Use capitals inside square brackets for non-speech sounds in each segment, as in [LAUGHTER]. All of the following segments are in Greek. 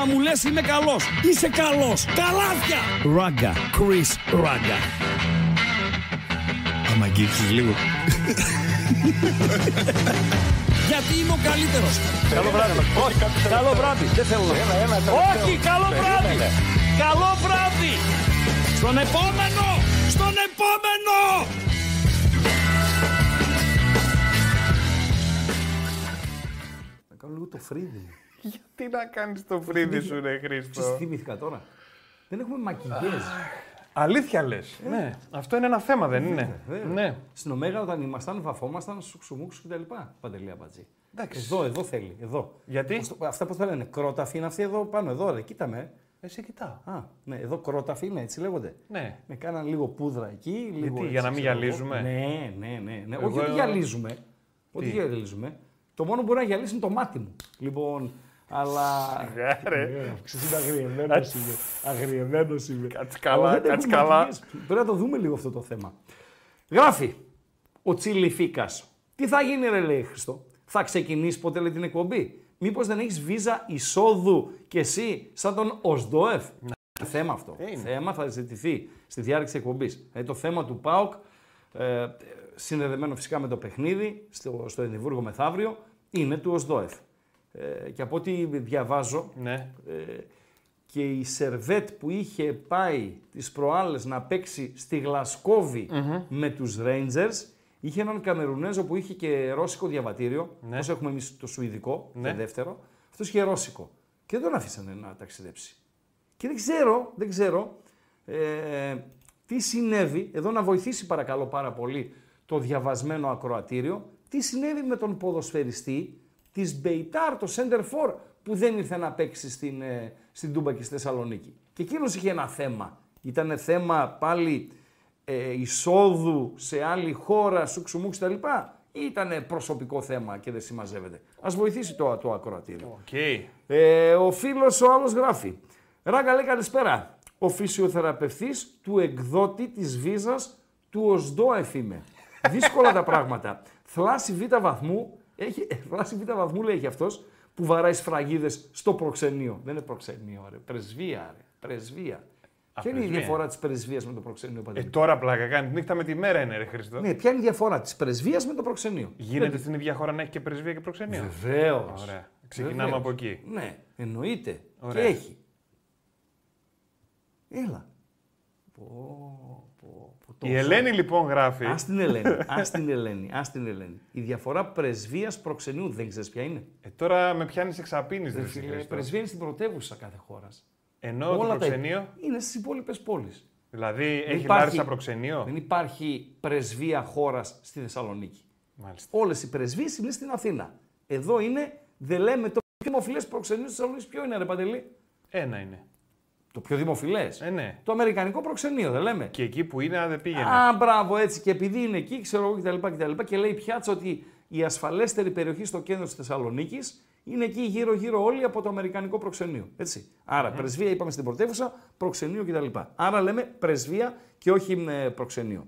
να μου λες είμαι καλός. Είσαι καλός. Καλάθια. Ράγκα. Chris Ράγκα. Άμα αγγίξεις λίγο. [LAUGHS] Γιατί είμαι ο καλύτερος. Καλό βράδυ. Όχι, καλό βράδυ. Δεν θέλω να Όχι, καλό βράδυ. Καλό βράδυ. Στον επόμενο. Στον επόμενο. Να κάνω λίγο το φρύδι. Γιατί να κάνεις το φρύδι σου, ρε Χρήστο. Ξέρεις τι θυμήθηκα τώρα. Δεν έχουμε μακιγιέζ. Αλήθεια λες. Ναι. Αυτό είναι ένα θέμα, δεν είναι; Βέβαια. Ναι. Στην Ωμέγα όταν ήμασταν, βαφόμασταν στου ξουμούξου κτλ. Παντελή αμπατζή. Εντάξει. Εδώ, εδώ θέλει. Εδώ. Γιατί; Πώς το- αυτά που θα λένε, κρόταφη είναι αυτή εδώ πάνω, εδώ, ρε, κοίτα με. Εσύ κοιτάω. Α, ναι, εδώ κρόταφη είναι, έτσι λέγονται. Ναι. Με κάναν λίγο πούδρα εκεί. Λίγο έτσι, για να μην ξέρω εγώ. γυαλίζουμε; Ναι, ναι, ναι. ναι. Εγώ- Όχι ότι γυαλίζουμε. Όχι γυαλίζουμε. Το μόνο που μπορεί να γυαλίσει είναι το μάτι μου. Λοιπόν, αλλά. Ρε. Ξέρεις, είναι αγριεμένος είμαι. Αγριεμένος είμαι. Κάτσε Αλλά καλά, δεν κάτσε έχουμε καλά. μακιγιάζ. Πρέπει να το δούμε λίγο αυτό το θέμα. Γράφει ο Τσιλιφίκας. Τι θα γίνει ρε λέει Χριστό; Θα ξεκινήσει ποτέ λέει την εκπομπή; Μήπως δεν έχεις βίζα εισόδου και εσύ σαν τον Οσδόεφ; Θέμα αυτό. Θέμα θα ζητηθεί στη διάρκεια της εκπομπής. Δηλαδή το θέμα του ΠΑΟΚ, ε, συνδεδεμένο φυσικά με το παιχνίδι στο, στο Εδιμβούργο μεθαύριο, είναι του Οσδόεφ. Ε, και από ό,τι διαβάζω, Ναι. ε, και η Σερβέτ που είχε πάει τις προάλλες να παίξει στη γλασκοβη με τους Rangers, είχε έναν Καμερουνέζο που είχε και ρώσικο διαβατήριο, Ναι. όπως έχουμε εμείς το σουηδικό, Ναι. το δεύτερο. Αυτός είχε ρώσικο και δεν τον αφήσανε να ταξιδέψει. Και δεν ξέρω, δεν ξέρω ε, τι συνέβη, εδώ να βοηθήσει παρακαλώ πάρα πολύ το διαβασμένο ακροατήριο, τι συνέβη με τον ποδοσφαιριστή της Μπεϊτάρ, το Center for, που δεν ήρθε να παίξει στην, ε, στην Τούμπα και στη Θεσσαλονίκη. Και εκείνος είχε ένα θέμα. Ήταν θέμα πάλι ε, εισόδου σε άλλη χώρα, σουξουμούξ κτλ. Ή ήταν προσωπικό θέμα και δεν συμμαζεύεται. Ας βοηθήσει το, το ακροατήριο. Οκ. Ε, ο φίλος ο άλλος γράφει. Ράγκα λέει καλησπέρα. Ο φυσιοθεραπευτής του εκδότη της βίζας του ΟΣΔΟΕΦ είμαι. Δύσκολα τα πράγματα. Θλάση β' βαθμού, έχει, ε, θλάση β' βαθμού λέει έχει αυτός, που βαράει σφραγίδες στο προξενείο. Δεν είναι προξενείο, ρε. Πρεσβεία, ρε. Πρεσβεία. Ποια είναι η πρεσβεία. διαφορά της πρεσβείας με το προξενείο, Ε, Παντελή; τώρα πλάκα κάνει. Νύχτα με τη μέρα είναι, ρε Χρήστο. Ναι, ποια είναι η διαφορά της πρεσβείας με το προξενείο; Γίνεται στην ίδια χώρα να έχει και πρεσβεία και προξενείο; Βεβαίως. Ωραία. Ξεκινάμε από εκεί. Ναι, εννοείται. Ωραία. Και έχει. Έλα. Πω, πω, πω, Η Ελένη λοιπόν γράφει. Α την Ελένη. Α την Ελένη. Ας την Ελένη. Η διαφορά πρεσβείας προξενείου δεν ξέρεις ποια είναι. Ε, τώρα με πιάνεις εξαπίνεις, Ρε ρε φίλε, Χρήστο. πρεσβεία είναι στην πρωτεύουσα κάθε χώρας. Ενώ το προξενείο, είναι στις υπόλοιπες πόλεις. δηλαδή έχει υπάρχει- Λάρισα προξενείο; Δεν υπάρχει πρεσβεία χώρας στη Θεσσαλονίκη. Μάλιστα. Όλες οι πρεσβείες είναι στην Αθήνα. Εδώ είναι, δεν λέμε το πιο δημοφιλές προξενείο της Θεσσαλονίκης. Ποιο είναι, ρε Παντελή; Ένα είναι. Το πιο δημοφιλές. Ε, ναι. Το αμερικανικό προξενείο, δεν λέμε. Και εκεί που είναι, αν δεν πήγαινε. Α, μπράβο, έτσι. Και επειδή είναι εκεί, ξέρω εγώ κτλ. κτλ. Και λέει η πιάτσα ότι η ασφαλέστερη περιοχή στο κέντρο της Θεσσαλονίκης είναι εκεί γύρω-γύρω όλοι από το αμερικανικό προξενείο. Έτσι. Άρα, πρεσβεία είπαμε στην πρωτεύουσα, προξενείο κτλ. Άρα λέμε πρεσβεία και όχι με προξενείο.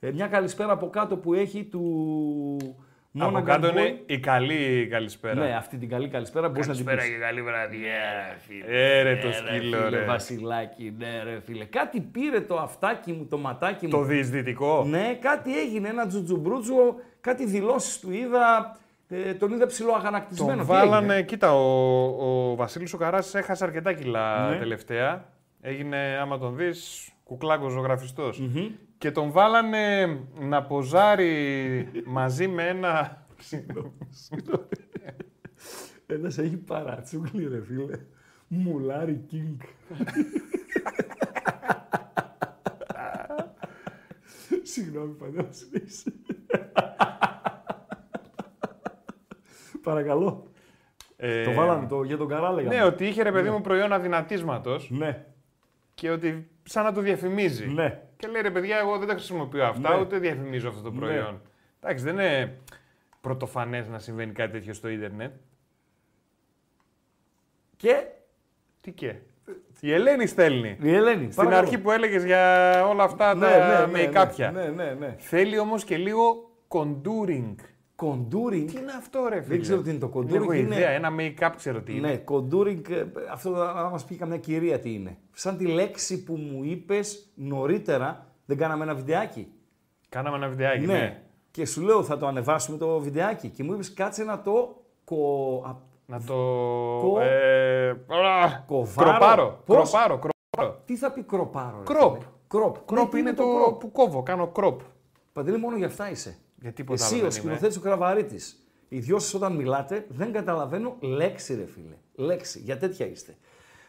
Ε, μια καλησπέρα από κάτω που έχει του. Από Monaghan κάτω Boy. είναι η καλή καλησπέρα. Ναι, αυτή την καλή καλησπέρα μπορείς να την πεις. και καλή βραδιά, ρε φίλε. Ε, ρε το Ε, σκύλο, Φίλε ρε. Βασιλάκι, ναι, ρε φίλε. Κάτι πήρε το αυτάκι μου, το ματάκι μου. Το διεισδυτικό; Ναι, κάτι έγινε, ένα τζουτζουμπρούτζο, κάτι δηλώσεις του είδα. Ε, τον είδα ψηλό αγανακτισμένο. Τον Τι έγινε; βάλανε, κοίτα, ο, ο Βασίλης ο Καράσης έχασε αρκετά κιλά Ναι. τελευταία. Έγινε, άμα τον δεις, κουκλάκος ζωγραφιστός. Και τον βάλανε να ποζάρει μαζί με ένα... Ένας έχει παρατσούκλι, ρε φίλε. Μουλάρι Κίνγκ. Συγγνώμη, παλιό συνέχισε. Παρακαλώ. Ε, Το βάλαμε το, για τον καρά, λέγαμε. Ναι, ότι είχε ρε παιδί μου προϊόν αδυνατίσματος Ναι, και ότι σαν να το διαφημίζει. ναι. Και λέει ρε παιδιά, εγώ δεν τα χρησιμοποιώ αυτά, Ναι. ούτε διαφημίζω αυτό το Ναι. προϊόν. Εντάξει, δεν είναι πρωτοφανές να συμβαίνει κάτι τέτοιο στο ίντερνετ. Και Τι και; Η Ελένη στέλνει. η Ελένη. Στην αρχή που έλεγες για όλα αυτά τα ναι, ναι, με ναι, κάποια. Ναι, ναι, ναι. Θέλει όμως και λίγο contouring. Κοντούρινγκ. Τι είναι αυτό, ρε φίλε; ξέρω τι είναι το Δεν κοντούρινγκ, έχω είναι- ιδέα. Ένα make-up ξέρω τι είναι. Ναι, κοντούρινγκ, ε, αυτό να μας πει καμιά κυρία τι είναι. Σαν τη λέξη που μου είπες νωρίτερα, δεν κάναμε ένα βιντεάκι. Κάναμε ένα βιντεάκι, ναι. Και σου λέω θα το ανεβάσουμε το βιντεάκι. Και μου είπες κάτσε να το κο... α, Να το. Κο- Ε, α, Κοβάρω. Κροπάρω. Πώς; Κροπάρω. κροπάρω. Τι θα πει κροπάρο. ρε Κροπ. φίλε; Κροπ. Κροπ Ναι, τι είναι το κροπ; που κόβω. Κάνω κροπ. Παντελή, μόνο για αυτά είσαι. Για τίποτα Εσύ άλλο ο δεν είμαι. σκηνοθέτης ο Κραβαρίτη. Οι δυο σας όταν μιλάτε δεν καταλαβαίνω λέξη, ρε φίλε. Λέξη. Για τέτοια είστε.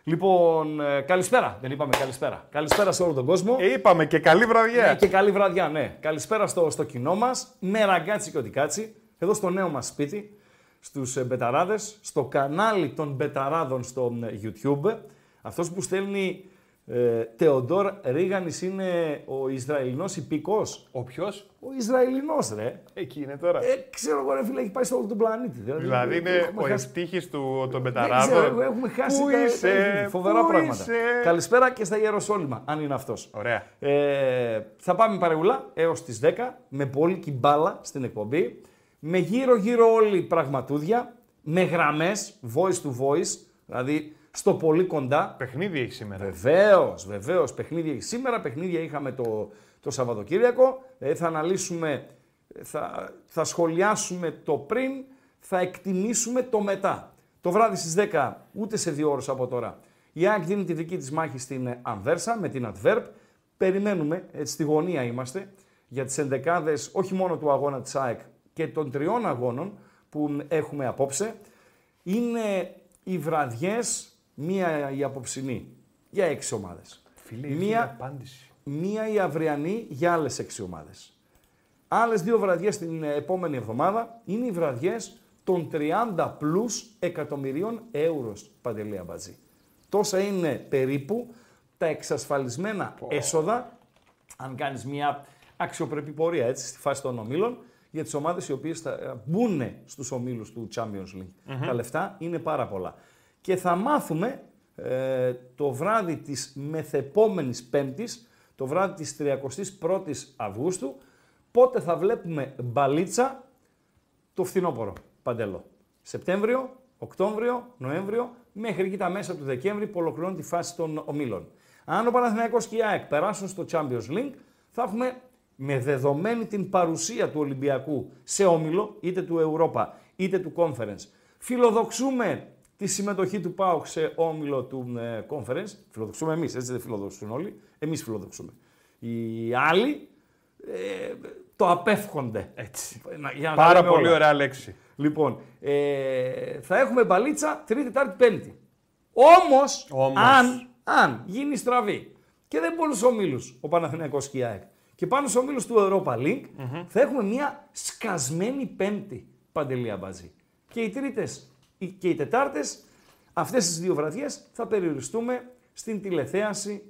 Λοιπόν, ε, καλησπέρα. Δεν είπαμε καλησπέρα. Καλησπέρα σε όλο τον κόσμο. Ε, είπαμε και καλή βραδιά. Ναι, και καλή βραδιά, ναι. Καλησπέρα στο, στο κοινό μας. Με Ραγκάτση κι ό,τι κάτσει. Εδώ στο νέο μας σπίτι, στους ε, μπεταράδες, στο κανάλι των μπεταράδων στο ε, YouTube. Αυτός που στέλνει ε, Τεοντόρ Ρίγανης είναι ο Ισραηλινός υπήκο. Ο ποιος; Ο Ισραηλινός, ρε. Εκεί είναι τώρα. Ε, ξέρω εγώ, ρε φίλε, έχει πάει σε όλο τον πλανήτη. δηλαδή είναι έχουμε ο χάσει- ευτύχης του των Δεν ξέρω, Μπεταράδων. έχουμε χάσει Πού τα- είσαι, τα- φοβερά πού πράγματα. είσαι; Καλησπέρα και στα Ιεροσόλυμα, αν είναι αυτός. Ωραία. Ε, θα πάμε παρεούλα έως τις 10 με πολύ μπάλα στην εκπομπή. Με γύρω-γύρω όλη πραγματούδια. Με γραμμές voice to voice, δηλαδή στο πολύ κοντά. Παιχνίδι έχει σήμερα. Βεβαίως, βεβαίως. Παιχνίδια έχει σήμερα. Παιχνίδια είχαμε το, το Σαββατοκύριακο. Ε, θα αναλύσουμε, θα, θα σχολιάσουμε το πριν, θα εκτιμήσουμε το μετά. Το βράδυ στις 10, ούτε σε δύο ώρες από τώρα, η ΑΕΚ δίνει τη δική της μάχη στην ε, Ανβέρσα με την Adverb. Περιμένουμε, έτσι στη γωνία είμαστε, για τις ενδεκάδες όχι μόνο του αγώνα της ΑΕΚ και των τριών αγώνων που έχουμε απόψε. Είναι οι βραδιές, μία η απόψινή, για έξι ομάδες. Φίλε, μία... μία, απάντηση. μία η αυριανή για άλλες έξι ομάδες. Άλλες δύο βραδιές την επόμενη εβδομάδα είναι οι βραδιές των 30 πλούς εκατομμυρίων ευρώ, Παντελή Αμπατζή. Τόσα είναι περίπου τα εξασφαλισμένα έσοδα, αν κάνεις μια αξιοπρεπή πορεία έτσι, στη φάση των ομίλων, για τις ομάδες οι οποίες θα ε, μπουν στους ομίλους του Champions League. Τα λεφτά είναι πάρα πολλά. Και θα μάθουμε ε, το βράδυ της μεθεπόμενης Πέμπτης, το βράδυ της 31ης Αυγούστου, πότε θα βλέπουμε μπαλίτσα το φθινόπωρο, Παντέλο. Σεπτέμβριο, Οκτώβριο, Νοέμβριο, μέχρι εκεί τα μέσα του Δεκέμβρη που ολοκληρώνει τη φάση των ομίλων. Αν ο Παναθηναϊκός και η ΑΕΚ περάσουν στο Champions League, θα έχουμε με δεδομένη την παρουσία του Ολυμπιακού σε όμιλο, είτε του Europa είτε του Conference. Φιλοδοξούμε τη συμμετοχή του ΠΑΟΚ σε όμιλο του ε, Conference. Φιλοδοξούμε εμείς, έτσι δεν φιλοδοξούν όλοι. Εμείς φιλοδοξούμε. Οι άλλοι ε, το απέφχονται. Έτσι. Να- για να τα Πάρα λέμε πολύ όλα. ωραία λέξη. Λοιπόν, ε, θα έχουμε μπαλίτσα Τρίτη, Τετάρτη, Πέμπτη. Όμως, Όμως. αν, αν γίνει στραβή και δεν μπορεί στους ομίλους ο Παναθηναϊκός και η ΑΕΚ και πάνω στους ομίλους του Europa League, θα έχουμε μια σκασμένη Πέμπτη Παντελή Αμπατζή. Και οι Τρίτες και οι Τετάρτες, αυτές τις δύο βραδιές θα περιοριστούμε στην τηλεθέαση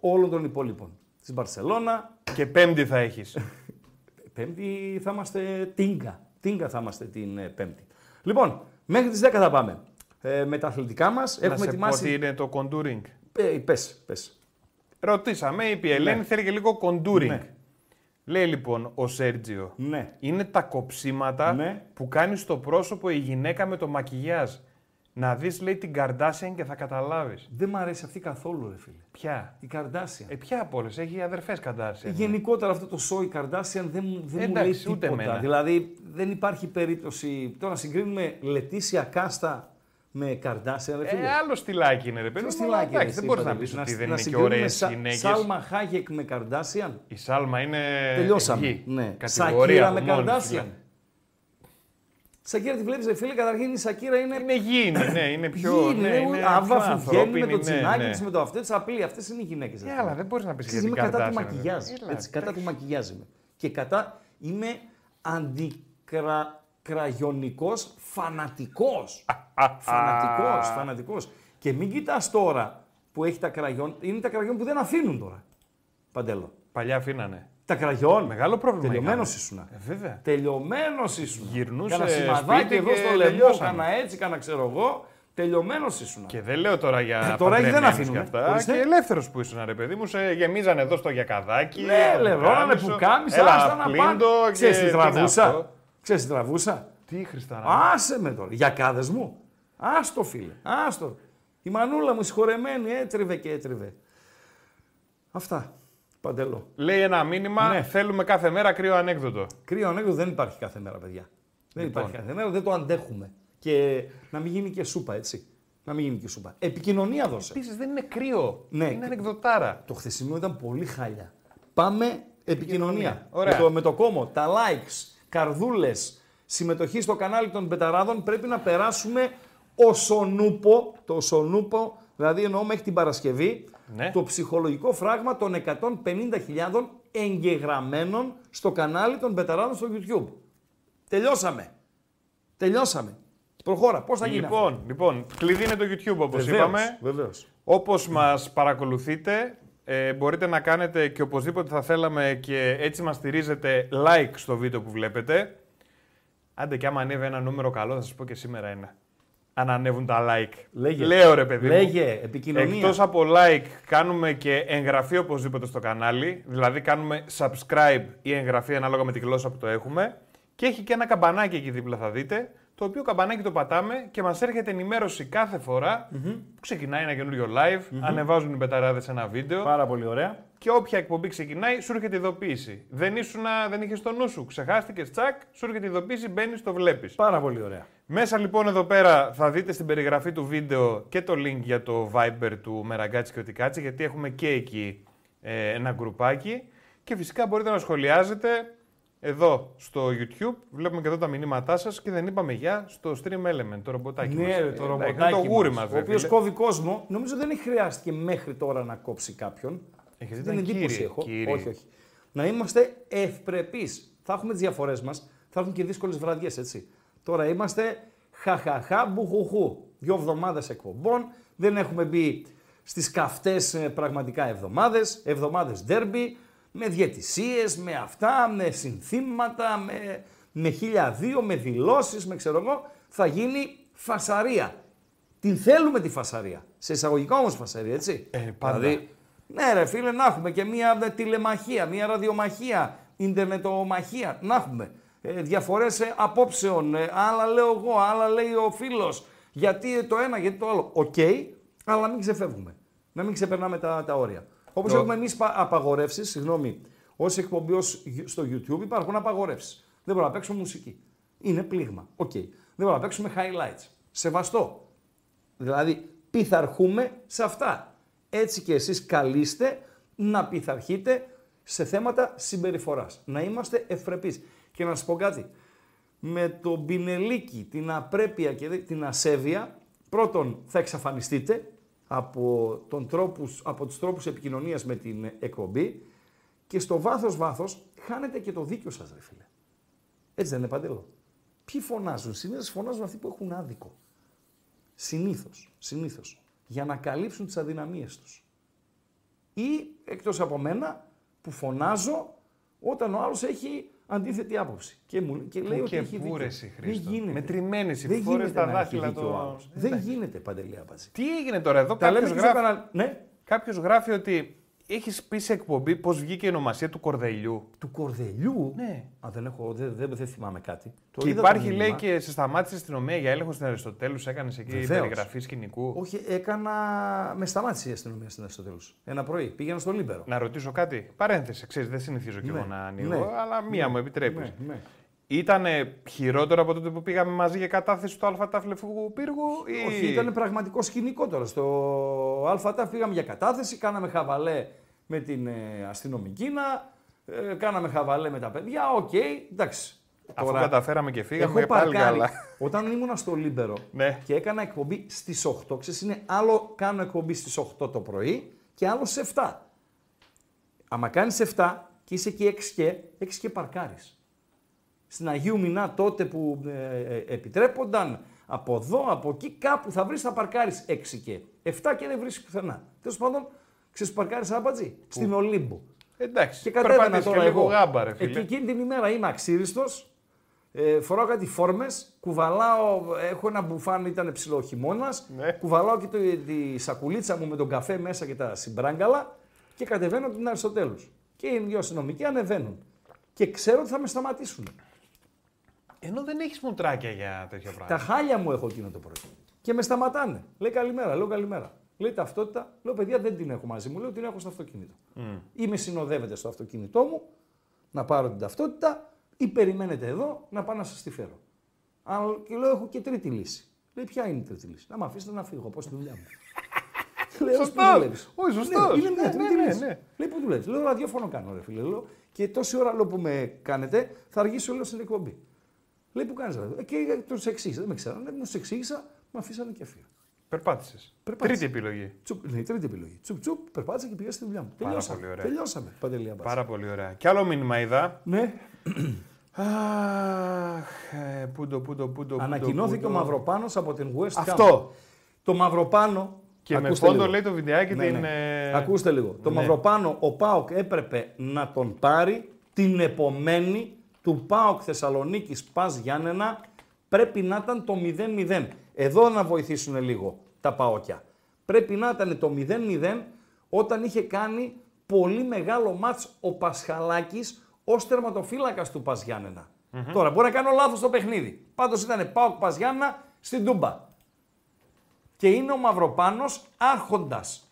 όλων των υπόλοιπων. Στην Μπαρσελώνα, Και πέμπτη θα έχεις. [LAUGHS] Πέμπτη θα είμαστε τίνκα. Τίνκα θα είμαστε την ε, Πέμπτη. Λοιπόν, μέχρι τις 10 θα πάμε. Ε, με τα αθλητικά μας Να έχουμε σε πω ετοιμάσει... τι είναι το contouring. Ε, πες, πες. Ρωτήσαμε, είπε η Ελένη, Ναι. θέλει και λίγο contouring. Ναι. Λέει λοιπόν ο Σέρτζιο, Ναι. είναι τα κοψίματα Ναι. που κάνει στο πρόσωπο η γυναίκα με το μακιγιάζ. Να δεις λέει την Kardashian και θα καταλάβεις. Δεν μ' αρέσει αυτή καθόλου, ρε φίλε. Ποια; Η Καρδάσια. Ε, ποια από όλες, έχει αδερφές Kardashian. Γενικότερα αυτό το σόι Καρδάσιαν δεν, μου- δεν μου λέει Εντάξει, ούτε τίποτα. εμένα. Δηλαδή δεν υπάρχει περίπτωση. Τώρα συγκρίνουμε Λετήσια Κάστα με Καρδάσιαν, ρε φίλε. Ε, άλλο στυλάκι είναι ρε παιδί. Ποιο μου, αλλά στυλάκι, ρε, εντάξει, εσύ, Δεν μπορείς να Παντελή, πεις ότι δεν να είναι και συγκρίνουμε ωραίες Σα- γυναίκε. Σάλμα Χάγεκ με Καρδάσιαν. Η Σάλμα είναι. Τελειώσαμε. γη. Ναι. Κατηγορία Σακύρα με από μόνη της, Καρδάσιαν. δηλαδή. Σακύρα τη βλέπεις, φίλε, καταρχήν η Σακύρα είναι. Είναι γήινη, ναι, είναι πιο. Γη, ναι, είναι είναι άβα πιο φουγγέννη με ανθρώπινη, το ναι, τσινάκι ναι. της, με το αυτό τη απλή. Αυτές είναι οι γυναίκες. Ε, αλλά δεν μπορείς να πεις για Ξέρεις, την είμαι κατά του Kardashian, μακιγιάζ. βέβαια. Έτσι, Έλα, κατά του μακιγιάζ είμαι. Και κατά είμαι αντικραγιονικός φανατικός. φανατικός, φανατικός. Και μην κοιτάς τώρα που έχει τα κραγιόν, είναι τα κραγιόν που δεν αφήνουν τώρα. Παντέλο. Παλιά αφήνανε. Τα κραγιόν. Μεγάλο πρόβλημα. Τελειωμένος είχαμε. ήσουνα. Ε, βέβαια. Τελειωμένος ήσουν. Γυρνούσε Κάνα σημαδάκι σπίτι εδώ και στο λαιμό, τελειώσαμε. κάνα έτσι, κάνα ξέρω εγώ. Τελειωμένος ήσουν. Και δεν λέω τώρα για Ε, [LAUGHS] τώρα δεν παντρεμένους αφήνουνε. και αυτά. Ορίστε. Και ελεύθερος που ήσουν, ρε παιδί μου, σε γεμίζανε εδώ στο γιακαδάκι. Ναι, λερώνανε πουκάμισο. που κάμισα, Έλα, άστα να πάνε. πλύντο και Ξέρεις τι είναι τραβούσα. Αυτό. Ξέρεις τι τραβούσα; Τι Χριστάρα. Άσε με τώρα. Για κάδες μου. Άστο φίλε. Άστο. Η μανούλα μου συγχωρεμένη έτριβε και έτριβε. Αυτά. Παντελώ. Λέει ένα μήνυμα, Ναι. θέλουμε κάθε μέρα κρύο ανέκδοτο. Κρύο ανέκδοτο δεν υπάρχει κάθε μέρα, παιδιά. Δεν Λοιπόν. υπάρχει κάθε μέρα, δεν το αντέχουμε. Και να μην γίνει και σούπα, έτσι. Να μην γίνει και σούπα. Επικοινωνία δώσε. Επίσης δεν είναι κρύο. Ναι. Είναι ανεκδοτάρα. Το χθεσινό ήταν πολύ χάλια. Πάμε επικοινωνία. Επικοινωνία. Ωραία. Με το, με το comment, τα likes, καρδούλες, συμμετοχή στο κανάλι των Μπεταράδων πρέπει να περάσουμε οσονούπο, το οσονούπο, δηλαδή εννοώ μέχρι την Παρασκευή, Ναι. το ψυχολογικό φράγμα των 150.000 εγγεγραμμένων στο κανάλι των Μπεταράδων στο YouTube. Τελειώσαμε. Τελειώσαμε. Προχώρα. Πώς θα γίνει αυτό; Λοιπόν, λοιπόν, κλειδί είναι το YouTube όπως Βεβαίως, είπαμε. Βεβαίως. Όπως μας παρακολουθείτε, ε, μπορείτε να κάνετε και οπωσδήποτε θα θέλαμε και έτσι μας στηρίζετε like στο βίντεο που βλέπετε. Άντε και άμα ανέβει ένα νούμερο καλό, θα σας πω και σήμερα ένα. Αν ανέβουν τα like. Λέγε. Λέω ρε παιδί μου. Λέγε, επικοινωνία. Εκτός από like, κάνουμε και εγγραφή οπωσδήποτε στο κανάλι. Δηλαδή κάνουμε subscribe ή εγγραφή ανάλογα με τη γλώσσα που το έχουμε. Και έχει και ένα καμπανάκι εκεί δίπλα θα δείτε. Το οποίο καμπανάκι το πατάμε και μας έρχεται ενημέρωση κάθε φορά που ξεκινάει ένα καινούριο live, ανεβάζουν οι πεταράδες ένα βίντεο Πάρα πολύ ωραία. και όποια εκπομπή ξεκινάει σου έρχεται ειδοποίηση. Δεν, ήσουνα, δεν είχες το νου σου, ξεχάστηκες, τσακ, σου έρχεται ειδοποίηση, μπαίνεις, το βλέπεις. Πάρα πολύ ωραία. Μέσα λοιπόν εδώ πέρα θα δείτε στην περιγραφή του βίντεο και το link για το Viber του Μεραγκάτσι και Οτικάτσι, γιατί έχουμε και εκεί ε, ένα γκρουπάκι. Και φυσικά μπορείτε να σχολιάζετε εδώ στο YouTube. Βλέπουμε και εδώ τα μηνύματά σας και δεν είπαμε γεια στο Stream Element, το ρομποτάκι μας. Ναι, ρε, Ε, το εντάξει, ρομποτάκι. Το γούρι μας, μας, Ο ρε οποίος φίλε. κόβει κόσμο. Νομίζω δεν έχει χρειάστηκε μέχρι τώρα να κόψει κάποιον. Έχεις Αυτή δει την τα εντύπωση κύριε, έχω. κύριε. Όχι, όχι. Να είμαστε ευπρεπείς. Θα έχουμε τις διαφορές μας. Θα έχουν και δύσκολες βραδιές, έτσι. Τώρα είμαστε χαχαχά μπουχουχού. Δύο εβδομάδες εκπομπών. Δεν έχουμε μπει στις καυτές πραγματικά εβδομάδες. Εβδομάδες ντέρμπι. Με διαιτησίες, με αυτά, με συνθήματα, με, με χίλια δύο, με δηλώσεις, με ξέρω εγώ. Θα γίνει φασαρία. Την θέλουμε τη φασαρία. Σε εισαγωγικά όμως φασαρία, έτσι. Ε, πάντα. Δηλαδή, ναι, ρε φίλε, να έχουμε και μία ε, τηλεμαχία, μία ραδιομαχία, ίντερνετομαχία. Να έχουμε ε, διαφορές απόψεων. ε, άλλα λέω εγώ, άλλα λέει ο φίλος. Γιατί το ένα, γιατί το άλλο. Οκ, αλλά μην ξεφεύγουμε. Να μην ξεπερνάμε τα, τα όρια. Όπως Το- έχουμε εμείς απαγορεύσεις, συγγνώμη, ως εκπομπή ως γ- στο YouTube υπάρχουν απαγορεύσεις. Δεν μπορούμε να παίξουμε μουσική. Είναι πλήγμα. Οκ. Δεν μπορούμε να παίξουμε highlights. Σεβαστό. Δηλαδή, πειθαρχούμε σε αυτά. Έτσι και εσείς καλείστε να πειθαρχείτε σε θέματα συμπεριφοράς. Να είμαστε ευπρεπείς. Και να σας πω κάτι. Με το πινελίκι, την απρέπεια και την ασέβεια, πρώτον θα εξαφανιστείτε από, τον τρόπους, από τους τρόπους επικοινωνίας με την εκπομπή και στο βάθος βάθος χάνετε και το δίκιο σας, ρε φίλε. Έτσι δεν είναι παντελώ. Ποιοι φωνάζουν, συνήθως φωνάζουν αυτοί που έχουν άδικο. Συνήθως, συνήθως. Για να καλύψουν τις αδυναμίες τους. Ή εκτός από μένα που φωνάζω όταν ο άλλος έχει αντίθετη άποψη. Και, μου, και λέει Πού ότι και έχει πού, δίκιο. ρε εσύ, Δεν Χρήστο. γίνεται. Μετρημένες οι Δεν φορές γίνεται τα να έχει δάχτυλα δίκιο ο το- άλλος. Ε, Δεν εντάξει. γίνεται παντελή άπατσι. Τι έγινε τώρα εδώ, Τα λέμε κάποιος και στο γράφει, κανάλι. Ναι, κάποιος γράφει ότι έχεις πει σε εκπομπή πώς βγήκε η ονομασία του Κορδελιού; του Κορδελιού; Ναι. Α, δεν, έχω, δεν, δεν, δεν θυμάμαι κάτι. Το Και είδα το υπάρχει, μήνυμα. λέει, και σε σταμάτησε η αστυνομία για έλεγχο στην Αριστοτέλους, έκανες εκεί Βεβαίως. περιγραφή σκηνικού. Όχι, έκανα. Με σταμάτησε η αστυνομία στην Αριστοτέλους. Ένα πρωί. Πήγαινα στο Λίμπερο. Να ρωτήσω κάτι. Παρένθεση, ξέρεις, δεν συνηθίζω κι Ναι, εγώ να ανοίγω, ναι, αλλά μία μου επιτρέπεις. Ναι, ναι. Ήταν χειρότερο από τότε που πήγαμε μαζί για κατάθεση στο ΑΤΑΦ Λευκού Πύργου, ή. Όχι, ήταν πραγματικό σκηνικό τώρα. Στο ΑΤΑ πήγαμε για κατάθεση, κάναμε χαβαλέ με την ε, αστυνομικίνα, ε, κάναμε χαβαλέ με τα παιδιά. Οκ, εντάξει. Αφού καταφέραμε και φύγαμε, έχω πάλι παρκάρει. καλά. Όταν ήμουνα στο Λίμπερο Ναι. και έκανα εκπομπή στις 8, ξέρεις, είναι άλλο κάνω εκπομπή στις 8 το πρωί και άλλο σε 7. Άμα κάνεις 7 και είσαι εκεί 6 και, 6 και παρκάρεις. Στην Αγίου Μινά τότε που ε, ε, επιτρέπονταν από εδώ, από εκεί, κάπου θα βρεις θα παρκάρεις 6 και. 7 και δεν βρίσκεις πουθενά. Τέλος πάντων, ξέρεις που παρκάρεις άμπατζι, στην Ολύμπου. Εντάξει, Και κατέβαινα περπάτησε τώρα και λίγο εγώ. γάμπα, ρε φίλε. Εκεί εκείνη την ημέρα είμαι αξύριστος, ε, φοράω κάτι φόρμες, κουβαλάω, έχω ένα μπουφάν, ήταν ψηλό χειμώνας, Ναι. κουβαλάω και το, τη σακουλίτσα μου με τον καφέ μέσα και τα συμπράγκαλα και κατεβαίνω από την Αριστοτέλους. Και οι δύο αστυνομικοί ανεβαίνουν. Και ξέρω ότι θα με σταματήσουν. Ενώ δεν έχεις μουτράκια για τέτοια πράγματα. Τα χάλια μου έχω εκείνο το πρωί. Και με σταματάνε. Λέει καλημέρα, λέω καλημέρα. Λέει ταυτότητα, λέω παιδιά δεν την έχω μαζί μου, λέω την έχω στο αυτοκίνητο. Ή με συνοδεύετε στο αυτοκίνητό μου να πάρω την ταυτότητα ή περιμένετε εδώ να πάω να σας τη φέρω. Αλλά και λέω έχω και τρίτη λύση. Λέει ποια είναι η τρίτη λύση. Να με αφήσετε να φύγω, πώς τη δουλειά μου. [LAUGHS] Λέω, «Πώς Σωστός. δουλεύεις;» Όχι, σωστός. Ναι, είναι μια Ναι, τρίτη ναι, ναι, λύση. ναι. Λέει πού δουλεύεις; Λέω ραδιόφωνο κάνω, ρε φίλε. Λέω, και τόση ώρα λέω, που με κάνετε θα αργήσω λέω στην εκπομπή. Λέει που κάνεις ραδιόφωνο. Ε, Και τους εξήγησα. Δεν με ξέρανε. Μους του εξήγησα, με αφήσανε και φύγα. Περπάτησες. Περπάτησα. Τρίτη επιλογή. Τσουπ, ναι, τρίτη επιλογή. Τσουπ, τσουπ, περπάτησα και πήγα στη δουλειά μου. Πάρα Τελειώσαμε. πολύ ωραία. Τελειώσαμε. Παντελή Αμπάτση. Πάρα πολύ ωραία. Και άλλο μήνυμα είδα. Ναι, Αχ, ε, πούντο, πούντο, πούντο. ανακοινώθηκε ο πούντο. Μαυροπάνος από την West Ham. Αυτό. Το Μαυροπάνο. Και με ακούστε φόντο λίγο. λέει το βιντεάκι Ναι, την. ναι. ε, Ακούστε λίγο. Το ναι. Μαυροπάνο, ο Πάοκ έπρεπε να τον πάρει την επομένη του Πάοκ Θεσσαλονίκης Πας Γιάννενα πρέπει να ήταν το 0-0. Εδώ να βοηθήσουν λίγο τα Παόκια. Πρέπει να ήταν το 0-0 όταν είχε κάνει πολύ μεγάλο μάτς ο Πασχαλάκης ως τερματοφύλακας του Πας Γιάννενα. Τώρα μπορεί να κάνω λάθος στο παιχνίδι. Πάντως ήταν Πάοκ Πας Γιάννενα στην Τούμπα. Και είναι ο Μαυροπάνος άρχοντας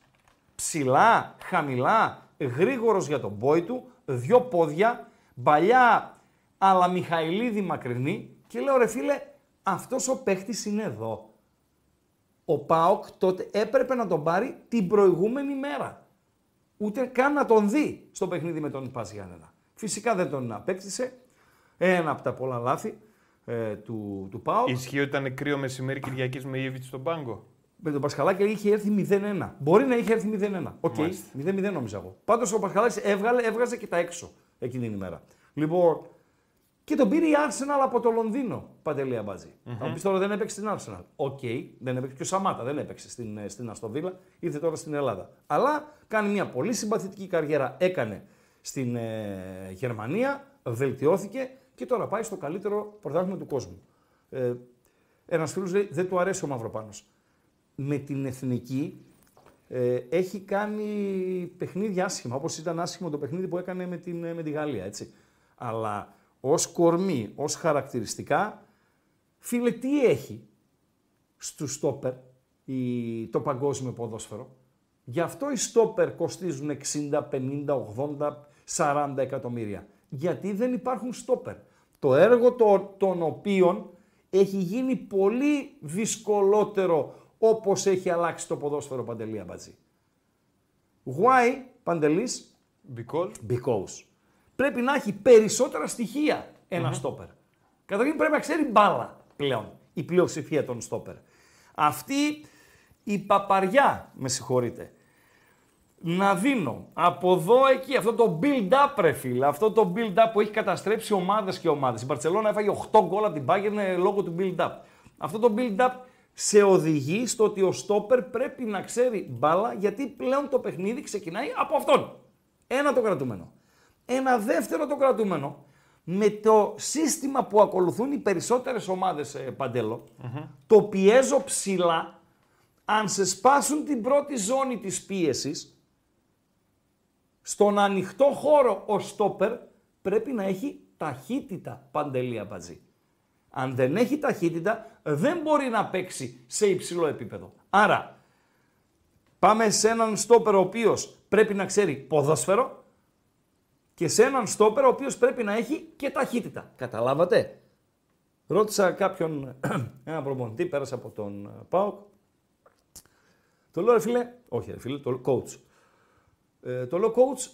ψηλά, χαμηλά, γρήγορος για τον πόη του, δυο πόδια, παλιά αλλά Μιχαηλίδη μακρινή και λέω ρε φίλε, αυτός ο παίχτης είναι εδώ. Ο Πάοκ τότε έπρεπε να τον πάρει την προηγούμενη μέρα. Ούτε καν να τον δει στο παιχνίδι με τον Πας Γιάννενα. Φυσικά δεν τον απέκτησε. Ένα από τα πολλά λάθη ε, του, του Πάοκ. Ισχύει ότι ήταν κρύο μεσημέρι Κυριακής με Ίβιτς στον πάγκο; Με τον Πασχαλάκη είχε έρθει 0-1. Μπορεί να είχε έρθει 0-1. Οκ, Μάλιστα. 0-0 νόμιζα εγώ. Πάντως ο Πασχαλάκης έβγαλε, έβγαζε και τα έξω εκείνη την ημέρα. Λοιπόν, και τον πήρε η Arsenal από το Λονδίνο, Παντελή Αμπάτζη. Θα μου πει τώρα δεν έπαιξε στην Arsenal. Οκ, δεν έπαιξε και ο Σαμάτα, δεν έπαιξε στην, ε, στην Άστον Βίλα, ήρθε τώρα στην Ελλάδα. Αλλά κάνει μια πολύ συμπαθητική καριέρα, έκανε στην ε, Γερμανία, βελτιώθηκε και τώρα πάει στο καλύτερο πρωτάθλημα του κόσμου. Ε, Ένας φίλος λέει: Δεν του αρέσει ο Μαυροπάνος με την εθνική ε, έχει κάνει παιχνίδια άσχημα, όπως ήταν άσχημο το παιχνίδι που έκανε με, την, με τη Γαλλία, έτσι. Αλλά ως κορμί, ως χαρακτηριστικά, φίλε, τι έχει στους στόπερ η, το παγκόσμιο ποδόσφαιρο; Γι' αυτό οι στόπερ κοστίζουν 60, 50, 80, 40 εκατομμύρια. Γιατί δεν υπάρχουν στόπερ. Το έργο το, των οποίων έχει γίνει πολύ δυσκολότερο όπως έχει αλλάξει το ποδόσφαιρο Παντελή Αμπατζή. Why, Παντελής, Because. because πρέπει να έχει περισσότερα στοιχεία ένα στόπερ. Καταρχήν πρέπει να ξέρει μπάλα πλέον η πλειοψηφία των στόπερ. Αυτή η παπαριά, με συγχωρείτε, να δίνω από εδώ εκεί αυτό το build-up ρε φίλε, αυτό το build-up που έχει καταστρέψει ομάδες και ομάδες. Η Μπαρτσελώνα έφαγε 8 γκολ από την Bayern λόγω του build-up. Αυτό το build-up σε οδηγεί στο ότι ο στόπερ πρέπει να ξέρει μπάλα γιατί πλέον το παιχνίδι ξεκινάει από αυτόν. Ένα το κρατούμενο. Ένα δεύτερο το κρατούμενο με το σύστημα που ακολουθούν οι περισσότερες ομάδες ε, παντελο το πιέζω ψηλά αν σε σπάσουν την πρώτη ζώνη της πίεσης στον ανοιχτό χώρο ο στόπερ πρέπει να έχει ταχύτητα παντελή αμπατζή. Αν δεν έχει ταχύτητα δεν μπορεί να παίξει σε υψηλό επίπεδο. Άρα πάμε σε έναν στόπερ ο οποίος πρέπει να ξέρει ποδόσφαιρο και σε έναν στόπερ ο οποίος πρέπει να έχει και ταχύτητα. Καταλάβατε; Ρώτησα κάποιον, [CLEARS THROAT] ένα προπονητή, πέρασε από τον ε, ΠΑΟΚ. Το λέω ρε φίλε, όχι ρε φίλε, το λέω coach. Ε, το λέω coach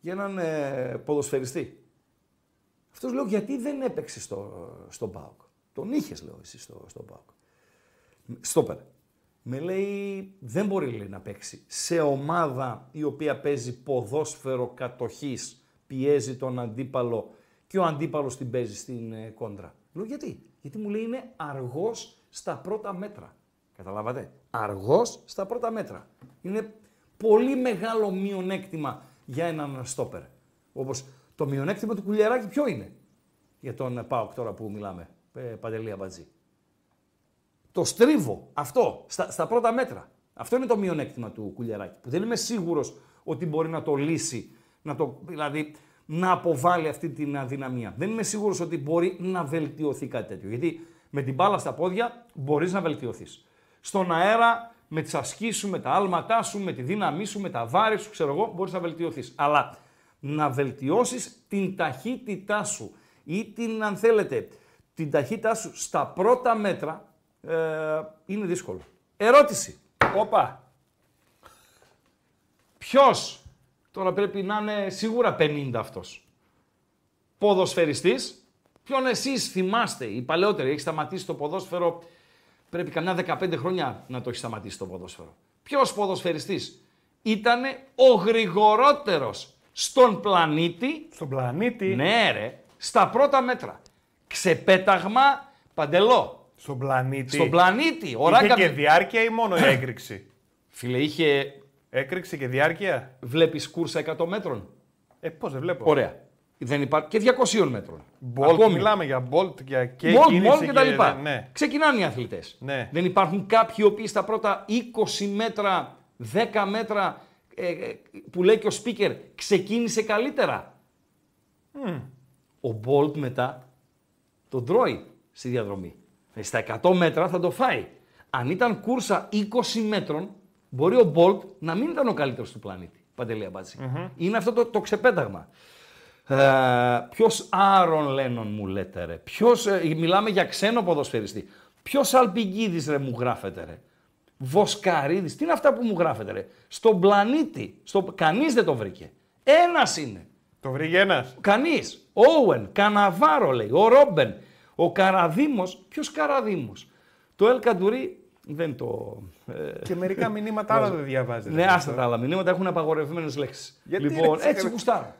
για έναν ε, ποδοσφαιριστή. Αυτός λέω γιατί δεν έπαιξε στο, στο ΠΑΟΚ; Τον είχες λέω εσύ στο, στο ΠΑΟΚ. Στόπερ. Με λέει δεν μπορεί λέει, να παίξει σε ομάδα η οποία παίζει ποδόσφαιρο κατοχής, πιέζει τον αντίπαλο και ο αντίπαλος την παίζει στην ε, κόντρα. Λέω γιατί; Γιατί μου λέει είναι αργός στα πρώτα μέτρα. Καταλάβατε; Αργός στα πρώτα μέτρα. Είναι πολύ μεγάλο μειονέκτημα για έναν στόπερ. Όπως το μειονέκτημα του κουλιαράκι ποιο είναι; Για τον ΠΑΟΚ τώρα που μιλάμε, ε, Παντελή Αμπατζή. Το στρίβω αυτό στα, στα πρώτα μέτρα. Αυτό είναι το μειονέκτημα του κουλιαράκι. Που δεν είμαι σίγουρος ότι μπορεί να το λύσει. Να το, δηλαδή να αποβάλει αυτή την αδυναμία. Δεν είμαι σίγουρος ότι μπορεί να βελτιωθεί κάτι τέτοιο. Γιατί με την μπάλα στα πόδια μπορείς να βελτιωθείς. Στον αέρα, με τις ασκήσεις σου, με τα άλματά σου, με τη δύναμή σου, με τα βάρη σου, ξέρω εγώ, μπορείς να βελτιωθείς. Αλλά να βελτιώσεις την ταχύτητά σου ή την, αν θέλετε, την ταχύτητά σου στα πρώτα μέτρα ε, είναι δύσκολο. Ερώτηση. Όπα. Ποιος, τώρα πρέπει να είναι σίγουρα 50 αυτός, ποδοσφαιριστής, ποιον εσείς θυμάστε, οι παλαιότεροι, έχει σταματήσει το ποδόσφαιρο, πρέπει καμιά 15 χρόνια να το έχει σταματήσει το ποδόσφαιρο. Ποιος ποδοσφαιριστής ήταν ο γρηγορότερος στον πλανήτη, Στον πλανήτη. ναι ρε, στα πρώτα μέτρα. Ξεπέταγμα παντελό. Στον πλανήτη. Στον πλανήτη. Ο Είχε Ράκα... και διάρκεια ή μόνο η έκρηξη; [COUGHS] Φίλε, είχε, έκρηξη και διάρκεια; βλέπεις κούρσα 100 μέτρων; Ε, πώς δεν βλέπω. Ωραία. Δεν υπάρχει και 200 μέτρων. Bolt, μιλάμε για Bolt για και Μολ, κίνηση μολ και τα λοιπά. Ναι. Ξεκινάνε οι αθλητές. Ναι. Δεν υπάρχουν κάποιοι οι οποίοι στα πρώτα 20 μέτρα, 10 μέτρα ε, ε, που λέει και ο speaker ξεκίνησε καλύτερα. Ο Bolt μετά τον τρώει στη διαδρομή. Ε, Στα 100 μέτρα θα το φάει. Αν ήταν κούρσα 20 μέτρων, μπορεί ο Bolt να μην ήταν ο καλύτερος του πλανήτη. Παντελή Αμπάτζη. Είναι αυτό το, το ξεπέταγμα. Ε, Ποιος Άρον Λένον μου λέτε ρε; Ποιος, ε, μιλάμε για ξένο ποδοσφαιριστή. Ποιος Αλπιγκίδης ρε μου γράφετε ρε; Βοσκαρίδης. Τι είναι αυτά που μου γράφετε ρε; Στον πλανήτη. Στο... Κανείς δεν το βρήκε. Ένας είναι. Το βρήκε ένας. Κανείς. Όουεν, Καναβάρο λέει, ο Ρόμπεν, ο Καραδίμος. Ποιος Καραδίμος; Το Ελ Καντουρί δεν το. ε, Και μερικά μηνύματα άλλα δεν διαβάζετε. ναι, άστα τα άλλα μηνύματα έχουν απαγορευμένες λέξεις. Γιατί, Λοιπόν, ρε, έτσι ρε. γουστάρω.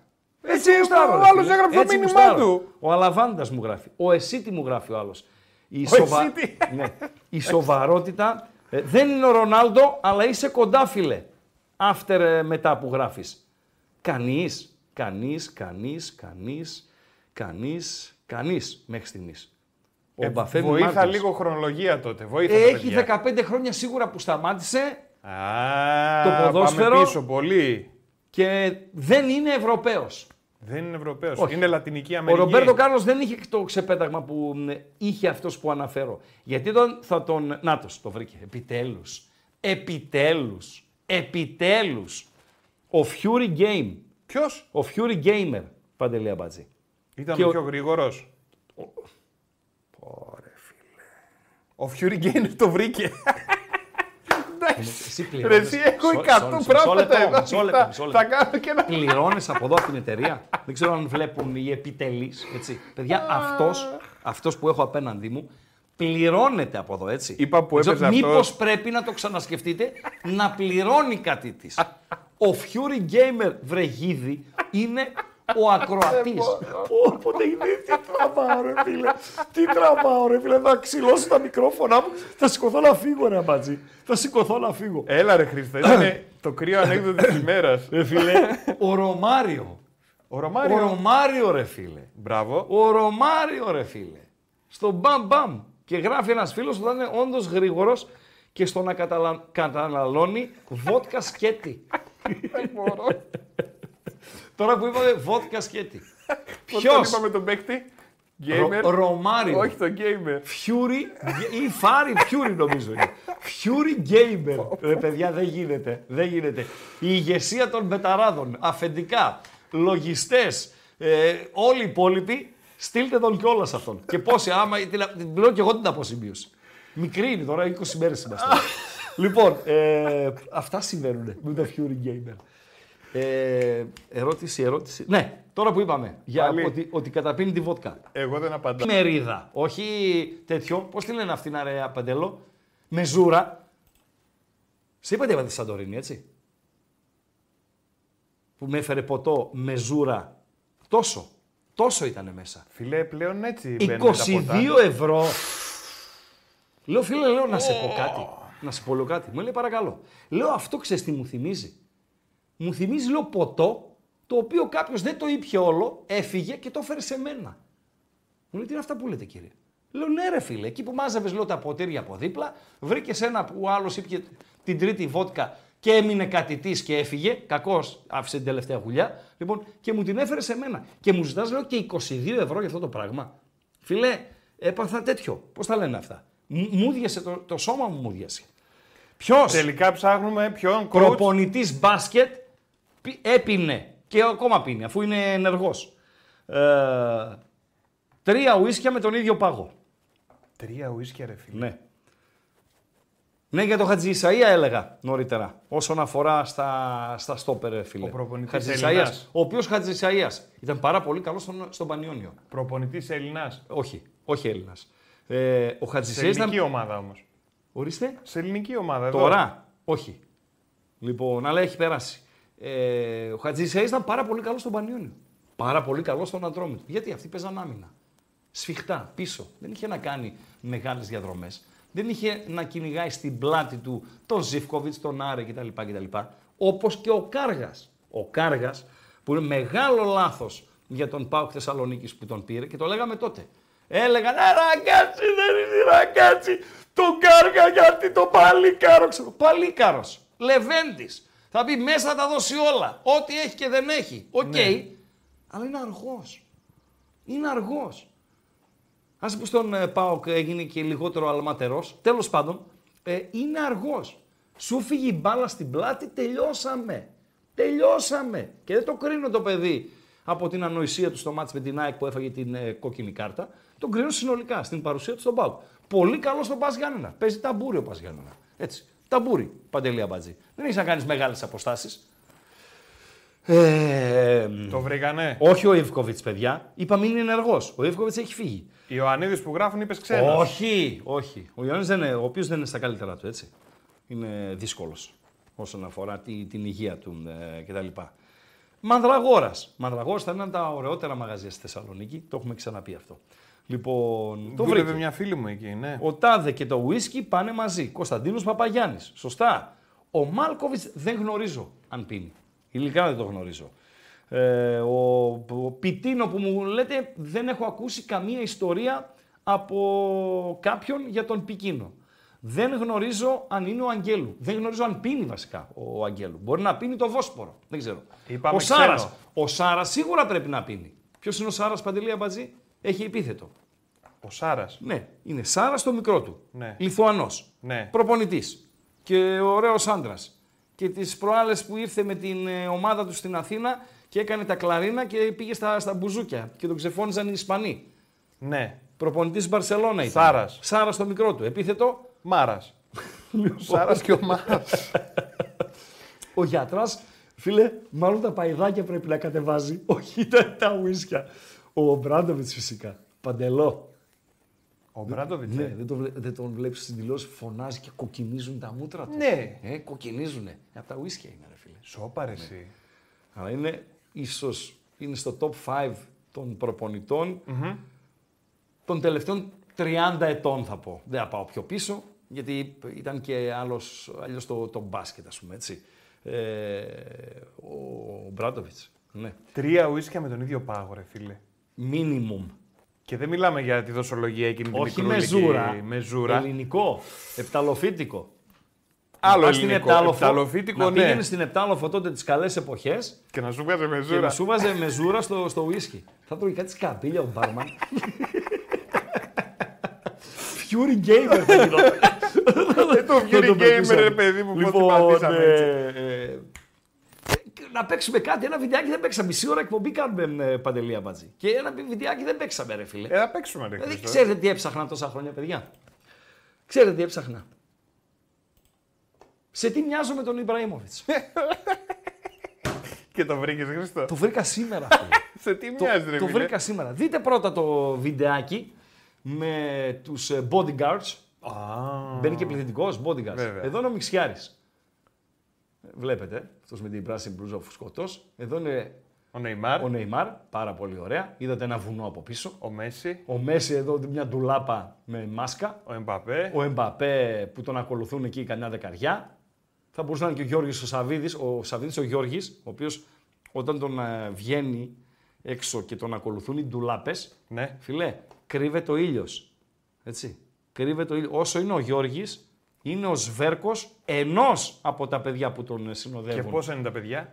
Έτσι, γουστάρω, ο ρε άλλος φίλε. έγραψε το Έτσι μήνυμά γουστάρω. του. Ο Αλαβάντας μου γράφει. Ο Εσίτη μου γράφει ο άλλος. Η, Ο Εσίτη. [LAUGHS] ναι. Η σοβαρότητα ε, δεν είναι ο Ρονάλντο, αλλά είσαι κοντά, φίλε. After ε, μετά που γράφεις. Κανείς, κανείς, κανείς, κανείς, κανείς, κανείς μέχρι στιγμής. Ο Ε, Μπαφέ μου βοήθα Μάρτινς. λίγο χρονολογία τότε. Βοήθα τα Έχει παιδιά. 15 χρόνια σίγουρα που σταμάτησε Α, το ποδόσφαιρο. Πάμε πίσω πολύ. και δεν είναι Ευρωπαίος. Δεν είναι Ευρωπαίος. Όχι. Είναι Λατινική Ο Αμερική. Ρομπέρτο Κάρλος δεν είχε το ξεπέταγμα που μ, είχε αυτό που αναφέρω. Γιατί τον, θα τον. Νάτος, το βρήκε. Επιτέλους. Επιτέλους. Επιτέλους. Ο Fury Game. Ποιος; Ο Fury Gamer. Παντελή Αμπατζή. Ήταν Και ο ο- πιο γρήγορος. Ο Fury Gamer το βρήκε. Εσύ Ρε, πληρώνεις. εσύ έχω Μισό- 100 μισό- μισό πράγματα λεπτό, εδώ. μισό λεπτό, Θα- μισό λεπτό. Θα κάνω και ένα... Πληρώνεις από εδώ από την εταιρεία. Δεν ξέρω αν βλέπουν οι επιτελείς. Παιδιά, αυτός αυτός που έχω απέναντί μου πληρώνεται από εδώ, έτσι. Είπα που Δεν ξέρω, έπαιζε Μήπως αυτός. πρέπει να το ξανασκεφτείτε να πληρώνει κάτι της. Ο Fury Gamer Βρεγίδη είναι ο ακροατής. Όποτε είναι, τι τραβάω, ρε φίλε. Τι τραβάω, ρε φίλε. Θα ξυλώσω τα μικρόφωνα μου. Θα σηκωθώ να φύγω, ρε μπατζή. Θα σηκωθώ να φύγω. Έλα ρε Χρήστο, ήταν το κρύο ανέκδοτο της ημέρας. Ρε φίλε, ο Ρωμάριο. Ο Ο Ρωμάριο. Ρωμάριο, ρε φίλε. Μπράβο. Ο Ρωμάριο, ρε φίλε. Στο μπαμ μπαμ. Και γράφει ένας φίλος ότι είναι όντως γρήγορος και στο να καταλα... καταναλώνει βότκα σκέτη. [LAUGHS] Δεν μπορώ. Τώρα που είπαμε βότκα σκέτη. [LAUGHS] Πώς τον Ποιος; είπαμε τον παίκτη; Ρο- Gamer. Ρωμάριο. Όχι το gamer. Fury ή Φάρι Fury νομίζω είναι. Fury Gamer. Ρε παιδιά δεν γίνεται. Δεν γίνεται. Η ηγεσία των μπεταράδων, αφεντικά, λογιστές, ε, όλοι οι υπόλοιποι, στείλτε τον κιόλας αυτόν. Και πόσοι, άμα την, την πλέον και εγώ την αποσημείωση. Μικρή είναι τώρα, 20 μέρες είμαστε. [LAUGHS] λοιπόν, ε, αυτά συμβαίνουν με το Fury Gamer. Ε, ερώτηση, ερώτηση. Ναι, τώρα που είπαμε για Πάλι. ότι, ότι καταπίνει τη βότκα. Εγώ δεν απαντάω. Μερίδα. Όχι τέτοιο. Πώς τη λένε αυτήν, ρε Παντέλο. Μεζούρα. Σε είπα τι έβαλε στη Σαντορίνη, έτσι. Που με έφερε ποτό μεζούρα. Τόσο. Τόσο ήταν μέσα. Φιλέ, πλέον έτσι μπαίνουν τα ποτά. 22 ευρώ. Λέω, φίλε, λέω να σε πω κάτι. Να σε πω λέω κάτι. Μου λέει παρακαλώ. Λέω αυτό ξέρεις τι μου θυμίζει. Μου θυμίζει, λέω, ποτό το οποίο κάποιος δεν το ήπια όλο, έφυγε και το έφερε σε μένα. Μου λέει, τι είναι αυτά που λέτε, κύριε; Λέω, ναι, ρε φίλε, εκεί που μάζευες λέω, τα ποτήρια από δίπλα, βρήκες ένα που ο άλλος ήπια την τρίτη βότκα και έμεινε κατητής και έφυγε. Κακός, άφησε την τελευταία γουλιά. Λοιπόν, και μου την έφερε σε μένα. Και μου ζητάς, λέω, και 22 ευρώ για αυτό το πράγμα. Φιλέ, έπαθα τέτοιο. Πώς τα λένε αυτά; Μου μούδιασε το, το σώμα μου, μούδιασε. Ποιος; Τελικά ψάχνουμε ποιον coach; προπονητής μπάσκετ πι- έπινε και ακόμα πίνει, αφού είναι ενεργός. Ε, τρία ουίσκια με τον ίδιο πάγο. Τρία ουίσκια, ρε φίλε. Ναι. Ναι, για το Χατζη Ισαΐα έλεγα νωρίτερα. Όσον αφορά στα, στα στόπερ, ρε φίλε. Ο προπονητής Χατζη Έλληνας. Ισαΐας, Ο οποίος Χατζη Ισαΐας ήταν πάρα πολύ καλός στον, στον Πανιόνιο. Προπονητής Ελληνά. Όχι, όχι Έλληνας. Ε, ο Χατζη Σε Ισαΐας ελληνική ήταν. ομάδα όμως. Ορίστε. Σε ελληνική ομάδα. Εδώ. Τώρα, όχι. Λοιπόν, αλλά έχει περάσει. Ε, ο Χατζη Ισαΐας ήταν πάρα πολύ καλός στον Πανιόνιο. Πάρα πολύ καλός στον Ατρόμητο. Γιατί αυτοί παίζαν άμυνα. Σφιχτά, πίσω. Δεν είχε να κάνει μεγάλες διαδρομές. Δεν είχε να κυνηγάει στην πλάτη του τον Ζιφκοβιτς, τον Άρε κτλ. κτλ. Όπως και ο Κάργας. Ο Κάργας, που είναι μεγάλο λάθος για τον Πάουκ Θεσσαλονίκης που τον πήρε και το λέγαμε τότε. Έλεγαν, «Ε, Ραγκάτση, δεν είναι, Ραγκάτση, τον Κάργα γιατί το παλίκαρο, ξέρω. Παλίκαρος, Λεβέντης, θα πει μέσα θα τα δώσει όλα, ό,τι έχει και δεν έχει. Οκ, αλλά είναι αργός. Είναι αργός. Άσε που στον ε, ΠΑΟΚ έγινε και λιγότερο αλματερός, τέλος πάντων, ε, είναι αργός. Σου φύγει η μπάλα στην πλάτη, τελειώσαμε. Τελειώσαμε. Και δεν το κρίνω το παιδί από την ανοησία του στο ματς με την ΑΕΚ που έφαγε την ε, κόκκινη κάρτα. Τον κρίνω συνολικά στην παρουσία του στον ΠΑΟΚ. Πολύ καλό στον Πας Γιάννενα. Παίζει ταμπούρι ο Πας Γιάννενα. Έτσι. Ταμπούρι, Παντελή Αμπατζή. Δεν έχεις να κάνεις μεγάλες αποστάσεις. Ε, Το βρήκανε; όχι ο Ιβκοβιτς, παιδιά. Είπαμε είναι ενεργός. Ο Ιβκοβιτς έχει φύγει. Ιωαννίδης που γράφουν είπες ξένος. Όχι, όχι. Ο Ιωάννης δεν είναι, ο οποίος δεν είναι στα καλύτερά του, έτσι. Είναι δύσκολος όσον αφορά τη, την υγεία του ε, κτλ. Μανδραγόρας. Μανδραγόρας θα είναι ένα από τα ωραιότερα μαγαζιά στη Θεσσαλονίκη. Το έχουμε ξαναπεί αυτό. Λοιπόν, το Δούλευε βρήκε. μια φίλη μου εκεί, ναι. Ο Τάδε και το ουίσκι πάνε μαζί. Κωνσταντίνος Παπαγιάννης. Σωστά. Ο Μάλκοβιτς δεν γνωρίζω αν πίνει. Ειλικρινά δεν το γνωρίζω. Ε, ο, ο Πιτίνο που μου λέτε δεν έχω ακούσει καμία ιστορία από κάποιον για τον Πικίνο. Δεν γνωρίζω αν είναι ο Αγγέλου. Δεν γνωρίζω αν πίνει βασικά ο Αγγέλου. Μπορεί να πίνει το Βόσπορο. Δεν ξέρω. Είπαμε ο Σάρας. ξένο. Ο Σάρας σίγουρα πρέπει να πίνει. Ποιος είναι ο Σάρας Παντελή Αμπατζή; Έχει επίθετο. Ο Σάρας. Ναι, είναι Σάρας στο μικρό του. Ναι. Λιθουανός. Ναι. Προπονητής. Και ωραίος άντρας. Και τις προάλλες που ήρθε με την ε, ομάδα του στην Αθήνα και έκανε τα κλαρίνα και πήγε στα, στα μπουζούκια και τον ξεφώνιζαν οι Ισπανοί. Ναι. Προπονητής Μπαρσελόνα ήταν. Σάρας. Σάρας στο μικρό του. Επίθετο. Μάρας. Λοιπόν. Σάρας και ο Μάρας. Ο γιατράς, φίλε, μάλλον τα παϊδάκια πρέπει να κατεβάζει. Όχι τα, τα ουίσκια. Ο Μπράντοβιτ φυσικά. Παντελό. Ο Μπράντοβιτ. Ναι, δεν, το, βλέ- δεν τον βλέπεις στην δηλώση, φωνάζει και κοκκινίζουν τα μούτρα του. Ναι. Ε, κοκκινίζουνε. Από τα ουίσκια είναι, ρε φίλε. Σόπα ρε εσύ. Αλλά είναι ίσως είναι στο top 5 των προπονητων των τελευταίων 30 ετών θα πω. Δεν θα πάω πιο πίσω, γιατί ήταν και άλλος, αλλιώς το, το μπάσκετ, ας πούμε, έτσι. Ε, ο Μπράντοβιτς, ναι. Τρία ουίσκια με τον ίδιο πάγο, ρε φίλε. Minimum. Και δεν μιλάμε για τη δοσολογία εκείνη την Όχι μικρούλικη μεζούρα. μεζούρα. Ελληνικό. Επταλοφύτικο. Άλλο Να πας στην ελληνικό. Επτάλοφο, Επταλοφύτικο, να ναι. πήγαινες στην Επτάλοφο τότε τις καλές εποχές Και να σου βγάζει και μεζούρα. να σου βάζε μεζούρα στο, στο ουίσκι. Θα τρώει κάτι σκαμπίλια ο μπάρμαν. Fury gamer θα γινόταν. Ε, το Θα Fury το Gamer, πετούσαμε. ρε παιδί μου, πώς την Λοιπόν, πατήσαμε έτσι. Ε, ε, να παίξουμε κάτι, ένα βιντεάκι δεν παίξαμε. Μισή ώρα εκπομπή κάνουμε ε, παντελία μαζί. Και ένα βιντεάκι δεν παίξαμε, ρε φίλε. Ε, θα παίξουμε, ρε Δηλαδή, Χριστός. ξέρετε τι έψαχνα τόσα χρόνια, παιδιά; Ξέρετε τι έψαχνα; Σε τι μοιάζω με τον Ιμπραήμοβιτς. [LAUGHS] Και το βρήκες, Χριστό. το βρήκα σήμερα. φίλε. [LAUGHS] Σε τι το, μοιάζει, ρε το φίλε; βρήκα σήμερα. Δείτε πρώτα το βιντεάκι με τους ε, bodyguards. Α, Μπαίνει και πληθυντικός bodyguards. Βέβαια. Εδώ είναι ο Μιξιάρης. Ε, Βλέπετε, αυτός με την πράσινη μπλούζα ο φουσκωτός. Εδώ είναι Ο Νεϊμάρ, ο Νεϊμάρ, πάρα πολύ ωραία. Είδατε ένα βουνό από πίσω. ο Μέση, Ο Μέση εδώ μια ντουλάπα με μάσκα. ο Εμπαπέ. Ο Εμπαπέ που τον ακολουθούν εκεί κανένα δεκαριά. Θα μπορούσε να είναι και ο Γιώργης ο Σαβίδης, ο Σαβίδης ο Γιώργης, ο οποίος όταν τον ε, βγαίνει έξω και τον ακολουθούν οι ντουλάπες, Ναι. φιλέ, κρύβεται ο ήλιος. Έτσι. Κρύβεται ο ήλιος. Όσο είναι ο Γιώργης, είναι ο Σβέρκος ενός από τα παιδιά που τον Και συνοδεύουν. πόσα είναι τα παιδιά;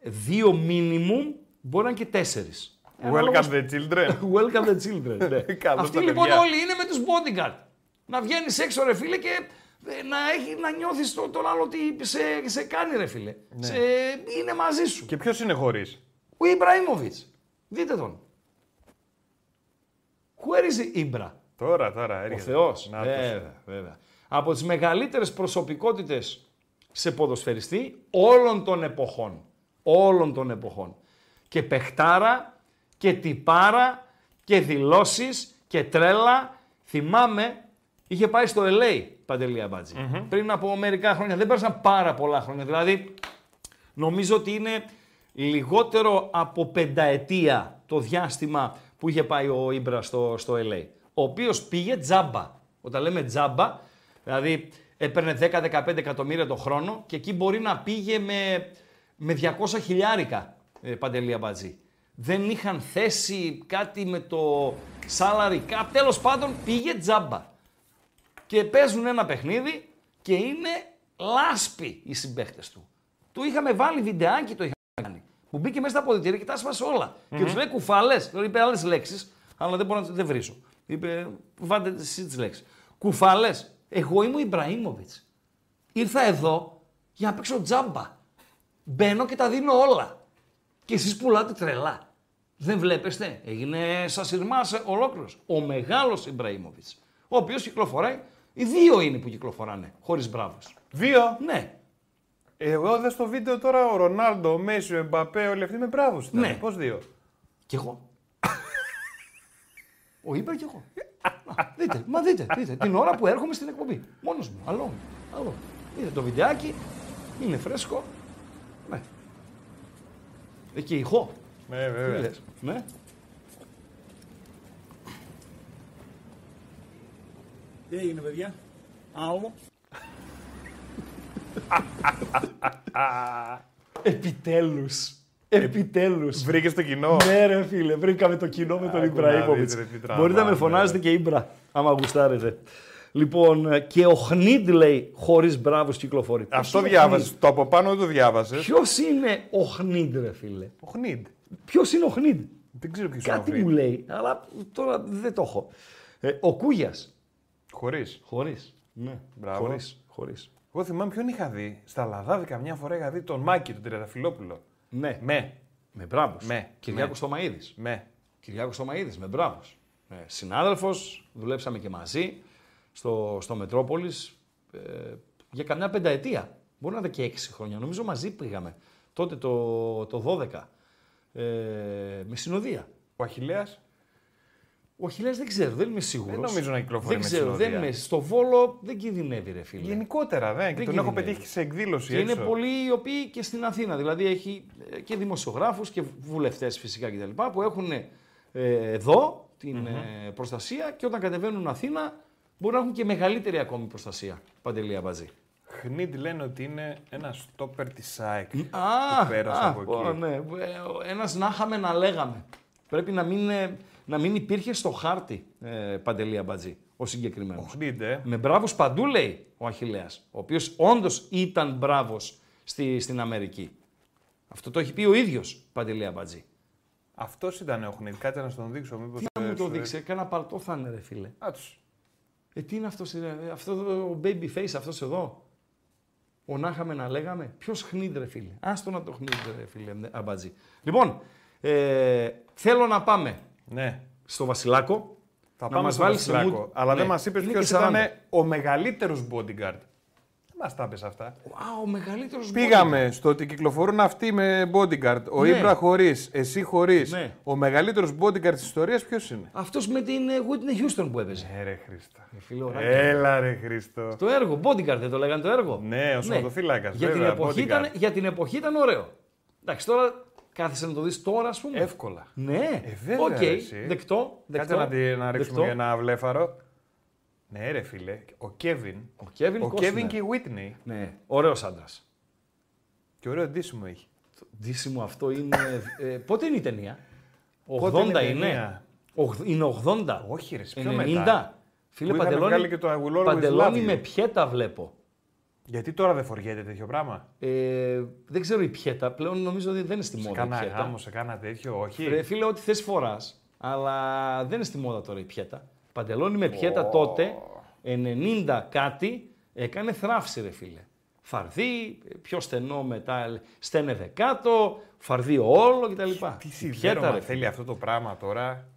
Δύο minimum, μπορεί να είναι και τέσσερις. Ένα Welcome λόγος- the children. [LAUGHS] Welcome the children. ναι. [LAUGHS] Καλώς Αυτοί τα λοιπόν παιδιά. όλοι είναι με τους bodyguard. Να βγαίνεις έξω ρε φίλε και ε, να, έχει, να νιώθεις το, τον άλλο ότι σε, σε κάνει ρε φίλε. Ναι. Σε, είναι μαζί σου. Και ποιος είναι χωρίς; Ο Ιμπραήμοβιτς. Δείτε τον. Where is Ibra? Τώρα, τώρα Ο έρχεται. Θεός. Να το. Βέβαια, βέβαια. Από τις μεγαλύτερες προσωπικότητες σε ποδοσφαιριστή όλων των εποχών. Όλων των εποχών. Και παιχτάρα και τυπάρα και δηλώσεις και τρέλα. Θυμάμαι, είχε πάει στο LA, Παντελή Αμπάτζη. Πριν από μερικά χρόνια. Δεν πέρασαν πάρα πολλά χρόνια. Δηλαδή, Νομίζω ότι είναι λιγότερο από πενταετία το διάστημα που είχε πάει ο Ήμπρα στο, στο LA. Ο οποίος πήγε τζάμπα. Όταν λέμε τζάμπα, δηλαδή έπαιρνε 10-15 εκατομμύρια το χρόνο και εκεί μπορεί να πήγε με, με 200 χιλιάρικα, ε, Παντελή Αμπατζή. Δεν είχαν θέσει κάτι με το salary cap. Τέλος πάντων πήγε τζάμπα και παίζουν ένα παιχνίδι και είναι λάσπη οι συμπαίχτες του. Του είχαμε βάλει βιντεάκι, το είχαμε κάνει. Που μπήκε μέσα στα αποδητήρια και τα έσπασε όλα. Και τους λέει κουφάλες. Τώρα είπε άλλες λέξεις, αλλά δεν μπορώ να δεν βρίσω. Είπε, βάλτε εσύ τις λέξεις. Κουφάλες. Εγώ είμαι ο Ιμπραήμοβιτς. Ήρθα εδώ για να παίξω τζάμπα. Μπαίνω και τα δίνω όλα. Και εσείς πουλάτε τρελά. Δεν βλέπεστε; Έγινε σας ολόκληρος. Ο μεγάλος Ιμπραήμοβιτς. Ο οποίος κυκλοφοράει. Οι δύο είναι που κυκλοφοράνε. Χωρίς μπράβος. Δύο; Ναι. Εγώ είδα στο βίντεο τώρα ο Ρονάλντο, ο Μέση, ο Εμπαπέ, όλοι αυτοί με μπράβου. Ναι. Πώς δύο; Κι εγώ. [LAUGHS] Ο είπα κι εγώ. Α, δείτε, μα δείτε, δείτε. Την ώρα που έρχομαι στην εκπομπή. Μόνος μου. Αλλό. Αλλό. Δείτε το βιντεάκι. Είναι φρέσκο. Ναι. Εκεί ηχό. Ναι, Τι βέβαια. λες. Ναι. Τι έγινε, παιδιά; Άλλο. Επιτέλους. Επιτέλους. Βρήκες το κοινό. Ναι ρε φίλε, βρήκαμε το κοινό με τον Άκου να Ιμπραήμοβιτς. δεις, ρε, τι τραβάμε, Μπορείτε να με ρε. φωνάζετε και Ήμπρα, άμα γουστάρετε. Λοιπόν, ε, και ο Χνίντ λέει χωρίς μπράβους κυκλοφορεί. Αυτό διάβασε. Το από πάνω δεν το διάβασε. Ποιος είναι ο Χνίντ, ρε φίλε; Ο Χνίντ. Ποιος είναι ο Χνίντ. Δεν ξέρω ποιος είναι ο Κάτι Χνίντ. μου λέει, αλλά τώρα δεν το έχω. Ε, ο Κούγιας. Χωρίς. Χωρίς. Ναι, Μπράβο. Χωρίς. Χωρίς. Εγώ θυμάμαι ποιον είχα δει. Στα Λαδάδικα μια φορά είχα δει τον Μάκη, τον Τριανταφυλόπουλο. Ναι. Με. Με μπράβος. Με. Κυριάκος Με. Στομαίδης. Με. Κυριάκος Στομαίδης, με μπράβος. Ε, Συνάδελφος, δουλέψαμε και μαζί στο, στο Μετρόπολης ε, για καμιά πενταετία. Μπορεί να είναι και έξι χρόνια. Νομίζω μαζί πήγαμε. Τότε το, το 12. Ε, με συνοδεία. Ο Αχηλέας. Ο Αχιλέας δεν ξέρω, δεν είμαι σίγουρος. Δεν νομίζω να κυκλοφορεί Δεν με ξέρω, συνοδεία. δεν είμαι. Στο Βόλο δεν κινδυνεύει, ρε φίλε. Γενικότερα δεν. Και Δεν τον έχω κινδυνεύει. πετύχει σε εκδήλωση Και είναι έξω. πολλοί οι οποίοι και στην Αθήνα. Δηλαδή έχει ε, και δημοσιογράφους και βουλευτές φυσικά κτλ. που έχουν ε, εδώ την ε, προστασία και όταν κατεβαίνουν Αθήνα μπορεί να έχουν και μεγαλύτερη ακόμη προστασία. Παντελή Αμπαζή. Χνίντ λένε ότι είναι ένα στόπερ της ΑΕΚ. Α, που πέρασε α, από πω, εκεί. ναι. Ένας να είχαμε να λέγαμε. Πρέπει να μην, ε, να μην υπήρχε στο χάρτη ε, Παντελή Αμπατζή ο συγκεκριμένος. Ο Χνίντ, ε. Με μπράβο παντού λέει ο Αχιλέας, ο οποίος όντως ήταν μπράβος στη, στην Αμερική. Αυτό το έχει πει ο ίδιος Παντελή Αμπατζή. Αυτός ήταν ο Χνίντ. Κάτσε να στον δείξω. Μήπως Τι να μου ε, το σου- δείξει, έκανα παλτό θα είναι ρε φίλε. Άτους. Ε, τι είναι αυτός, ε, αυτό το baby face αυτός εδώ. Ο να είχαμε να λέγαμε. Ποιος χνίδ, ρε φίλε. Άστο να το χνίδ, ρε φίλε, ναι, αμπατζή. Λοιπόν, ε, θέλω να πάμε Ναι. στο Βασιλάκο. Θα να πάμε μας στο βάλεις σε Βασιλάκο. mood. Αλλά δεν Ναι. μας είπες Είναι ποιος και ήταν 40. ο μεγαλύτερος bodyguard. Δεν μας τα πες αυτά. Α, ο μεγαλύτερος. Πήγαμε στο ότι κυκλοφορούν αυτοί με bodyguard. Ο Ναι. Ίμπρα χωρίς, εσύ χωρίς. Ναι. Ο μεγαλύτερος bodyguard της ιστορίας ποιος είναι; Αυτός με την ε, Whitney Houston που έπαιζε. Ε, ρε Χρήστο. Ε, φίλε, ωραία. Έλα, ρε Χρήστο. Το έργο, bodyguard δεν το λέγανε το έργο. Ναι, ο σωματοφύλακας, Για, την βέβαια, εποχή bodyguard. ήταν, για την εποχή ήταν ωραίο. Εντάξει, τώρα κάθεσαι να το δεις τώρα, ας πούμε. Εύκολα. Ναι, Ε, βέβαια, οκ, ρε, εσύ. δεκτό, δεκτό. Κάτσε να, τη, να ρίξουμε δεκτό. και ένα βλέφαρο. Ναι, ρε φίλε. Ο Κέβιν. Ο Κέβιν Ο Κόστνερ. Κέβιν και η Whitney. Ναι, ωραίος άντρας. Και ωραίο ντύσιμο έχει. Το ντύσιμο αυτό είναι... ε, πότε είναι η ταινία; 80 Πότε είναι η είναι; ταινία; Ογδ- Είναι 80. Όχι, ρε, πιο 90. μετά. Φίλε, Που είχαν παντελόνι, βγάλει και το I will always παντελόνι love you. με πιέτα βλέπω. Γιατί τώρα δεν φοριέται τέτοιο πράγμα; Ε, δεν ξέρω η πιέτα. Πλέον νομίζω ότι δεν είναι στη μόδα η Κάνα πιέτα. γάμο, σε κάνα τέτοιο, όχι; Ρε, φίλε, ό,τι θες φοράς, αλλά δεν είναι στη μόδα τώρα η πιέτα. Παντελόνι με πιέτα τότε, 90 κάτι, έκανε θράψη ρε φίλε. Φαρδί, πιο στενό μετά, στένευε κάτω, φαρδί όλο κτλ. Τι Η σιδέρωμα θέλει αυτό το πράγμα τώρα.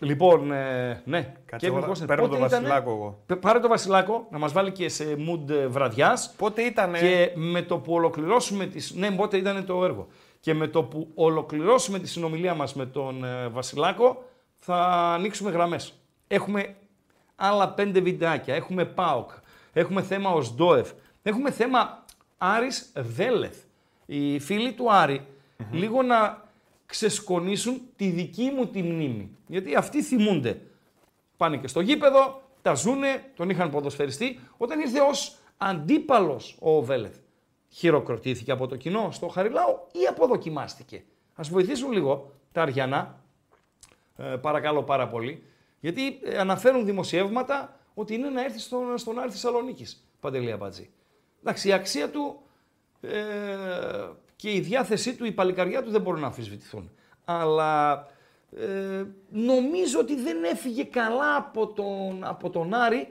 Λοιπόν, ε, ναι. Κάτσε Kevin εγώ, Costner. παίρνω Πότε τον ήτανε; Βασιλάκο εγώ. Πε- Πάρε το Βασιλάκο να μας βάλει και σε mood ε, βραδιάς. Πότε ήταν. Και με το που ολοκληρώσουμε τις... Ναι, πότε ήταν το έργο. Και με το που ολοκληρώσουμε τη συνομιλία μας με τον ε, Βασιλάκο, θα ανοίξουμε γραμμές. Έχουμε άλλα πέντε βιντεάκια. Έχουμε ΠΑΟΚ. Έχουμε θέμα ΟΣΔΟΕΦ. Έχουμε θέμα Άρης Βέλεθ. Οι φίλοι του αρη λίγο να ξεσκονίσουν τη δική μου τη μνήμη. Γιατί αυτοί θυμούνται. Πάνε και στο γήπεδο, τα ζούνε, τον είχαν ποδοσφαιριστεί. Όταν ήρθε ως αντίπαλος ο Βέλεθ, χειροκροτήθηκε από το κοινό στο Χαριλάου ή αποδοκιμάστηκε. Ας βοηθήσουν λίγο τα Αριανά, ε, παρακαλώ πάρα πολύ, γιατί ε, αναφέρουν δημοσιεύματα ότι είναι να έρθει στον, στον Άρη Θεσσαλονίκης, Παντελή Αμπατζή. Εντάξει, η αξία του ε, και η διάθεσή του, η παλικαριά του δεν μπορούν να αμφισβητηθούν. Αλλά ε, νομίζω ότι δεν έφυγε καλά από τον, από τον Άρη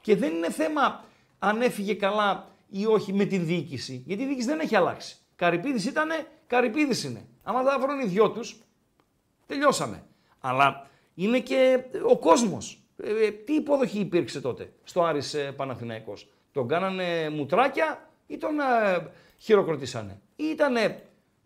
και δεν είναι θέμα αν έφυγε καλά ή όχι με την διοίκηση. Γιατί η διοίκηση δεν έχει αλλάξει. Καρυπίδης ήτανε, Καρυπίδης είναι. Άμα δεν βρουν οι δυο τους, τελειώσαμε. Αλλά είναι και ο κόσμος. Ε, ε, τι υποδοχή υπήρξε τότε στο Άρης ε, Παναθηναϊκός; Τον κάνανε μουτράκια ή τον ε, χειροκροτήσανε; Ή ήτανε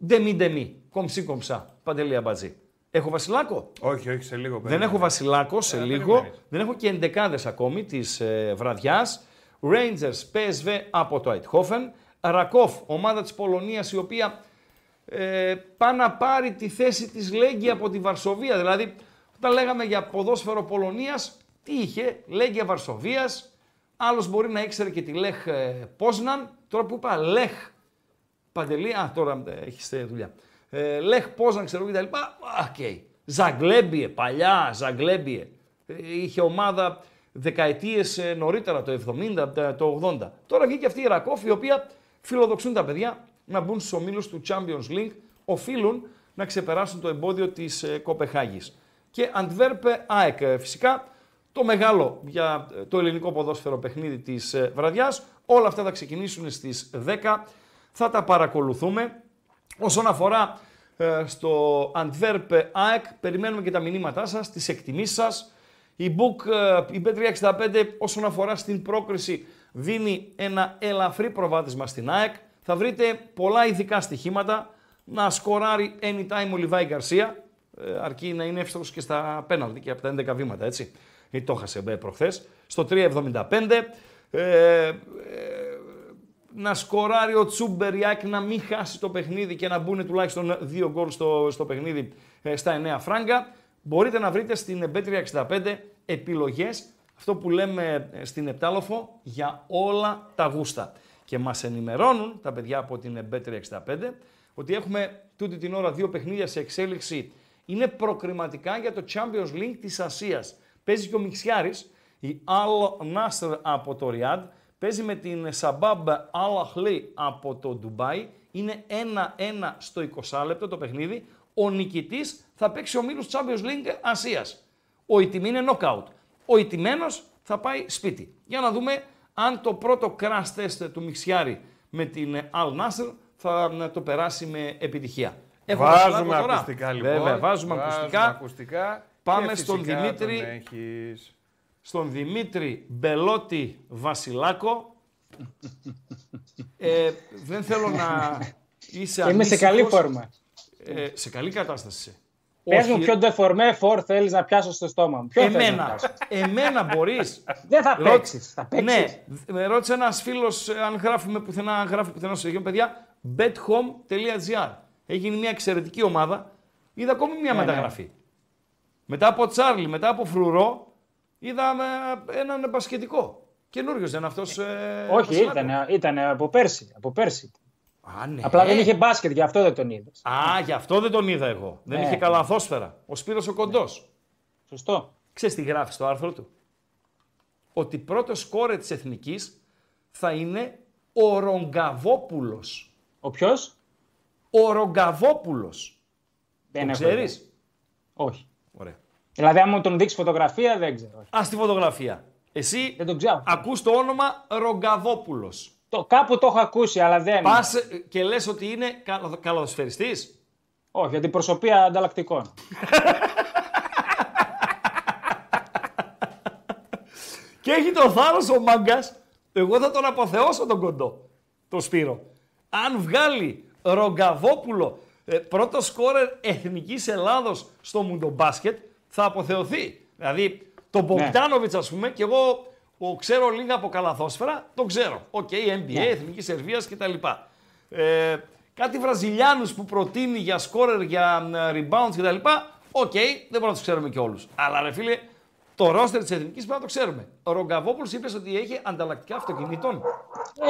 ντεμι ντεμι, κομψή κομψά, παντελή αμπατζή. Έχω βασιλάκο; Όχι, όχι, σε λίγο. Δεν περίμενε. έχω βασιλάκο σε Ε, λίγο. περιμένεις. Δεν έχω και εντεκάδες ακόμη της ε, βραδιάς. Rangers PSV από το Eindhoven. Ράκοφ, ομάδα της Πολωνίας η οποία ε, πάει να πάρει τη θέση της Λέγκια από τη Βαρσοβία. Δηλαδή, όταν λέγαμε για ποδόσφαιρο Πολωνίας, τι είχε, Λέγκια Βαρσοβίας, άλλος μπορεί να ήξερε και τη Λέχ ε, Πόσναν. Τώρα που είπα Λέχ Παντελή, α, τώρα ε, έχεις ε, δουλειά. Ε, Λέχ Πόσναν, ξέρω και τα λοιπά. Οκ. Ζαγκλέμπιε, παλιά, Ζαγκλέμπιε. Ε, είχε ομάδα δεκαετίες ε, νωρίτερα, το 70, τα- το 80. Τώρα βγήκε αυτή η Ρακόφ, η οποία φιλοδοξούν τα παιδιά να μπουν στους ομίλους του Champions League, οφείλουν να ξεπεράσουν το εμπόδιο της ε, Κοπεχάγης. Και Αντβέρπε ΑΕΚ ε, φυσικά, το μεγάλο για ε, το ελληνικό ποδόσφαιρο παιχνίδι της ε, βραδιάς. Όλα αυτά θα ξεκινήσουν στις 10, θα τα παρακολουθούμε. Όσον αφορά ε, στο Antwerp ΑΕΚ, περιμένουμε και τα μηνύματά σας, τις εκτιμήσεις σας. Η Book, ε, η B365 όσον αφορά στην πρόκριση δίνει ένα ελαφρύ προβάδισμα στην ΑΕΚ. Θα βρείτε πολλά ειδικά στοιχήματα, να σκοράρει anytime ο Λιβάη Γκαρσία, ε, αρκεί να είναι εύστοχος και στα πέναλτι και από τα 11 βήματα, έτσι. Γιατί το έχασε ε, προχθές. Στο 3.75. Ε, ε, να σκοράρει ο Τσούμπερ η ΑΕΚ να μην χάσει το παιχνίδι και να μπουν τουλάχιστον δύο γκολ στο, στο παιχνίδι ε, στα 9 φράγκα. Μπορείτε να βρείτε στην Bet365 επιλογές, αυτό που λέμε ε, στην Επτάλοφο, για όλα τα γούστα. Και μας ενημερώνουν τα παιδιά από την Bet365 ότι έχουμε τούτη την ώρα δύο παιχνίδια σε εξέλιξη. Είναι προκριματικά για το Champions League της Ασίας. Παίζει και ο Μιξιάρης, η Al Nasr από το Ριάντ, παίζει με την Sabab Al Ahly από το Ντουμπάι. Είναι 1-1 στο 20 λεπτό το παιχνίδι. Ο νικητής θα παίξει ο μήλος Champions League Ασίας. Ο ηττημή είναι knockout. Ο ηττημένος θα πάει σπίτι. Για να δούμε αν το πρώτο crash test του Μιξιάρη με την Al Nasr θα το περάσει με επιτυχία. Έχω Βάζουμε βασιλάκο τώρα. ακουστικά λοιπόν. Βέβαια, βάζουμε, ακουστικά. ακουστικά Πάμε και στον φυσικά Δημήτρη. τον έχεις. Στον Δημήτρη Μπελότη Βασιλάκο. ε, δεν θέλω να είσαι Είμαι σε καλή ανήσυχος. φόρμα. Ε, σε καλή κατάσταση. είσαι. Πες μου Όχι, ποιο ντεφορμέ φορ θέλεις να πιάσω στο στόμα μου. Ποιο θέλεις να Εμένα, πιάσω; εμένα μπορείς. Δεν θα Ρω- παίξεις. Θα παίξεις. Ναι, με ρώτησε ένας φίλος αν γράφουμε πουθενά, αν γράφει πουθενά στο Αγίο. Παιδιά, bethome.gr. Έχει γίνει μια εξαιρετική ομάδα. Είδα ακόμη μια Ναι, μεταγραφή. Μετά από Τσάρλι, μετά από Φρουρό, είδαμε έναν μπασκετικό. Καινούριος δεν είναι αυτός. Ε, Όχι, Βασιλάκο; ήταν, ήταν από πέρσι. Από πέρσι. Α, ναι. Απλά δεν είχε μπάσκετ, γι' αυτό δεν τον είδες. Α, γι' αυτό δεν τον είδα εγώ. Δεν Ναι. είχε καλαθόσφαιρα. Ο Σπύρος ο Κοντός. Σωστό. Ξέρεις τι γράφεις στο άρθρο του; ότι πρώτος σκόρε της Εθνικής θα είναι ο Ρογκαβόπουλος. Ο ποιος; Ο Ρογκαβόπουλος. Δεν Το έχω ξέρεις; ιδέα. Όχι. Ωραία. Δηλαδή, αν μου τον δείξεις φωτογραφία, δεν ξέρω. Όχι. Ας τη φωτογραφία. Εσύ Δεν τον ξέρω. ακούς το όνομα Ρογκαβόπουλος. Το, κάπου το έχω ακούσει, αλλά δεν. Πας ε, και λες ότι είναι καλο- καλαδοσφαιριστής. Όχι, για την προσωπία ανταλλακτικών. Και έχει το θάρρος ο μάγκας, εγώ θα τον αποθεώσω τον κοντό, τον Σπύρο. Αν βγάλει Ρογκαβόπουλο ε, πρώτος σκόρερ εθνικής Ελλάδος στο μουντομπάσκετ, θα αποθεωθεί. Δηλαδή, τον Μποκτάνοβιτς ας πούμε, και εγώ ο, ξέρω λίγα από καλαθόσφαιρα, τον ξέρω. Οκ, NBA, Εθνικής Σερβίας κτλ. Ε, κάτι Βραζιλιάνους που προτείνει για σκόρερ, για ε, rebounds κτλ. Οκ, δεν μπορούμε να τους ξέρουμε και όλους. Αλλά ρε φίλε, το ρόστερ της Εθνικής πρέπει να το ξέρουμε. Ο Ρογκαβόπουλος είπες ότι έχει ανταλλακτικά αυτοκινήτων.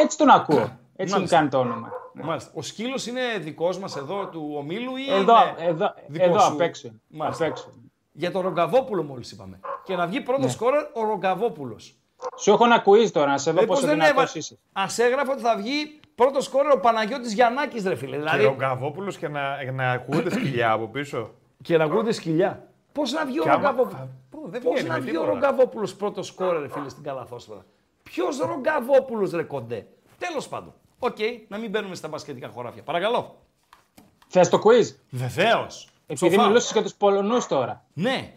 Έτσι τον ακούω. Έτσι μου Μάλιστα. κάνει το όνομα. Μάλιστα. Ο σκύλος είναι δικός μας εδώ του ομίλου ή. Εδώ, είναι εδώ, δικός εδώ σου; απ' έξω. είναι. Μάλιστα. Απ' έξω. Για τον Ρογκαβόπουλο μόλις είπαμε. Και να βγει πρώτος Ναι. σκόρερ ο Ρογκαβόπουλος. Σου έχω ένα quiz τώρα, να σε δω Μήπως πόσο δεν δυνατός έβα... είσαι. Α έγραφε ότι θα βγει πρώτος σκόρερ ο Παναγιώτης Γιαννάκης ρε φίλε. Και Δηλαδή... Ρογκαβόπουλος και να, να ακούγονται σκυλιά από πίσω. Και να ακούγονται σκυλιά. Πώς να βγει ο Και άμα- Ρογκαβόπουλος; Πω, δεν Πώς βγαίνει να με βγει ο τίποτα. Ρογκαβόπουλος πρώτος σκόρερ, ρε φίλε, στην καλαθόσφαιρα. Ποιος Ρογκαβόπουλος ρε κοντέ; Τέλος πάντων. Οκ, να μην μπαίνουμε στα μπασκετικά χωράφια. Παρακαλώ. Θες το quiz; Βεβαίως. Επειδή μιλούσες για τους Πολωνούς τώρα. Ναι.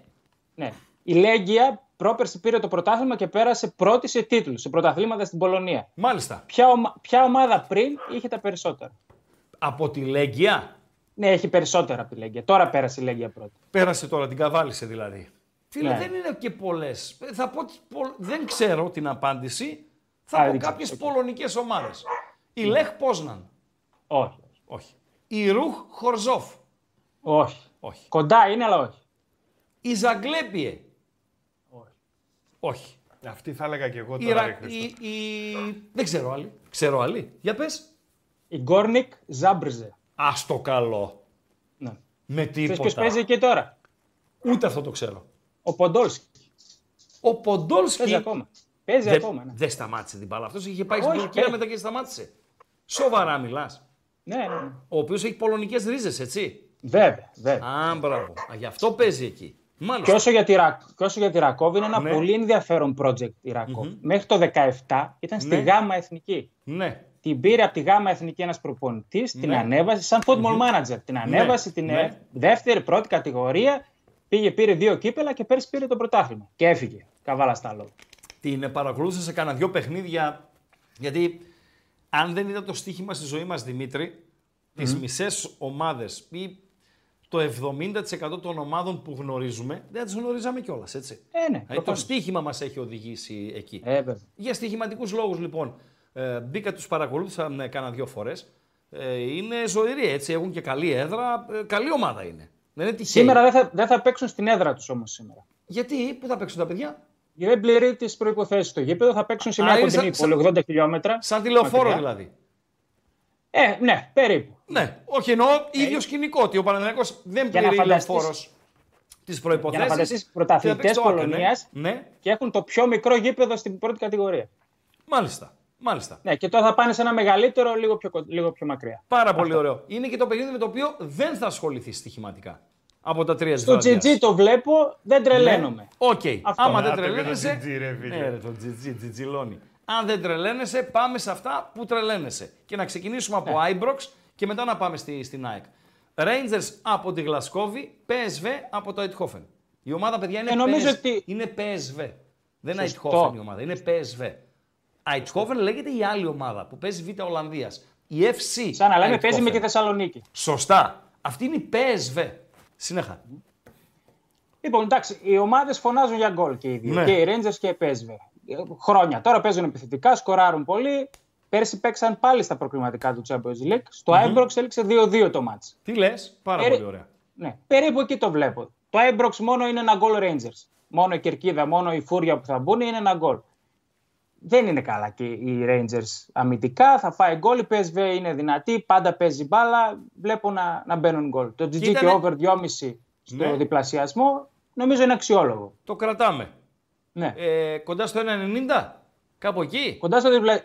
Ναι. Η Λέγκια πρόπερση πήρε το πρωτάθλημα και πέρασε πρώτη σε τίτλους, σε πρωταθλήματα στην Πολωνία. Μάλιστα. Ποια, ομα- ποια ομάδα πριν είχε τα περισσότερα; Από τη Λέγκια Ναι, έχει περισσότερα από τη Λέγκια. Τώρα πέρασε η Λέγκια πρώτη. πέρασε τώρα, την καβάλισε δηλαδή. Φίλε, Ναι. δεν είναι και πολλές. Θα πω, τις πο- δεν ξέρω την απάντηση. Θα Α, πω δεν ξέρω. κάποιες πολωνικές ομάδες. Η Λεχ Πόσναν. Όχι. Όχι. Η Ρουχ Χορζόφ. Όχι. Όχι. Κοντά είναι, αλλά όχι. Η Ζαγκλέπιε. όχι. Όχι. Αυτή θα έλεγα και εγώ Η, τώρα. Ρα- ρε Χρήστο. η, η... Δεν ξέρω άλλη. Ξέρω άλλη. Για πες. Η Γκόρνικ Ζάμπρζε. Ας το καλό. Ναι. Με Ξέρεις ποιος τίποτα. παίζει εκεί τώρα; Ούτε αυτό το ξέρω. Ο Ποντόλσκι. Ο Ποντόλσκι Παίζει ακόμα. Παίζει δεν, ακόμα, ναι. δεν σταμάτησε την μπάλα. Αυτός είχε πάει στην Όχι, Τουρκία παίζει. μετά και σταμάτησε. Σοβαρά μιλάς. Ναι, ναι, ναι. Ο οποίος έχει πολωνικές ρίζες, έτσι. Βέβαια, βέβαια. Α, μπράβο. Α, γι' αυτό παίζει εκεί. Και Μάλιστα. όσο, για τη, Ρα- και όσο για τη Ρακόβ είναι ένα Ναι. πολύ ενδιαφέρον project η ρακοβ Μέχρι το 17 ήταν στη Ναι. Γάμα Εθνική. Ναι. Την πήρε από τη Γάμα Εθνική ένας προπονητής, την Ναι. ανέβασε σαν football manager. Την ανέβασε την Ναι. ε, δεύτερη, πρώτη κατηγορία. Πήγε, πήρε δύο κύπελα και πέρσι πήρε το πρωτάθλημα. Και έφυγε. Καβάλα στα λόγια. Την παρακολούθησα σε κανένα δυο παιχνίδια. Γιατί αν δεν ήταν το στοίχημα στη ζωή μας, Δημήτρη, τις μισές ομάδες ή το 70% των ομάδων που γνωρίζουμε, δεν τις γνωρίζαμε κιόλας, έτσι. Ε, ναι, Δηλαδή, το προφανώς. στοίχημα μας έχει οδηγήσει εκεί. Ε, βέβαια. Για στοιχηματικούς λόγους, λοιπόν, ε, μπήκα, τους παρακολούθησα ναι, κάνα δύο φορές. Ε, είναι ζωηροί, έτσι, έχουν και καλή έδρα, ε, καλή ομάδα είναι. Δεν είναι τυχαίο. Σήμερα δεν θα, δεν θα παίξουν στην έδρα τους όμως σήμερα. Γιατί, πού θα παίξουν τα παιδιά, Γιατί δεν πληρεί τι προποθέσει στο γήπεδο, θα παίξουν σε Α, μια είναι κοντινή σαν- πόλη, 80 χιλιόμετρα. σαν τηλεοφόρο μακριά. δηλαδή. Ε, ναι, περίπου. Ναι, όχι εννοώ ίδιο σκηνικό. Ότι ο Παναθηναϊκός δεν Ε, Για να πληροί φανταστείς- λεωφόρος τις προϋποθέσεις. Για να φανταστείς πρωταθλητές Πολωνίας. Ναι, Και έχουν το πιο μικρό γήπεδο στην πρώτη κατηγορία. μάλιστα. Μάλιστα. Ναι, και τώρα θα πάνε σε ένα μεγαλύτερο λίγο πιο, κο- λίγο πιο μακριά. Πάρα πολύ ωραίο. Είναι και το παιχνίδι με το οποίο δεν θα ασχοληθεί στοιχηματικά. Από τα τρία Στο GG το βλέπω, δεν τρελαίνομαι. Οκ. Αυτό. Άμα Να δεν το και το τρελαίνεσαι. GG, ρε φίλε. Ναι, ρε, το GG, τζιτζιλώνει. Αν δεν τρελαίνεσαι, πάμε σε αυτά που τρελαίνεσαι. Και να ξεκινήσουμε από Ναι. Ibrox και μετά να πάμε στη, στην ΑΕΚ. Rangers από τη Γλασκόβη, PSV από το Eindhoven. Η ομάδα, παιδιά, είναι, Ε, νομίζω PSV. ότι- είναι PSV. Δεν είναι Σωστό. Eindhoven η ομάδα, είναι PSV. Eindhoven λέγεται η άλλη ομάδα που παίζει Β' Ολλανδίας. Η FC. Σαν να λέμε παίζει με Eindhoven. τη Θεσσαλονίκη. Σωστά. Αυτή είναι η PSV. Συνέχα. Λοιπόν, εντάξει, οι ομάδες φωνάζουν για γκολ και οι δύο. Ναι. Και οι Rangers και οι PSV. Ε, Χρόνια. Τώρα παίζουν επιθετικά, σκοράρουν πολύ. Πέρσι παίξαν πάλι στα προκριματικά του Champions League. Στο mm έληξε 2-2 το μάτς. Τι λες, πάρα Ε, πολύ ωραία. Ναι, περίπου εκεί το βλέπω. Το Ibrox μόνο είναι ένα γκολ Rangers. Μόνο η κερκίδα, μόνο η φούρια που θα μπουν είναι ένα γκολ. Δεν είναι καλά και οι Rangers αμυντικά. Θα φάει γκολ. Η PSV είναι δυνατή. Πάντα παίζει μπάλα. Βλέπω να, να μπαίνουν γκολ. Το GG και Ήτανε- over 2,5 στο Ναι. διπλασιασμό νομίζω είναι αξιόλογο. Το κρατάμε. Ναι. Ε, κοντά στο 1,90. Κάπου εκεί. Κοντά στο διπλα...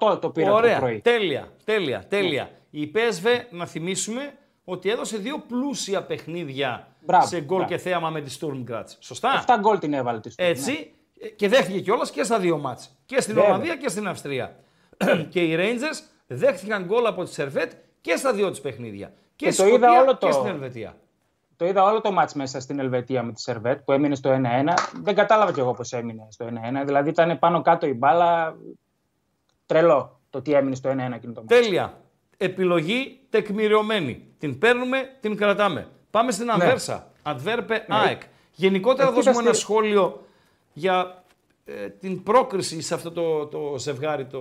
1,98 το πήρα Ωραία. το πρωί. Τέλεια. Τέλεια. Τέλεια. Η PSV, να θυμίσουμε, ότι έδωσε δύο πλούσια παιχνίδια Μπράβο, σε γκολ μπράβο. και θέαμα με τη Sturm Graz. Σωστά; 7 γκολ την έβαλε τη Στουρμ, Έτσι. Ε, Και δέχτηκε κιόλας και στα δύο μάτς. Και στην Βέβαια. Ολλανδία και στην Αυστρία. [CLEARS THROAT] και οι Rangers δέχτηκαν γκολ από τη Σερβέτ και στα δύο του παιχνίδια. Και, Και στη το είδα Σκωτία όλο και το- στην Ελβετία. Το είδα όλο το μάτς μέσα στην Ελβετία με τη Σερβέτ που έμεινε στο 1-1. Δεν κατάλαβα κι εγώ πώς έμεινε στο 1-1. Δηλαδή ήταν πάνω κάτω η μπάλα. Τρελό το τι έμεινε στο 1-1 εκείνο το μάτς. Τέλεια. Επιλογή τεκμηριωμένη. Την παίρνουμε, την κρατάμε. Πάμε στην Ανβέρσα. Αντβέρπε ΑΕΚ. Γενικότερα Εκεί δώσουμε θα ένα στη- σχόλιο για ε, την πρόκριση σε αυτό το, το ζευγάρι το,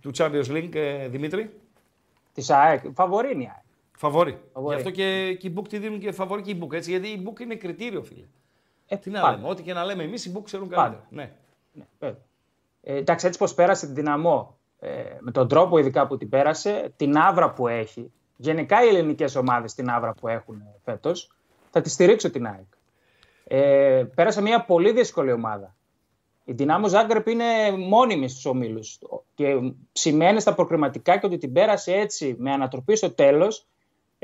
του Champions League, ε, Δημήτρη. Της ΑΕΚ. Φαβορή είναι η ΑΕΚ. Φαβόρη. Φαβόρη. Γι' αυτό και, και οι Book τη δίνουν και φαβόρη και οι Book. Έτσι, γιατί η Book είναι κριτήριο, φίλε. Ε, Τι να πάντα. λέμε, ό,τι και να λέμε εμείς, οι Book ξέρουν Πάντα. καλύτερα. Ναι. Ναι, βέβαια. Ε, εντάξει, έτσι πως πέρασε την δυναμό, ε, με τον τρόπο ειδικά που την πέρασε, την άβρα που έχει, γενικά οι ελληνικές ομάδες την άβρα που έχουν ε, φέτος, θα τη στηρίξω την ΑΕΚ. Ε, πέρασε μια πολύ δύσκολη ομάδα. Η Δυνάμος Ζάγκρεπ είναι μόνιμη στους ομίλους και σημαίνει στα προκριματικά και ότι την πέρασε έτσι με ανατροπή στο τέλος, ε,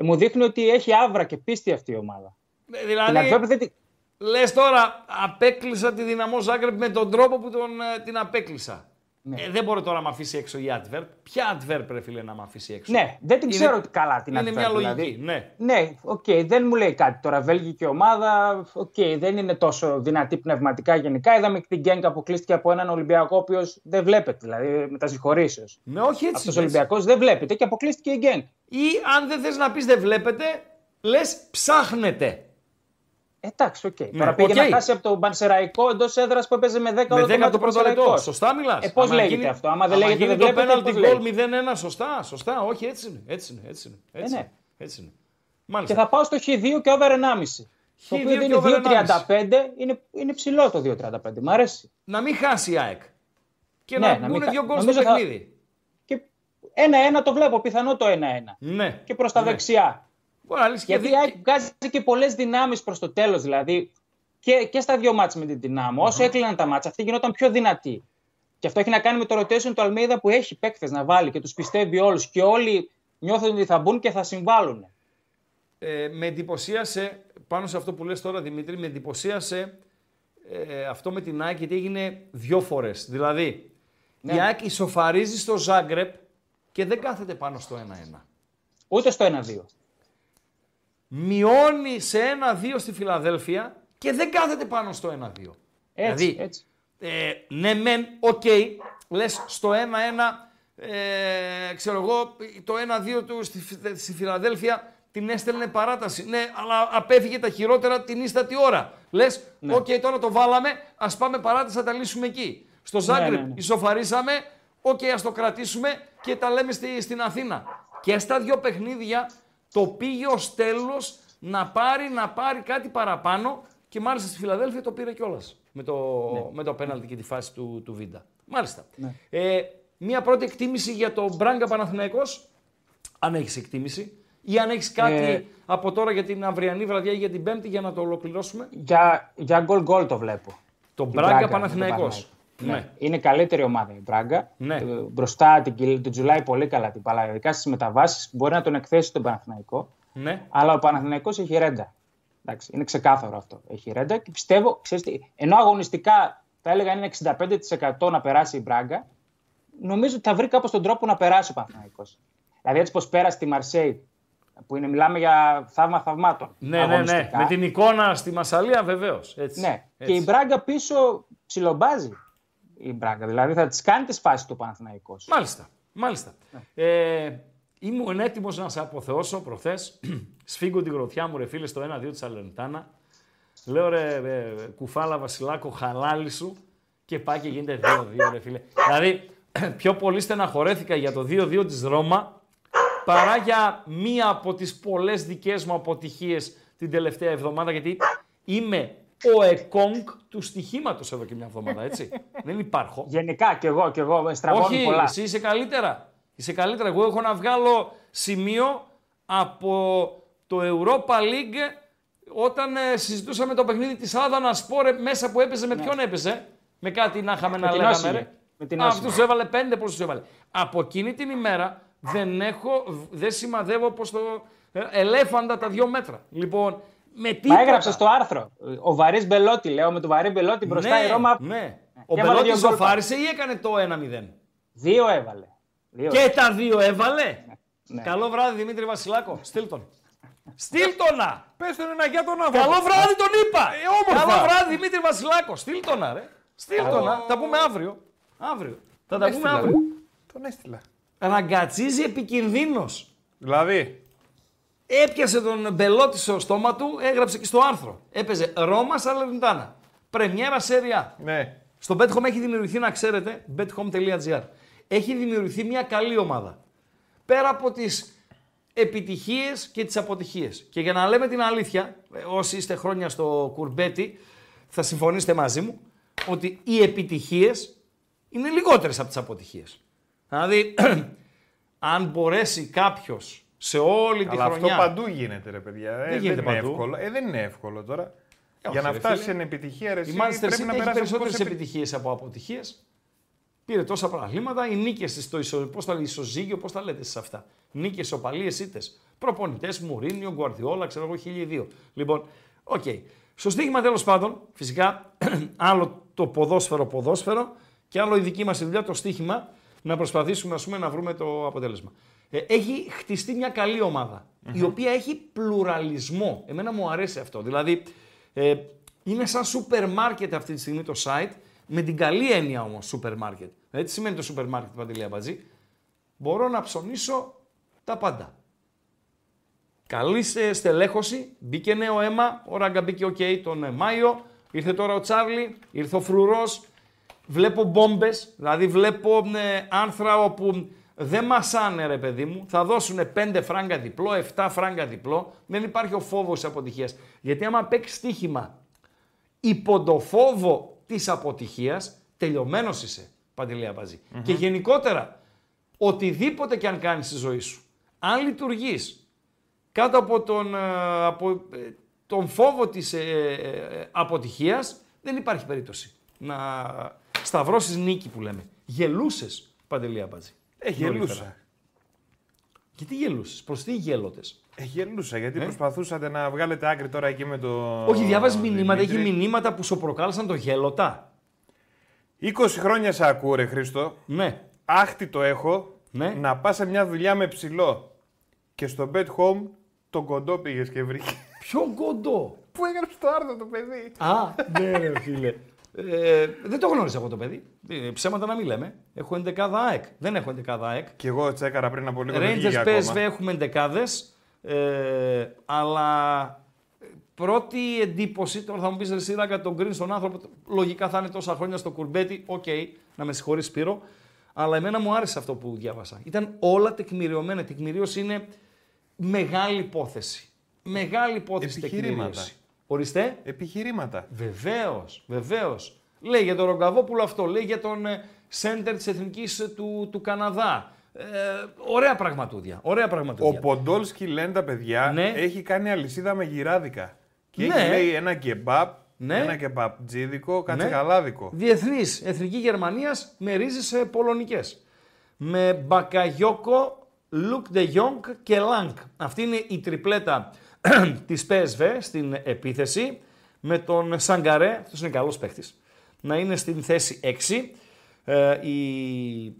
μου δείχνει ότι έχει αύρα και πίστη αυτή η ομάδα. Ε, Την Δηλαδή, Αντβέρπ δεν την- λες τώρα, απέκλεισα τη Ντιναμό Ζάγκρεπ με τον τρόπο που τον, ε, την απέκλεισα. Ναι. Ε, δεν μπορεί τώρα να με αφήσει έξω η Antwerp. Ποια Antwerp, ρε φίλε, να με αφήσει έξω; Ναι, δεν την Είναι- ξέρω καλά την Είναι Antwerp, μια λογική. δηλαδή. Ναι. Ναι, οκ, δεν μου λέει κάτι τώρα. Βέλγικη ομάδα, οκ, δεν είναι τόσο δυνατή πνευματικά γενικά. Είδαμε και την Γκένκ αποκλείστηκε από έναν Ολυμπιακό, ο οποίος δεν βλέπεται, δηλαδή με τα συγχωρήσεως. Ναι, όχι έτσι. Αυτός ο λες. Ολυμπιακός δεν βλέπεται και αποκλείστηκε η Γκένκ. Ή αν δεν θες να πεις δεν βλέπεται, λες ψάχνεται. Εντάξει, οκ. Ναι, Τώρα πήγε οκ. να χάσει από τον Πανσεραϊκό εντός έδρας που έπαιζε με 10 Με όλο 10 μάτι το πρώτο λεπτό. Πανσεραϊκός. Σωστά μιλάς. Ε, πώς λέγεται αυτό, άμα δεν λέγεται, γίνει δεν το βλέπετε, penalty πώς goal λέγεται. 0-1, σωστά, σωστά. Όχι, έτσι είναι. Έτσι είναι. Έτσι είναι. Έτσι ναι. είναι. Έτσι είναι. Και Μάλιστα. θα πάω στο Χ2 και over 1,5. Το Χ2 οποίο και δίνει over 2,35. Είναι, είναι ψηλό το 2,35. Μ' αρέσει. Να μην χάσει η ΑΕΚ. Και Ναι, να να μην μπουν χα- δύο γκολ στο νομίζω θα- παιχνίδι. Και 1-1 το βλέπω, πιθανό το 1-1. Ναι. Και προς τα Ναι. δεξιά. Μπορεί να λύσει και Γιατί η δι- ΑΕΚ βγάζει και πολλές δυνάμεις προς το τέλος. Δηλαδή και, και στα δύο μάτς με την δυναμο Όσο έκλειναν τα μάτς, αυτή γινόταν πιο δυνατή. Και αυτό έχει να κάνει με το rotation του Αλμίδα που έχει παίκτες να βάλει και τους πιστεύει όλους. Και όλοι νιώθουν ότι θα μπουν και θα συμβάλλουν. Ε, με εντυπωσίασε, πάνω σε αυτό που λες τώρα Δημήτρη, με εντυπωσίασε ε, αυτό με την ΑΕΚ γιατί έγινε δυο φορές. Δηλαδή, Ναι. η ΑΕΚ ισοφαρίζει στο Ζάγκρεπ και δεν κάθεται πάνω στο 1-1. Ούτε στο 1-2. Μειώνει σε 1-2 στη Φιλαδέλφια και δεν κάθεται πάνω στο 1-2. Έτσι, δηλαδή, έτσι. Ε, ναι μεν, οκ, λες στο 1-1, ε, ξέρω εγώ, το 1-2 του στη, Φι- στη Φιλαδέλφια την έστελνε παράταση. Ναι, αλλά απέφυγε τα χειρότερα την ύστατη ώρα. Λες, Ναι. οκ, τώρα το βάλαμε, ας πάμε παράταση, θα τα λύσουμε εκεί. Στο Ζάγκρεπ ναι, ναι. ισοφαρίσαμε, οκ, ας το κρατήσουμε και τα λέμε στη, στην Αθήνα. Και στα δύο παιχνίδια το πήγε ως τέλος να πάρει, να πάρει κάτι παραπάνω και μάλιστα στη Φιλαδέλφια το πήρε κιόλας με το, με το πέναλτι και τη φάση του, του Βίντα. Μάλιστα. Ε, μία πρώτη εκτίμηση για το Μπράγκα Παναθηναϊκός, αν έχεις εκτίμηση, ή αν έχεις κάτι Ε, από τώρα για την αυριανή βραδιά ή για την Πέμπτη για να το ολοκληρώσουμε. Για, για γκολ γκολ το βλέπω. Το Η Μπράγκα με τον Παναθηναϊκός. Παναθηναϊκό. Ναι. Είναι καλύτερη ομάδα η Μπράγκα. Ναι. Ε, Μπροστά την, κυλ- την τζουλάει πολύ καλά την μπάλα. Ειδικά στις μεταβάσεις μπορεί να τον εκθέσει τον Παναθηναϊκό. Ναι. Αλλά ο Παναθηναϊκός έχει ρέντα. Εντάξει, είναι ξεκάθαρο αυτό. Έχει ρέντα και πιστεύω, ξέρεις τι, ενώ αγωνιστικά θα έλεγα είναι 65% να περάσει η Μπράγκα, νομίζω ότι θα βρει κάπως τον τρόπο να περάσει ο Παναθηναϊκός. Δηλαδή έτσι πως πέρασε τη Μαρσέη, που είναι, μιλάμε για θαύμα θαυμάτων. Ναι, ναι, ναι. αγωνιστικά. Με την εικόνα στη Μασαλία βεβαίως. Έτσι. Ναι, έτσι. και η Μπράγκα πίσω ψιλομπάζει η Μπράγκα. Δηλαδή θα τις κάνει τις φάσεις του Παναθηναϊκός. Μάλιστα. Μάλιστα. Ε, ήμουν έτοιμος να σε αποθεώσω προχθές. [CLEARS THROAT] Σφίγγω την γροθιά μου, ρε φίλε, στο 1-2 της Αλεντάνα. Λέω ρε, ε, κουφάλα Βασιλάκο, χαλάλι σου. Και πάει και γίνεται 2-2, ρε φίλε. δηλαδή, [CLEARS THROAT] πιο πολύ στεναχωρέθηκα για το 2-2 της Ρώμα παρά για μία από τις πολλές δικές μου αποτυχίες την τελευταία εβδομάδα, γιατί είμαι ο εκόνγκ του στοιχήματος εδώ και μια εβδομάδα, έτσι. [LAUGHS] Δεν υπάρχω. Γενικά κι εγώ, κι εγώ στραβώνω Όχι, πολλά. εσύ είσαι καλύτερα. Είσαι καλύτερα. Εγώ έχω να βγάλω σημείο από το Europa League όταν ε, συζητούσαμε το παιχνίδι της Άδανα Σπόρε μέσα που έπαιζε, με ποιον έπαιζε; Με κάτι να είχαμε να την λέγαμε. Όσιλε. ρε. Με την Α, Όσιλε. αυτούς έβαλε πέντε, πώς τους έβαλε. Από εκείνη την ημέρα δεν έχω, δεν σημαδεύω πως το ε, ελέφαντα τα δύο μέτρα. Λοιπόν, με τίποτα. Μα έγραψε στο άρθρο. Ο βαρύς Μπελότη, λέω, με το βαρύ Μπελότη μπροστά ναι, η Ρώμα. Ναι. Ο Και έβαλε Μπελότης δύο γκολ. ζωφάρισε ή έκανε το 1-0. Δύο έβαλε. Δύο. Και τα δύο έβαλε; Ναι. Καλό βράδυ Δημήτρη Βασιλάκο. Στείλ τον. [LAUGHS] Στείλ τον! Πες τον ένα για τον άνθρωπο. Καλό βράδυ τον είπα! Ε, όμορφα. Καλό βράδυ Δημήτρη Βασιλάκο. Στείλ τον, ρε. Στείλ τον, τα πούμε αύριο. Αύριο. Θα τα πούμε έστειλα. αύριο. Τον έστειλα. Ραγκατσίζει επικινδύνος. Δηλαδή, Έπιασε τον μπελότη στο στόμα του, έγραψε και στο άρθρο. Έπαιζε Ρώμα Σαλερνιτάνα. Πρεμιέρα Σέρια. ναι. Στο BetHome έχει δημιουργηθεί, να ξέρετε, bethome.gr. Έχει δημιουργηθεί μια καλή ομάδα. Πέρα από τις επιτυχίες και τις αποτυχίες. Και για να λέμε την αλήθεια, ε, όσοι είστε χρόνια στο κουρμπέτι, θα συμφωνήσετε μαζί μου, ότι οι επιτυχίες είναι λιγότερες από τις αποτυχίες. Δηλαδή, [CLEARS THROAT] αν μπορέσει κάποιος σε όλη τη Αλλά αυτό χρονιά... παντού γίνεται, ρε παιδιά. Ε, γίνεται είναι παντού. εύκολο. Ε, δεν είναι εύκολο τώρα. Ε, Για όχι, να ρε φτάσει φίλε. σε επιτυχία, ρε, Η εσύ, Manchester πρέπει City να έχει περάσει περισσότερες από επιτυχίες από αποτυχίες. Πήρε τόσα πράγματα. Οι νίκες της, το ισο, πώς τα, ισοζύγιο, πώς τα λέτε σε αυτά. Νίκες, οπαλίες, ήττες. Προπονητές, Μουρίνιο, Γκουαρδιόλα, ξέρω εγώ, χίλιοι δύο. Λοιπόν, οκ. Στο στοίχημα τέλος πάντων, φυσικά, [CLEARS THROAT] άλλο το ποδόσφαιρο ποδόσφαιρο και άλλο η δική μας δουλειά, το στοίχημα, να προσπαθήσουμε ας πούμε, να βρούμε το αποτέλεσμα. Ε, έχει χτιστεί μια καλή ομάδα, η οποία έχει πλουραλισμό. Εμένα μου αρέσει αυτό. Δηλαδή, ε, είναι σαν σούπερ μάρκετ αυτή τη στιγμή το site, με την καλή έννοια όμως σούπερ μάρκετ. Δηλαδή, τι σημαίνει το σούπερ μάρκετ, Παντελή Αμπατζή. Μπορώ να ψωνίσω τα πάντα. Καλή στελέχωση, μπήκε νέο αίμα, ο Ράγκα μπήκε οκ τον ε, Μάιο, ήρθε τώρα ο Τσάρλι, ήρθε ο Φρουρός, βλέπω μπόμπες, δηλαδή βλέπω ε, άτομα όπου δεν μασάνε ρε παιδί μου, θα δώσουν 5 φράγκα διπλό, 7 φράγκα διπλό, δεν υπάρχει ο φόβος αποτυχίας. Γιατί άμα παίξεις στοίχημα υπό το φόβο της αποτυχίας, τελειωμένος είσαι, Παντελή Αμπατζή. Και γενικότερα, οτιδήποτε και αν κάνεις στη ζωή σου, αν λειτουργείς κάτω από τον, ε, από, ε, τον φόβο της ε, ε, αποτυχίας, δεν υπάρχει περίπτωση να σταυρώσεις νίκη που λέμε. Γελούσες, Παντελή Αμπατζή. Ε, γελούσα. Νωρίτερα. Γιατί γελούσες, προς τι γέλωτες; Ε, γελούσα γιατί προσπαθούσατε να βγάλετε άκρη τώρα εκεί με το. Όχι, διαβάζει μηνύματα, έχει Δημήτρη. μηνύματα που σου προκάλεσαν το γέλοτα. 20 χρόνια σε ακούω, ρε Χρήστο. Ναι. Άχτη το έχω Ναι. να πας σε μια δουλειά με ψηλό. Και στο bed home τον κοντό πήγες και βρήκες. Ποιο κοντό; Πού έγραψε το άρθρο το παιδί. Α, ναι, ρε φίλε. Ε, δεν το γνώριζα εγώ το παιδί. Ε, ψέματα να μην λέμε. Έχω 11 ΑΕΚ. Δεν έχω 11 ΑΕΚ. Και εγώ τσέκαρα πριν από λίγο. δεν βγήκε Rangers ακόμα. PSV έχουμε 11. Ε, αλλά ε, πρώτη εντύπωση, τώρα θα μου πεις ρε Σίρακα, τον Green στον άνθρωπο, λογικά θα είναι τόσα χρόνια στο κουρμπέτι, οκ, να με συγχωρείς Σπύρο, αλλά εμένα μου άρεσε αυτό που διάβασα. Ήταν όλα τεκμηριωμένα. Η Τεκμηρίωση είναι μεγάλη υπόθεση. Μεγάλη υπόθεση Επιχειρήματα. τεκμηρίωση. Ορίστε. Επιχειρήματα. Βεβαίως, βεβαίως. Λέει για τον Ρογκαβόπουλο αυτό, λέει για τον ε, σέντερ της Εθνικής του, του Καναδά. Ε, ωραία πραγματούδια. Ωραία Ο πραγματούδια. Ποντόλσκι λένε τα παιδιά Ναι. έχει κάνει αλυσίδα με γυράδικα. Και Ναι. έχει λέει ένα κεμπάπ, Ναι. ένα κεμπαπτζίδικο, κατσικαλάδικο. Διεθνής Εθνική Γερμανίας με ρίζες πολωνικές. Με Μπακαγιόκο, Λουκ Ντε Γιόγκ και Λάνκ. Αυτή είναι η τριπλέτα [CLEARS THROAT] της PSV στην επίθεση. Με τον Σανγκαρέ, αυτός είναι καλός παίχτης, να είναι στην θέση 6. Ε, η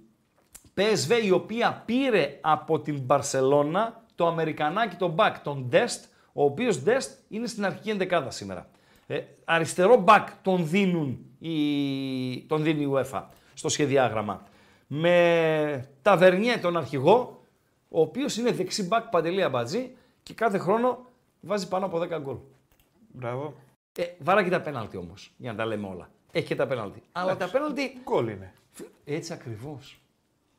PSV η οποία πήρε από την Μπαρσελώνα το Αμερικανάκι, τον Μπακ, τον Ντεστ, ο οποίος Ντεστ είναι στην αρχική ενδεκάδα σήμερα. Ε, αριστερό Μπακ τον δίνουν η, τον δίνει η UEFA στο σχεδιάγραμμα. Με Ταβερνιέ τον αρχηγό, ο οποίος είναι δεξί Μπακ Παντελή Αμπατζή και κάθε χρόνο βάζει πάνω από 10 γκολ. Μπράβο. Ε, βάρα και τα πέναλτι όμως, για να τα λέμε όλα. Έχει και τα πέναλτι. Αλλά τα πέναλτι Γκολ είναι. έτσι ακριβώς.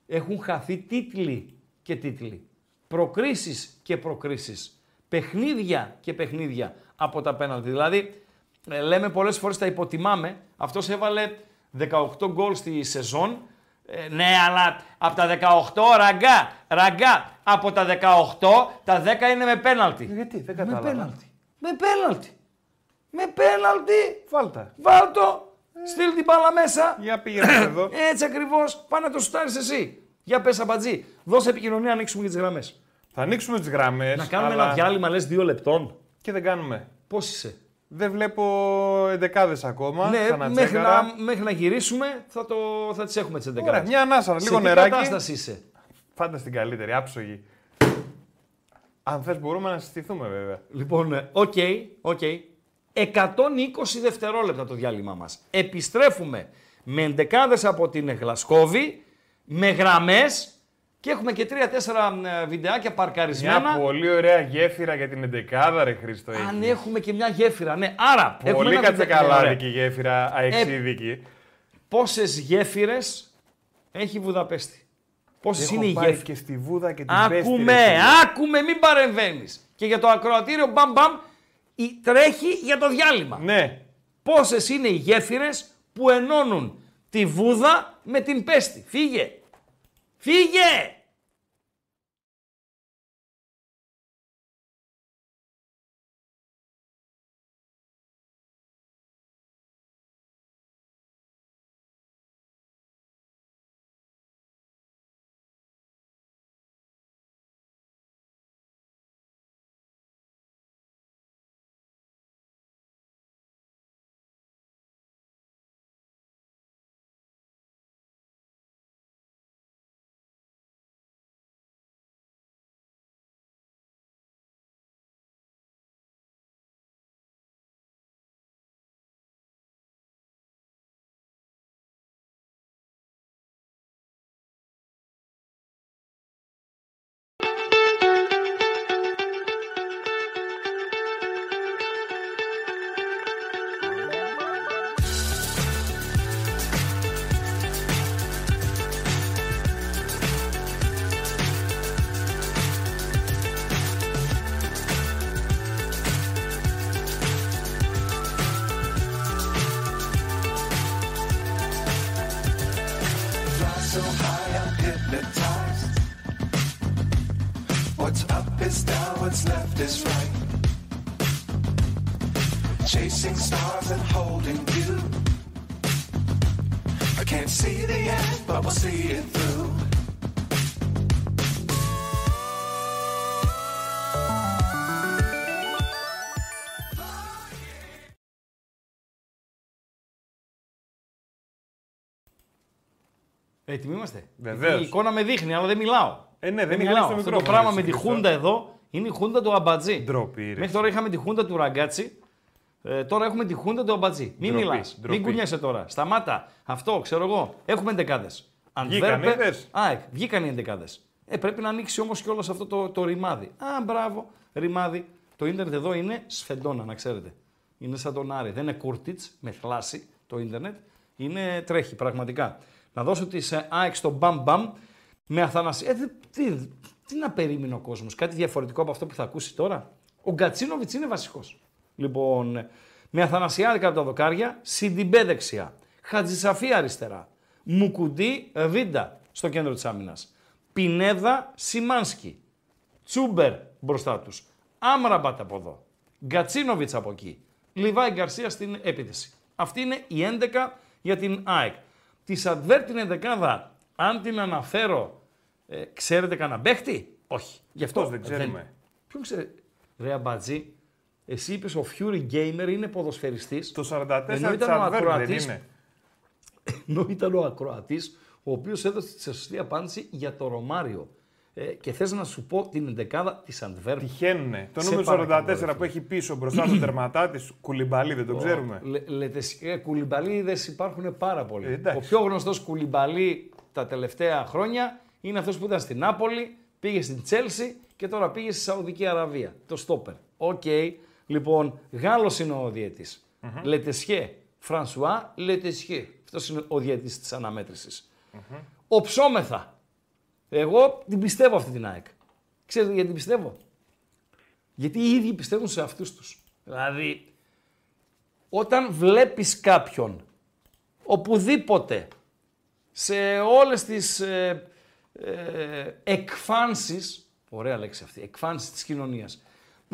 Έχουν χαθεί τίτλοι και τίτλοι. Προκρίσεις και προκρίσεις. Παιχνίδια και παιχνίδια από τα πέναλτι. Δηλαδή, ε, λέμε πολλές φορές τα υποτιμάμε. Αυτός έβαλε 18 γκολ στη σεζόν. Ε, ναι, αλλά από τα 18, ραγκά, ραγκά. Από τα 18, τα 10 είναι με πέναλτι. Γιατί, δεν Με κατάλαβα. πέναλτι. Με πέναλτι. Με πέναλτι. Βάλτα. Βάλτο. Στείλ την μπάλα μέσα. Για πήγαινες εδώ. [CLEARS THROAT] Έτσι ακριβώς. Πάνε να το σουτάρεις εσύ. Για πες αμπατζή. Δώσε επικοινωνία, ανοίξουμε και τις γραμμές. Θα ανοίξουμε τις γραμμές. Να κάνουμε ένα διάλειμμα, λες δύο λεπτών. Και δεν κάνουμε. Πώς είσαι; Δεν βλέπω εντεκάδες ακόμα. Ναι, Ξανά μέχρι τσέκαρα. να, μέχρι να γυρίσουμε θα, το, θα τις έχουμε τις 11. Ωραία, μια ανάσα, Σε λίγο τι νεράκι. κατάσταση είσαι; Πάντα στην καλύτερη, άψογη. Αν θες μπορούμε να συστηθούμε βέβαια. Λοιπόν, ε, οκ, οκ. 120 δευτερόλεπτα το διάλειμμα μας. Επιστρέφουμε με εντεκάδες από την Γλασκόβη, με γραμμές και έχουμε και τρία-τέσσερα ε, βιντεάκια Μια παρκαρισμένα. πολύ ωραία γέφυρα για την εντεκάδα, ρε Χρήστο. έχει. Αν έχουμε και μια γέφυρα, ναι. Άρα, έχουμε Πολύ ένα βιντεάκι. κατσεκαλάδικη Ωραία. γέφυρα αεξίδικη. Πόσες γέφυρες έχει η Βουδαπέστη; Πόσες Έχω είναι οι πάει γέφυρες. και στη Βούδα και την Πέστη. ρε Άκουμε, φίλε. άκουμε, μην παρεμβαίνεις. Και για το ακροατήριο μπαμ μπαμ η- τρέχει για το διάλειμμα. Ναι. Πόσες είναι οι γέφυρες που ενώνουν τη Βούδα με την Πέστη. Φύγε. Φύγε. Stars and holding you. I can't see the end, but we'll see it through. Έτοιμοι είμαστε. Βεβαίως. Γιατί Η εικόνα με δείχνει, αλλά δεν μιλάω. Ε, ναι, δεν μιλάω. μιλάς στο Αυτό το μικρόφωνο, πράγμα εσύ, με τη Χριστό. χούντα εδώ είναι η χούντα του αμπατζή. Ντροπή, ρε. Μέχρι τώρα είχαμε τη χούντα του ραγκάτσι. Ε, τώρα έχουμε τη χούντα του αμπατζή. Μην Ντροπή, μιλάς. ντροπή. Μην κουνιέσαι τώρα. Σταμάτα. Αυτό ξέρω εγώ. Έχουμε εντεκάδες. Βγήκαν, είδες; Α, ε, βγήκαν οι εντεκάδες. Ε, πρέπει να ανοίξει όμως κιόλας αυτό το, το ρημάδι. Α, μπράβο. Ρημάδι. Το ίντερνετ εδώ είναι σφεντόνα, να ξέρετε. Είναι σαν τον Άρη. Δεν είναι κούρτιτς με θλάση το ίντερνετ. Είναι τρέχει πραγματικά. Να δώσω τη ΑΕΚ στο μπαμ μπαμ με αθανασία. Ε, δε- τι, τι να περίμενε ο κόσμος, κάτι διαφορετικό από αυτό που θα ακούσει τώρα; Ο Γκατσίνοβιτς είναι βασικός. Λοιπόν, με Αθανασιάδικα από τα δοκάρια, Σιντιμπέ δεξιά, Χατζησαφή αριστερά, Μουκουντή Βίντα στο κέντρο της άμυνας, Πινέδα Σιμάνσκι, Τσούμπερ μπροστά τους, Άμραμπατ από εδώ, Γκατσίνοβιτς από εκεί, Λιβάη Γκαρσία στην επίθεση. Αυτή είναι η 11 για την ΑΕΚ. Τη Σαντβέρ την 11 αν την αναφέρω, ε, ξέρετε κανένα παίχτη; Όχι. Γι' αυτό Πώς δεν ξέρουμε. Ποιον ξέρει. Ρε Αμπατζή, εσύ είπες ο Fury Gamer είναι ποδοσφαιριστής. Το 44 Ενώ της ήταν ο Adverb δεν ακροατής, είναι. [LAUGHS] ενώ ήταν ο ακροατής, ο οποίος έδωσε τη σωστή απάντηση για το Ρωμάριο. Ε, και θες να σου πω την εντεκάδα της Αντβέρπ. Τυχαίνουνε. Το Σε νούμερο παρακαλώ, 44 ρε που έχει πίσω μπροστά στο τερματάτη, κουλιμπαλί, δεν το ξέρουμε. Λε, λετες- ε, κουλιμπαλίδες υπάρχουν πάρα πολλοί. Ε, εντάξει. ο πιο γνωστός κουλιμπαλί τα τελευταία χρόνια είναι αυτός που ήταν στην Νάπολη, πήγε στην Τσέλσι και τώρα πήγε στη Σαουδική Αραβία. Το στόπερ. Οκ. Λοιπόν, Γάλλος είναι ο διαιτης Λετεσιέ. Φρανσουά Λετεσιέ. Αυτός είναι ο διαιτής της αναμέτρησης. Οψόμεθα. Εγώ την πιστεύω αυτή την ΑΕΚ. Ξέρετε γιατί την πιστεύω; Γιατί οι ίδιοι πιστεύουν σε αυτούς τους. Δηλαδή, όταν βλέπεις κάποιον οπουδήποτε σε όλες τις ε, ε, εκφάνσεις, ωραία λέξη αυτή, εκφάνσεις της κοινωνίας,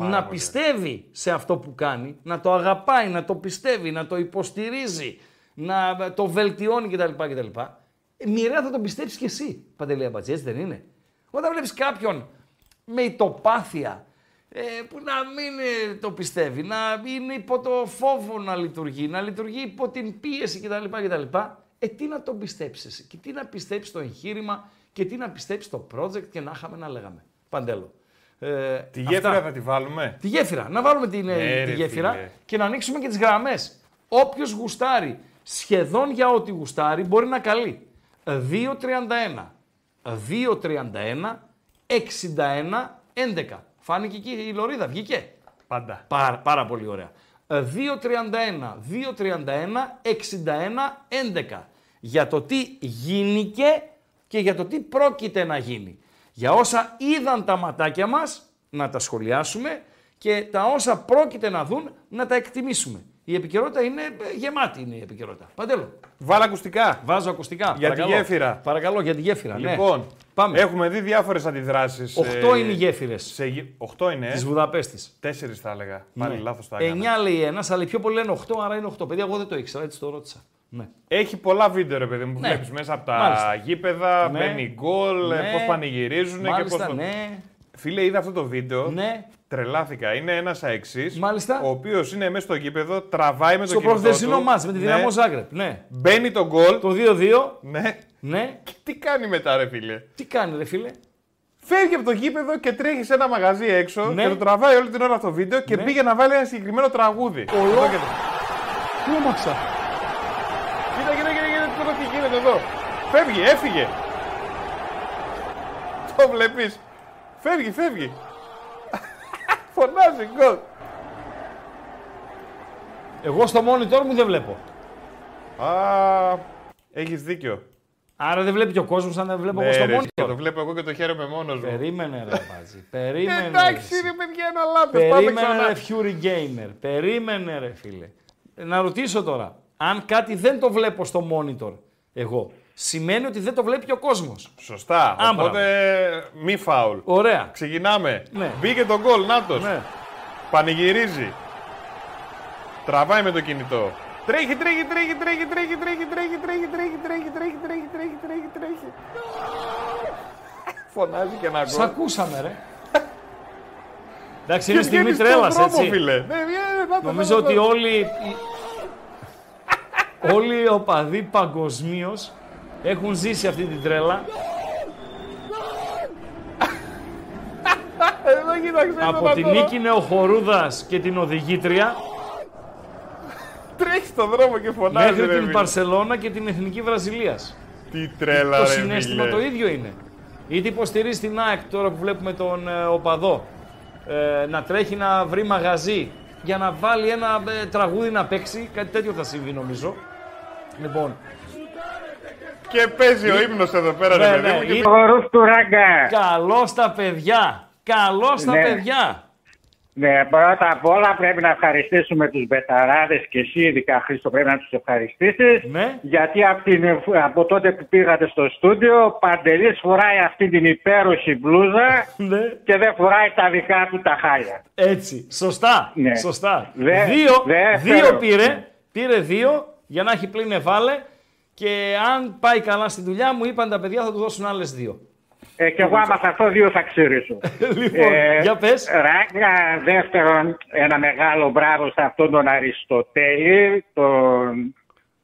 να πιστεύει σε αυτό που κάνει, να το αγαπάει, να το πιστεύει, να το υποστηρίζει, να το βελτιώνει κτλ. κτλ. Ε, Μοιραία θα το πιστέψεις κι εσύ, Παντελή Αμπατζής, έτσι δεν είναι; Όταν βλέπεις κάποιον με ητοπάθεια, ε, που να μην ε, το πιστεύει, να είναι υπό το φόβο να λειτουργεί, να λειτουργεί υπό την πίεση κτλ. κτλ. Ε, τι να τον πιστέψεις εσύ και τι να πιστέψεις το εγχείρημα και τι να πιστέψεις το project και να είχαμε να λέγαμε. Παντέλο. Ε, Τη αυτά. γέφυρα θα τη βάλουμε; Τη γέφυρα. Να βάλουμε την, ε, Ναι, τη ρε, γέφυρα φίλε. και να ανοίξουμε και τις γραμμές. Όποιος γουστάρει, σχεδόν για ό,τι γουστάρει, μπορεί να καλεί. 2.31, 2.31, 61, 11. Φάνηκε εκεί η Λωρίδα, βγήκε. Πάντα. Πάρα, πάρα πολύ ωραία. Ε, 2.31, 2.31, 61, 11. Για το τι γίνηκε και για το τι πρόκειται να γίνει. Για όσα είδαν τα ματάκια μας, να τα σχολιάσουμε και τα όσα πρόκειται να δουν, να τα εκτιμήσουμε. Η επικαιρότητα είναι ε, γεμάτη είναι η επικαιρότητα. Παντέλο, Βάλα ακουστικά. βάζω ακουστικά. Για τη παρακαλώ. γέφυρα. Παρακαλώ, για τη γέφυρα. ναι. Λοιπόν, Πάμε. έχουμε δει διάφορες αντιδράσεις. Οχτώ είναι οι γέφυρες Σε... γε- Οχτώ είναι. της Ε; Βουδαπέστης. Τέσσερις θα έλεγα. Πάλι Ναι. λάθος τα έκανα. Εννιά λέει ένας, αλλά οι πιο πολλοί λένε 8, άρα είναι 8. Παιδιά, εγώ δεν το ήξερα, έτσι το ρώτησα. Ναι. Έχει πολλά βίντεο, ρε παιδί μου, που Ναι. βλέπεις μέσα από τα Μάλιστα. γήπεδα, Ναι. μπαίνει γκολ, Ναι. πώς πανηγυρίζουν και Μάλιστα, πώ. ναι. Φίλε, είδα αυτό το βίντεο. Ναι. Τρελάθηκα. Είναι ένας αεξής. Μάλιστα. Ο οποίος είναι μέσα στο γήπεδο, τραβάει με Στο το κινητό προχθεσινό του. μάτς με τη Ναι. Δυναμό Ζάγκρεπ. Ναι. Μπαίνει το γκολ. Το 2-2. Ναι. Ναι. Και τι κάνει μετά, ρε φίλε; Τι κάνει, ρε φίλε; Φεύγει από το γήπεδο και τρέχει σε ένα μαγαζί έξω Ναι. και το τραβάει όλη την ώρα αυτό το βίντεο και Ναι. πήγε να βάλει ένα συγκεκριμένο τραγούδι. Ολό- Εδώ και το- Τρόμαξα. Κοίτα, κοίτα, κοίτα, κοίτα τώρα τι γίνεται εδώ. Φεύγει, έφυγε. Το βλέπεις. Φεύγει, φεύγει. [LAUGHS] Φωνάζει γκολ. Εγώ στο monitor μου δεν βλέπω. Α, έχεις δίκιο. Άρα δεν βλέπει και ο κόσμος αν δεν βλέπω εγώ Ναι, στο ρε, και το monitor. βλέπω εγώ και το χαίρομαι μόνος μου. Περίμενε, ρε Μπάτζη. [LAUGHS] Περίμενε. Εντάξει, ρε, ρε παιδιά, ένα λάθος. Πάμε Περίμενε, ξανά. ρε Fury Gamer. Περίμενε, ρε φίλε. Να ρωτήσω τώρα. Αν κάτι δεν το βλέπω στο monitor, εγώ, σημαίνει ότι δεν το βλέπει και ο κόσμο. Σωστά. Άμπρα. Οπότε μη φάουλ. Ωραία. Ξεκινάμε. Ναι. Μπήκε το γκολ, νάτος. Ναι. Πανηγυρίζει. Τραβάει με το κινητό. Τρέχει, τρέχει, τρέχει, τρέχει, τρέχει, τρέχει, τρέχει, τρέχει, τρέχει, τρέχει, τρέχει, τρέχει, τρέχει, τρέχει, τρέχει. Φωνάζει και ένα Σ' γκολ. ακούσαμε, ρε. Εντάξει, Και είναι στιγμή βγαίνει στον τρέλα, δρόμο, έτσι. φίλε. Ναι, βγαίνει, να το, Νομίζω να το. ότι όλοι, οι- όλοι οι οπαδοί παγκοσμίως έχουν ζήσει αυτή την τρέλα. Εδώ κοίταξε. Από εδώ την τώρα. Νίκη Νεοχορούδας και την οδηγήτρια Τρέχει στον δρόμο και φωνάζει. μέχρι ρε, την φίλε. Παρσελώνα και την Εθνική Βραζιλίας. Τι τρέλα, Το ρε, συνέστημα φίλε. το ίδιο είναι. Είτε υποστηρίζει την ΑΕΚ τώρα που βλέπουμε τον ε, οπαδό ε, να τρέχει να βρει μαγαζί για να βάλει ένα ε, τραγούδι να παίξει. Κάτι τέτοιο θα συμβεί νομίζω. Λοιπόν, Και παίζει ο ύμνος εδώ πέρα, Ναι, ρε παιδί ναι, μου. και είναι- Ο ρούφ του ράγκα. καλό στα παιδιά. Καλό στα Ναι. παιδιά. Ναι, πρώτα απ' όλα πρέπει να ευχαριστήσουμε τους μπεταράδες και εσύ ειδικά Χρήστο πρέπει να τους ευχαριστήσεις. Ναι. Γιατί από, την, από τότε που πήγατε στο στούντιο, ο Παντελής φοράει αυτή την υπέροχη μπλούζα [LAUGHS] Ναι. και δεν φοράει τα δικά του τα χάλια. Έτσι. Σωστά. Ναι. Σωστά. Δε- δύο, δεύτερο. δύο πήρε. Πήρε δύο για να έχει πλήν εβάλε. Και αν πάει καλά στη δουλειά μου, είπαν τα παιδιά θα του δώσουν άλλες δύο. Ε, και εγώ άμα θα αυτό δύο θα ξυρίσω. [LAUGHS] λοιπόν, Ε, για πες. Ράγκα, δεύτερον, ένα μεγάλο μπράβο σε αυτόν τον Αριστοτέλη, τον,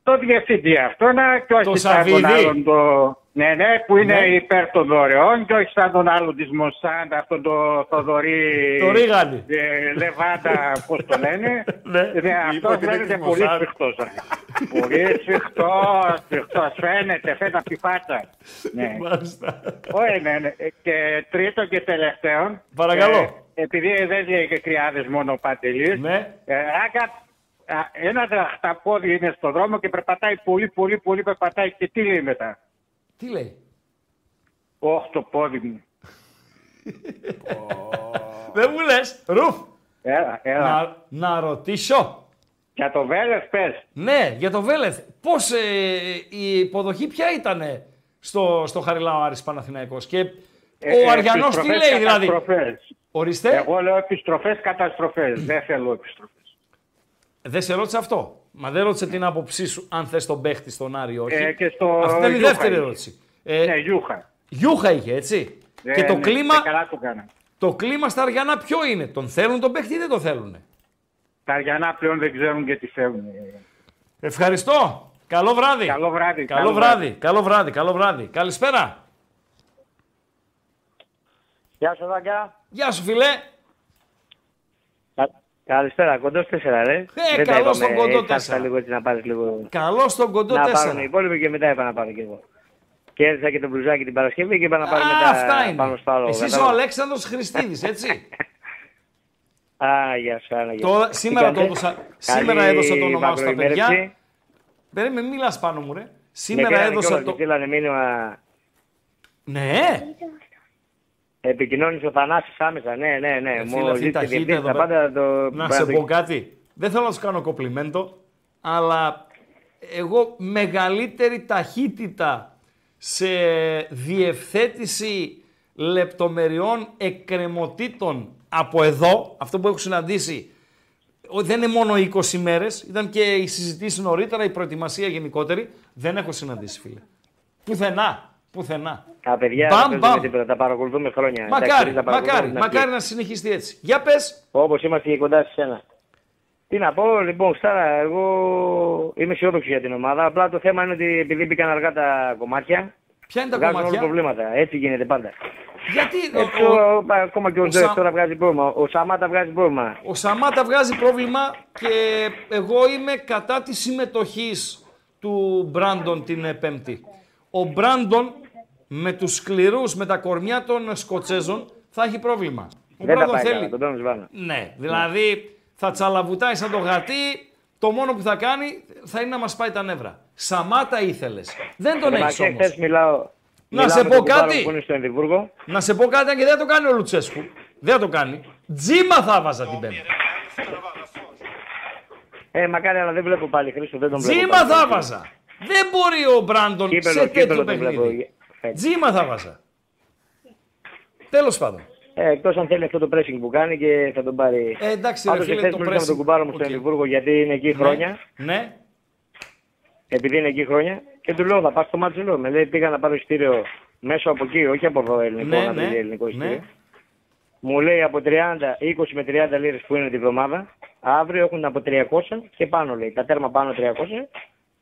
τον διευθυντή αυτόν και όχι Το σαν τον Σαββίδη. άλλον το, ναι, ναι, που είναι Ναι. υπέρ των δωρεών και όχι σαν τον άλλον της Μοσάντ, αυτόν το Θοδωρή Το Ρίγανη. ε, Λεβάντα, πώς το λένε. [LAUGHS] Ναι. Ε, Είπα αυτός ότι είναι φαίνεται της πολύ Μοσάντ. σφιχτός. πολύ σφιχτός, σφιχτός, φαίνεται, φαίνεται από τη φάτσα. Ναι. Μάλιστα. Όχι, ναι, ναι. Και τρίτο και τελευταίο. Παρακαλώ. Ε, επειδή δεν λέει και κρυάδες μόνο ο Παντελής. Ναι. Ε, άκα, α, ένα δαχταπόδι είναι στο δρόμο και περπατάει πολύ, πολύ, πολύ περπατάει. Και τι λέει μετά. Τι λέει; Όχι το πόδι μου. Δεν μου λες. Ρουφ. Έλα, έλα. Να, να ρωτήσω. Για το Βέλεθ πες. Ναι, για το Βέλεθ. Πώς ε, η υποδοχή ποια ήταν στο, στο Χαριλάο Άρης Παναθηναϊκός; Και Ε, Ο Αριανός τι επιστροφές, λέει δηλαδή; καταστροφές. Ορίστε. Εγώ λέω επιστροφές, καταστροφές. Δεν θέλω επιστροφές. Δεν σε ρώτησε αυτό; Μα δεν ρώτησε την άποψή σου αν θες τον παίχτη στον Άρη ή όχι. Ε, και στο Αυτή ήταν η Γιούχα δεύτερη είχε. ερώτηση. Ε, Ναι, Γιούχα. Γιούχα είχε, έτσι. Ε, και το, ναι, κλίμα, και καλά το κάνα. το κλίμα στα Αριανά ποιο είναι; Τον θέλουν τον παίχτη ή δεν τον θέλουν. Τα Αριανά πλέον δεν ξέρουν και τι θέλουν. Ευχαριστώ. Καλό βράδυ. Καλό βράδυ. Καλό βράδυ. Καλό βράδυ. Καλό βράδυ. Καλησπέρα. Γεια σου, Βάγκα. Γεια σου, φιλέ. Κα- Καλησπέρα, κοντός 4, ρε. Ε, Δεν τα καλώς είπαμε, τον κοντό έτσι, άφησα τέσσερα. λίγο έτσι να πάρεις λίγο. Καλό στον κοντό να πάρουν οι 4. υπόλοιποι και μετά είπα να πάρω και εγώ. Κέρδισα και το μπλουζάκι την Παρασκευή και είπα να πάρω Α, μετά αυτά πάνω είναι. στο άλλο. Εσύ είσαι ο κατάλαβες. Αλέξανδρος Χριστίδης, έτσι. [LAUGHS] Α, γεια σου, Άννα. γεια Τώρα, σου. σήμερα, Τι το κάνετε; έδωσα, Καλή σήμερα έδωσα το όνομά σου στα μακροημέρευση. παιδιά. Περίμενε, μιλάς πάνω μου, ρε. Με Σήμερα πήρανε έδωσα κιόλας το... και στείλανε μήνυμα. Ναι, Επικοινώνησε ο Θανάσης άμεσα. Ναι, ναι, ναι. Ε, φίλε, Μου αυτή η ζήτησε ταχύτητα διευθύνση εδώ τα πέρα. πάντα. Το... να πρέπει σε το- πω κάτι. Δεν θέλω να σου κάνω κοπλιμέντο, αλλά εγώ μεγαλύτερη ταχύτητα σε διευθέτηση λεπτομεριών εκκρεμωτήτων από εδώ, αυτό που έχω συναντήσει, ο- δεν είναι μόνο 20 μέρες, ήταν και η συζητήση νωρίτερα, η προετοιμασία γενικότερη, δεν έχω συναντήσει φίλε. Πουθενά, πουθενά. Τα παιδιά Μπαμ, δεν παίζουμε μπαμ. τίποτα, τα παρακολουθούμε χρόνια. Εντάξει, Μακάρι, εμείς τα παρακολουθούμε μακάρι, από την αρχή. μακάρι να συνεχιστεί έτσι. Για πες, Όπως είμαστε και κοντά σε σένα. Τι να πω, λοιπόν, Στάρα, εγώ είμαι αισιόδοξος για την ομάδα. Απλά το θέμα είναι ότι επειδή μπήκαν αργά τα κομμάτια, ποια είναι τα βγάζουν όλα κομμάτια. προβλήματα. Έτσι γίνεται πάντα. Γιατί Έτσι, ο, ο, ακόμα και ο, ο Ζερ Σα- τώρα βγάζει πρόβλημα. Ο Σαμάτα βγάζει πρόβλημα. ο Σαμάτα βγάζει πρόβλημα και εγώ είμαι κατά της συμμετοχής του Μπράντον την ε, Πέμπτη. Ο Μπράντον με τους σκληρούς, με τα κορμιά των Σκοτσέζων θα έχει πρόβλημα. Ο Δεν τα Μπράντον πάει θέλει. καλά, τον παίρνουν σβάνα. Ναι, δηλαδή θα τσαλαβουτάει σαν το γατί, το μόνο που θα κάνει θα είναι να μας πάει τα νεύρα. Σαμάτα ήθελες. Δεν τον Μα έχεις και όμως. χθες μιλάω. Να μιλάω σε με πω τον κουμπάρο κάτι. Που είναι στο Εδιμβούργο. Να σε πω κάτι, αν και δεν θα το κάνει ο Λουτσέσκου. Δεν θα το κάνει. Τζίμα θα βάζα την Πέμπτη. Ε, μακάρι, αλλά δεν βλέπω πάλι Χρήστο. Δεν τον βλέπω. Τζίμα πάλι. θα βάζα. Δεν μπορεί ο Μπράντον Κύπελο, σε τέτοιο κύπελο τον βλέπω. παιχνίδι. Ε, Τζίμα θα βάζα. Τέλος πάντων. Ε, Εκτός αν θέλει αυτό το pressing που κάνει και θα τον πάρει. Ε, εντάξει, ρε Πάντως, φίλε, εχθές το μιλούσα με pressing. τον κουμπάρο μου στο Οκ. Εδιμβούργο γιατί είναι εκεί χρόνια. Ναι. επειδή είναι εκεί χρόνια, και του λέω θα πας στο ματς, λέω. Με λέει πήγα να πάρω εισιτήριο μέσω από εκεί, όχι από εδώ ελληνικό, Ναι, να βρει ναι, ελληνικό εισιτήριο. ναι. Μου λέει από 30, 20 με 30 λίρες που είναι τη βδομάδα, αύριο έχουν από 300 και πάνω λέει. Τα τέρμα πάνω 300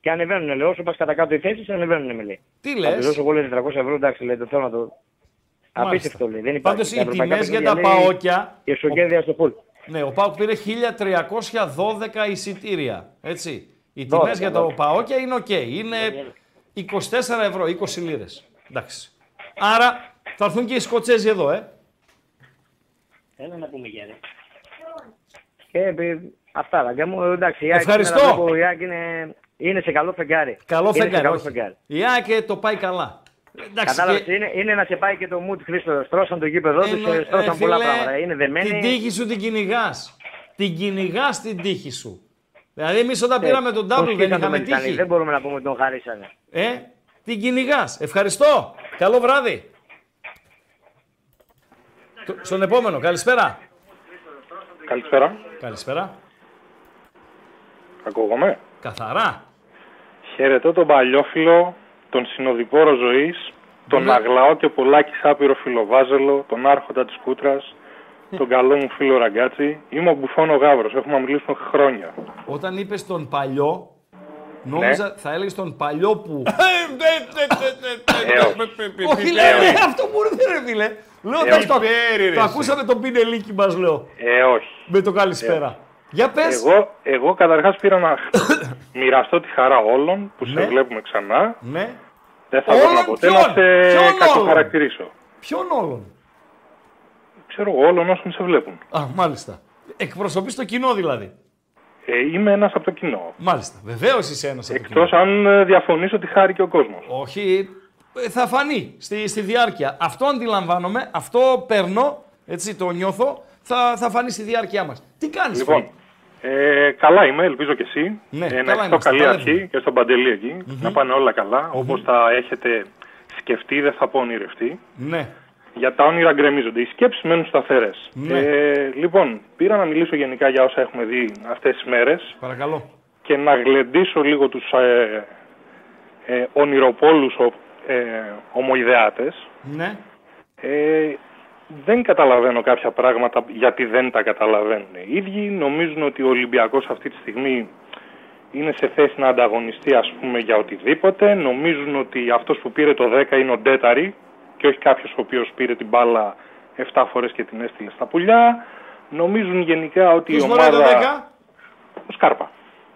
και ανεβαίνουν, λέω. Όσο πας κατά κάτω οι θέσεις, ανεβαίνουν, με λέει. Τι Θα λε. του δώσω εγώ λέει 400 ευρώ, εντάξει, λέει το θέλω να το. Απίστευτο λέει. Δεν υπάρχει. Πάντως Τα οι ευρωπαϊκά τιμές για παιχνίδια, τα λέει, παόκια. Η αισχροκέρδεια στο φουλ. Ναι, ο ΠΑΟΚ πήρε 1312 εισιτήρια. Έτσι. Οι 12, τιμές για τα 12. παόκια είναι οκ. Είναι 24 ευρώ, 20 λίρες. Εντάξει. Άρα θα έρθουν και οι Σκοτσέζοι εδώ, ε. Έλα να πούμε για Και επί- αυτά, ράγκα μου. Εντάξει, η ΑΕΚ Ευχαριστώ. σήμερα βλέπω, η ΑΕΚ είναι, είναι σε καλό φεγγάρι. Καλό είναι σε φεγγάρι. καλό όχι. φεγγάρι. Η ΑΕΚ το πάει καλά. Εντάξει, Κατάλαβες, και- είναι, είναι να σε πάει και το mood Χρήστο. Στρώσαν το γήπεδο τους, Εννο- ε, στρώσαν πολλά φίλε, πράγματα. Είναι δεμένοι. Την τύχη σου την κυνηγάς. Την κυνηγάς την τύχη σου. Δηλαδή, εμείς όταν Ε, πήραμε τον τον Double δεν σκίσαν το είχαμε Μελιτάνι, τύχη. Δεν μπορούμε να πούμε ότι τον χαρίσανε. Ε, την κυνηγάς. Ευχαριστώ. Καλό βράδυ. Το- Στον επόμενο, καλησπέρα. Καλησπέρα. Καλησπέρα. Ακούγομαι; Καθαρά. Χαιρετώ τον παλιόφιλο, τον συνοδοιπόρο ζωής, τον Ναι. αγλαό και πολλάκι άπειρο φιλοβάζελο, τον άρχοντα της κούτρας, τον καλό μου φίλο Ραγκάτσι. Είμαι ο Μπουφόνο Γάβρος. Έχουμε μιλήσει χρόνια. Όταν είπες τον παλιό, νόμιζα Ναι. θα έλεγες τον παλιό που. Ε, όχι. Όχι, λέω, ε, αυτό μου ήρθε, ρε φίλε. Λέω, Ε, εντάξει, το, Πέρι, ρε, το εσύ. ακούσαμε τον πινελίκι μας, λέω. Ε, όχι. Με το καλησπέρα. Για πες. Εγώ, εγώ καταρχάς πήρα να [COUGHS] μοιραστώ τη χαρά όλων που σε Ναι. βλέπουμε ξανά. Ναι. Δεν θα Όλων μπορώ ποτέ ποιον; να σε Ποιον κακοχαρακτηρίσω. Ποιον όλων; Ξέρω εγώ όλων όσων σε βλέπουν. Α, μάλιστα. Εκπροσωπείς το κοινό δηλαδή. Ε, είμαι ένας από το κοινό. Μάλιστα. Βεβαίως είσαι ένας από το κοινό. Εκτός αν ε, διαφωνήσω ότι χάρη και ο κόσμος. Όχι, ε, θα φανεί στη, στη διάρκεια. Αυτό αντιλαμβάνομαι, αυτό παίρνω, έτσι το νιώθω, θα, θα φανεί στη διάρκεια μας. Τι κάνεις, Λοιπόν, φίλε; Ε, καλά είμαι, ελπίζω και εσύ. Ναι, ε, καλά να έχεις το είμαστε, καλή τα αρχή λέμε. και στον Παντελή εκεί. Να πάνε όλα καλά. Όπως τα έχετε σκεφτεί, δεν θα πω ονειρευτεί. Ναι. Για τα όνειρα γκρεμίζονται. Οι σκέψεις μένουν σταθερές. Ναι. Ε, λοιπόν, πήρα να μιλήσω γενικά για όσα έχουμε δει αυτές τις μέρες Παρακαλώ. και να γλεντήσω λίγο τους ε, ε, ονειροπόλους ε, ομοειδεάτες. Ναι. Ε, δεν καταλαβαίνω κάποια πράγματα γιατί δεν τα καταλαβαίνουν οι ίδιοι. Νομίζουν ότι ο Ολυμπιακός αυτή τη στιγμή είναι σε θέση να ανταγωνιστεί ας πούμε για οτιδήποτε. Νομίζουν ότι αυτός που πήρε το 10 είναι ο Ντέταρη και όχι κάποιος ο οποίος πήρε την μπάλα 7 φορές και την έστειλε στα πουλιά. Νομίζουν γενικά ότι Ποιος η φοράει το ομάδα... 10? Ο Σκάρπα.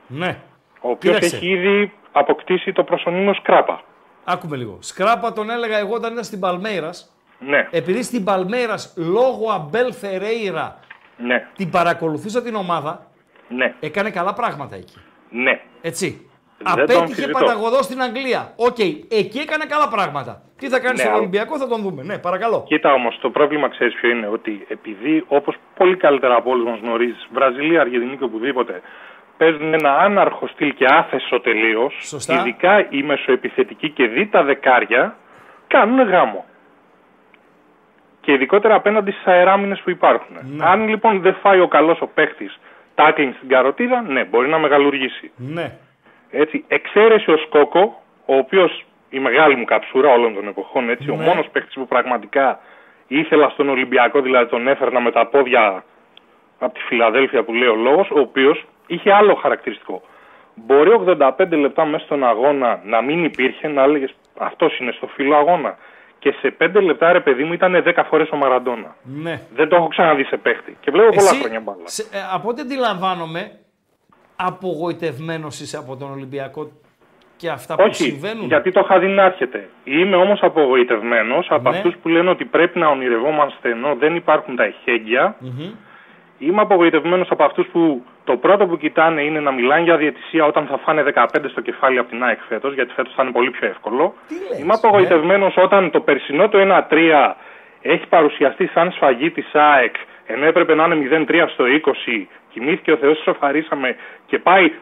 Ναι. Ο οποίος Κοίταξε. έχει ήδη αποκτήσει το προσωνύμιο Σκράπα. Άκουμε λίγο. Σκράπα τον έλεγα εγώ όταν ήταν στην Παλμέιρας. Ναι, Επειδή στην Παλμέιρα λόγω Αμπέλ Φερέιρα ναι, την παρακολουθούσα την ομάδα, ναι, έκανε καλά πράγματα εκεί. ναι. Έτσι. Δεν το Απέτυχε αμφισβητώ. παταγωδώς στην Αγγλία. Οκ, εκεί έκανε καλά πράγματα. Τι θα κάνει Ναι, στον αλλά- Ολυμπιακό θα τον δούμε. Ναι, παρακαλώ. Κοίτα όμως, το πρόβλημα ξέρεις ποιο είναι, ότι επειδή όπως πολύ καλύτερα από όλους μας γνωρίζεις, Βραζιλία, Αργεντινή και οπουδήποτε, παίζουν ένα άναρχο στυλ και άθεσο τελείως, Σωστά. ειδικά οι μεσοεπιθετικοί και δι τα δεκάρια, κάνουν γάμο. Και ειδικότερα απέναντι στις αεράμινες που υπάρχουν. Ναι. Αν λοιπόν δεν φάει ο καλός ο παίχτης τάκλινγκ στην καροτίδα, ναι, μπορεί να μεγαλουργήσει. Ναι. Έτσι, εξαίρεση ο Σκόκο, ο οποίος η μεγάλη μου καψούρα όλων των εποχών, έτσι, ο Ναι. μόνος παίχτης που πραγματικά ήθελα στον Ολυμπιακό, δηλαδή τον έφερνα με τα πόδια από τη Φιλαδέλφια που λέει ο λόγος, ο οποίος είχε άλλο χαρακτηριστικό. Μπορεί 85 λεπτά μέσα στον αγώνα να μην υπήρχε, να έλεγες αυτός είναι στο φύλλο αγώνα. Και σε 5 λεπτά, ρε παιδί μου, ήταν 10 φορές ο Μαραντόνα. ναι. Δεν το έχω ξαναδεί σε παίχτη. Και βλέπω πολλά χρόνια μπάλα. σε- ε, από ό,τι αντιλαμβάνομαι, απογοητευμένος είσαι από τον Ολυμπιακό και αυτά που Όχι, συμβαίνουν; γιατί το είχα δει να έρχεται. Είμαι όμως απογοητευμένος από Ναι. αυτούς που λένε ότι πρέπει να ονειρευόμαστε ενώ δεν υπάρχουν τα εχέγγυα. Μμμ. Είμαι απογοητευμένος από αυτούς που το πρώτο που κοιτάνε είναι να μιλάνε για διαιτησία όταν θα φάνε 15 στο κεφάλι από την ΑΕΚ φέτος, γιατί φέτος θα είναι πολύ πιο εύκολο. Τι λες, Είμαι απογοητευμένος όταν το περσινό το 1-3 έχει παρουσιαστεί σαν σφαγή της ΑΕΚ, ενώ έπρεπε να είναι 0-3 στο 20. Κοιμήθηκε ο Θεός, σοφαρίσαμε και πάει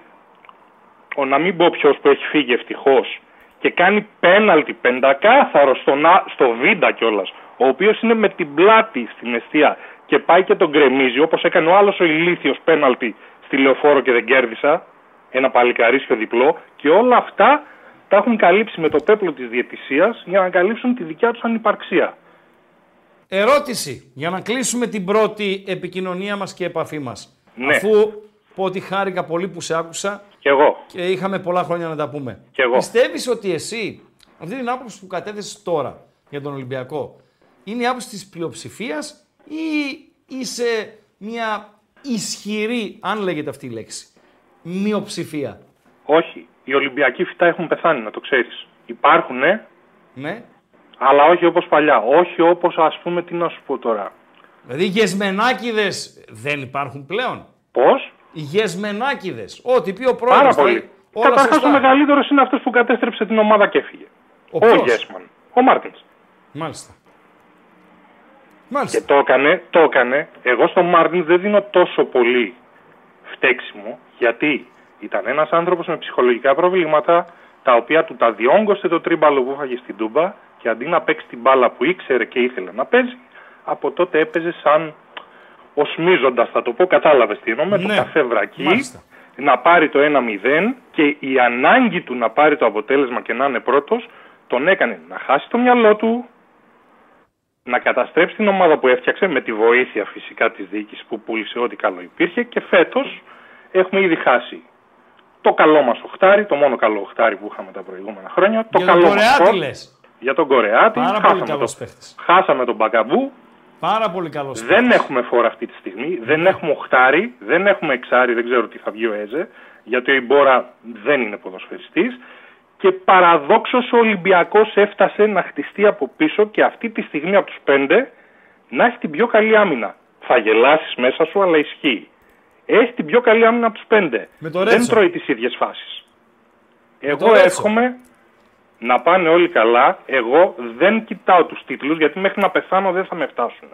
ο να μην πω ποιος που έχει φύγει ευτυχώς και κάνει πέναλτι πεντακάθαρο στον, Α- στο Βίντα κιόλας, ο οποίος είναι με την πλάτη στην αιστεία και πάει και τον γκρεμίζει όπως έκανε ο άλλος ο ηλίθιος πέναλτι στη λεωφόρο και δεν κέρδισα. Ένα παλικαρίσιο διπλό και όλα αυτά τα έχουν καλύψει με το πέπλο της διαιτησίας για να καλύψουν τη δικιά τους ανυπαρξία. Ερώτηση, για να κλείσουμε την πρώτη επικοινωνία μας και επαφή μας. Ναι. Αφού πω ότι χάρηκα πολύ που σε άκουσα Κι εγώ. και είχαμε πολλά χρόνια να τα πούμε. Κι εγώ. Πιστεύεις ότι εσύ, αυτή την άποψη που κατέθεσες τώρα για τον Ολυμπιακό, είναι η άποψη της πλειοψηφίας ή είσαι μια ισχυρή, αν λέγεται αυτή η λέξη, μειοψηφία. Όχι. Οι Ολυμπιακοί φυτά έχουν πεθάνει, να το ξέρεις. Υπάρχουν, Ναι. αλλά όχι όπως παλιά. Όχι όπως ας πούμε, τι να σου πω τώρα. Δηλαδή οι γεσμενάκιδες δεν υπάρχουν πλέον. Πώς; Οι γεσμενάκιδες. Ό,τι πει ο πρόεδρος. Πάρα θα- πολύ. Όλα Καταρχάς σωστά. ο μεγαλύτερος είναι αυτός που κατέστρεψε την ομάδα και έφυγε. Ο Ο ποιος; Γέσμαν. Ο Μάρτινς. Μάλιστα. Και Μάλιστα. το έκανε, το έκανε. Εγώ στον Μάρτιν δεν δίνω τόσο πολύ φταίξιμο, γιατί ήταν ένας άνθρωπος με ψυχολογικά προβλήματα, τα οποία του τα διόγκωσε το τρίμπαλο που είχε φάει στην Τούμπα και αντί να παίξει την μπάλα που ήξερε και ήθελε να παίζει, από τότε έπαιζε σαν οσμίζοντας, θα το πω, κατάλαβες τι εννοώ, με το Ναι. καφέ βρακί, Μάλιστα. να πάρει το 1-0 και η ανάγκη του να πάρει το αποτέλεσμα και να είναι πρώτος, τον έκανε να χάσει το μυαλό του, να καταστρέψει την ομάδα που έφτιαξε με τη βοήθεια φυσικά της διοίκησης που πούλησε ό,τι καλό υπήρχε και φέτος έχουμε ήδη χάσει το καλό μας οχτάρι, το μόνο καλό οχτάρι που είχαμε τα προηγούμενα χρόνια. Το Για τον καλό μας Κορεάτη φόρ, λες. Για τον Κορεάτη. Πάρα πολύ χάσαμε, καλός το, παίχτης. χάσαμε τον Μπακαμπού. Πάρα πολύ καλός Δεν έχουμε φόρα αυτή τη στιγμή. Δεν έχουμε οχτάρι. Δεν έχουμε εξάρι. Δεν ξέρω τι θα βγει ο Έζε. Γιατί ο Ιμπόρα δεν είναι ποδοσφαιριστής. Και παραδόξως ο Ολυμπιακός έφτασε να χτιστεί από πίσω και αυτή τη στιγμή από τους πέντε να έχει την πιο καλή άμυνα. Θα γελάσεις μέσα σου, αλλά ισχύει. Έχει την πιο καλή άμυνα από τους πέντε. Με το δεν Ρέτσο. τρώει τις ίδιες φάσεις. το Εγώ Ρέτσο. εύχομαι να πάνε όλοι καλά. Εγώ δεν κοιτάω τους τίτλους γιατί μέχρι να πεθάνω δεν θα με φτάσουν.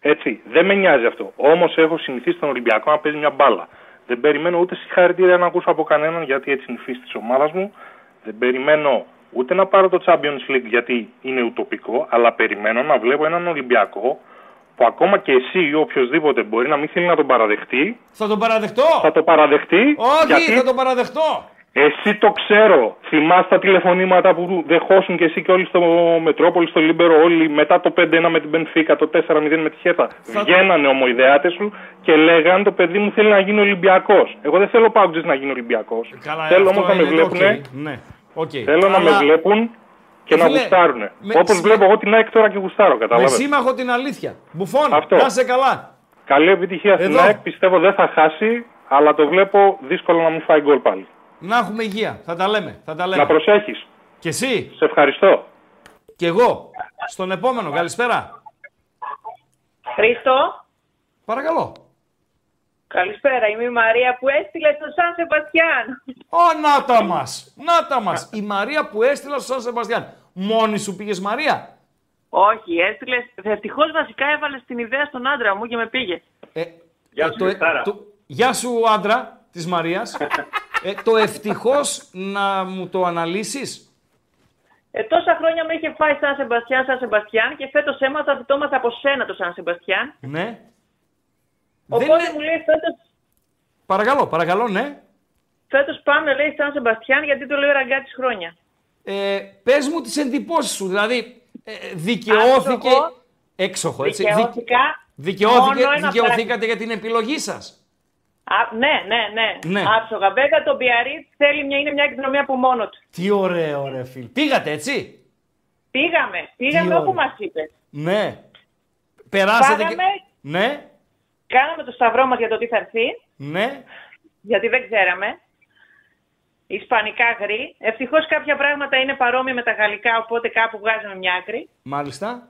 Έτσι, δεν με νοιάζει αυτό. Όμως έχω συνηθίσει τον Ολυμπιακό να παίζει μια μπάλα. Δεν περιμένω ούτε συγχαρητήρια να ακούσω από κανέναν γιατί έτσι είναι η φύση της ομάδας μου. Δεν περιμένω ούτε να πάρω το Champions League γιατί είναι ουτοπικό, αλλά περιμένω να βλέπω έναν Ολυμπιακό που ακόμα και εσύ ή οποιοδήποτε μπορεί να μην θέλει να τον παραδεχτεί, Θα τον παραδεχτώ; θα το παραδεχτεί. Όχι, γιατί θα τον παραδεχτώ. Εσύ το ξέρω. Θυμάσαι τα τηλεφωνήματα που δεχόσουν και εσύ και όλοι στο Μετρόπολη, στο Λίμπερο, όλοι μετά το 5-1 με την Μπενφίκα, το 4-0 με τη Χέτα. Βγαίνανε ομοϊδεάτες σου και λέγανε το παιδί μου θέλει να γίνει Ολυμπιακός. Εγώ δεν θέλω πάω να γίνει Ολυμπιακός. Καλά, Θέλω αυτό όμως να με είναι βλέπουν. οκ. Ναι, οκ. Θέλω να με Αλλά βλέπουν και Ε, να φίλε, γουστάρουν. με- Όπως σι- βλέπω εγώ την ΑΕΚ τώρα και γουστάρω, Με κατάλαβες. σύμμαχο την αλήθεια. Μπουφόν, Αυτό. να είσαι καλά. Καλή επιτυχία στην Εδώ. ΑΕΚ. Πιστεύω δεν θα χάσει, αλλά το βλέπω δύσκολο να μου φάει γκολ πάλι. Να έχουμε υγεία. Θα τα λέμε. Θα τα λέμε. Να προσέχεις. Και εσύ Σε ευχαριστώ. και εγώ. Στον επόμενο. Καλησπέρα. Χρήστο, Παρακαλώ. καλησπέρα. Είμαι η Μαρία που έστειλε στο Σαν Σεμπαστιάν. Ω, να τα μας. Να τα μας. Η Μαρία που έστειλα στο Σαν Σεμπαστιάν. Μόνη σου πήγες Μαρία; Όχι, έστειλε. Ευτυχώς βασικά έβαλες την ιδέα στον άντρα μου και με πήγε. Ε, ε, το, το- γεια σου άντρα της Μαρίας. [LAUGHS] ε, το ευτυχώς να μου το αναλύσεις; Ε, τόσα χρόνια με είχε φάει Σαν Σεμπαστιάν, Σαν Σεμπαστιάν και φέτος έμαθα ότι το έμαθα από σένα το Σαν Σεμπαστιάν. Ναι. Οπότε είναι- μου λέει φέτο Παρακαλώ, παρακαλώ, ναι. φέτος πάμε λέει Σαν Σεμπαστιάν γιατί το λέει ο ραγκάτη χρόνια. Ε, πες μου τις εντυπώσεις σου, δηλαδή ε, δικαιώθηκε... Άστοχο. Έξοχο, έτσι. Δικαιώθηκα. Δικαιώθηκε, μόνο ένα δικαιωθήκατε για την επιλογή σας. Α, ναι, ναι, ναι. Ναι. Άψογα. Βέβαια το Biarritz θέλει μια, είναι μια εκδρομή από μόνο του. Τι ωραίο ρε φίλ. Πήγατε έτσι; Πήγαμε, πήγαμε ωραία. όπου μας είπες. Ναι. Περάσατε Πάγαμε. και... Ναι, Κάναμε το σταυρό μας για το τι θα έρθει. ναι. γιατί δεν ξέραμε. Ισπανικά γρή. Ευτυχώς κάποια πράγματα είναι παρόμοια με τα γαλλικά, οπότε κάπου βγάζαμε μια άκρη. Μάλιστα.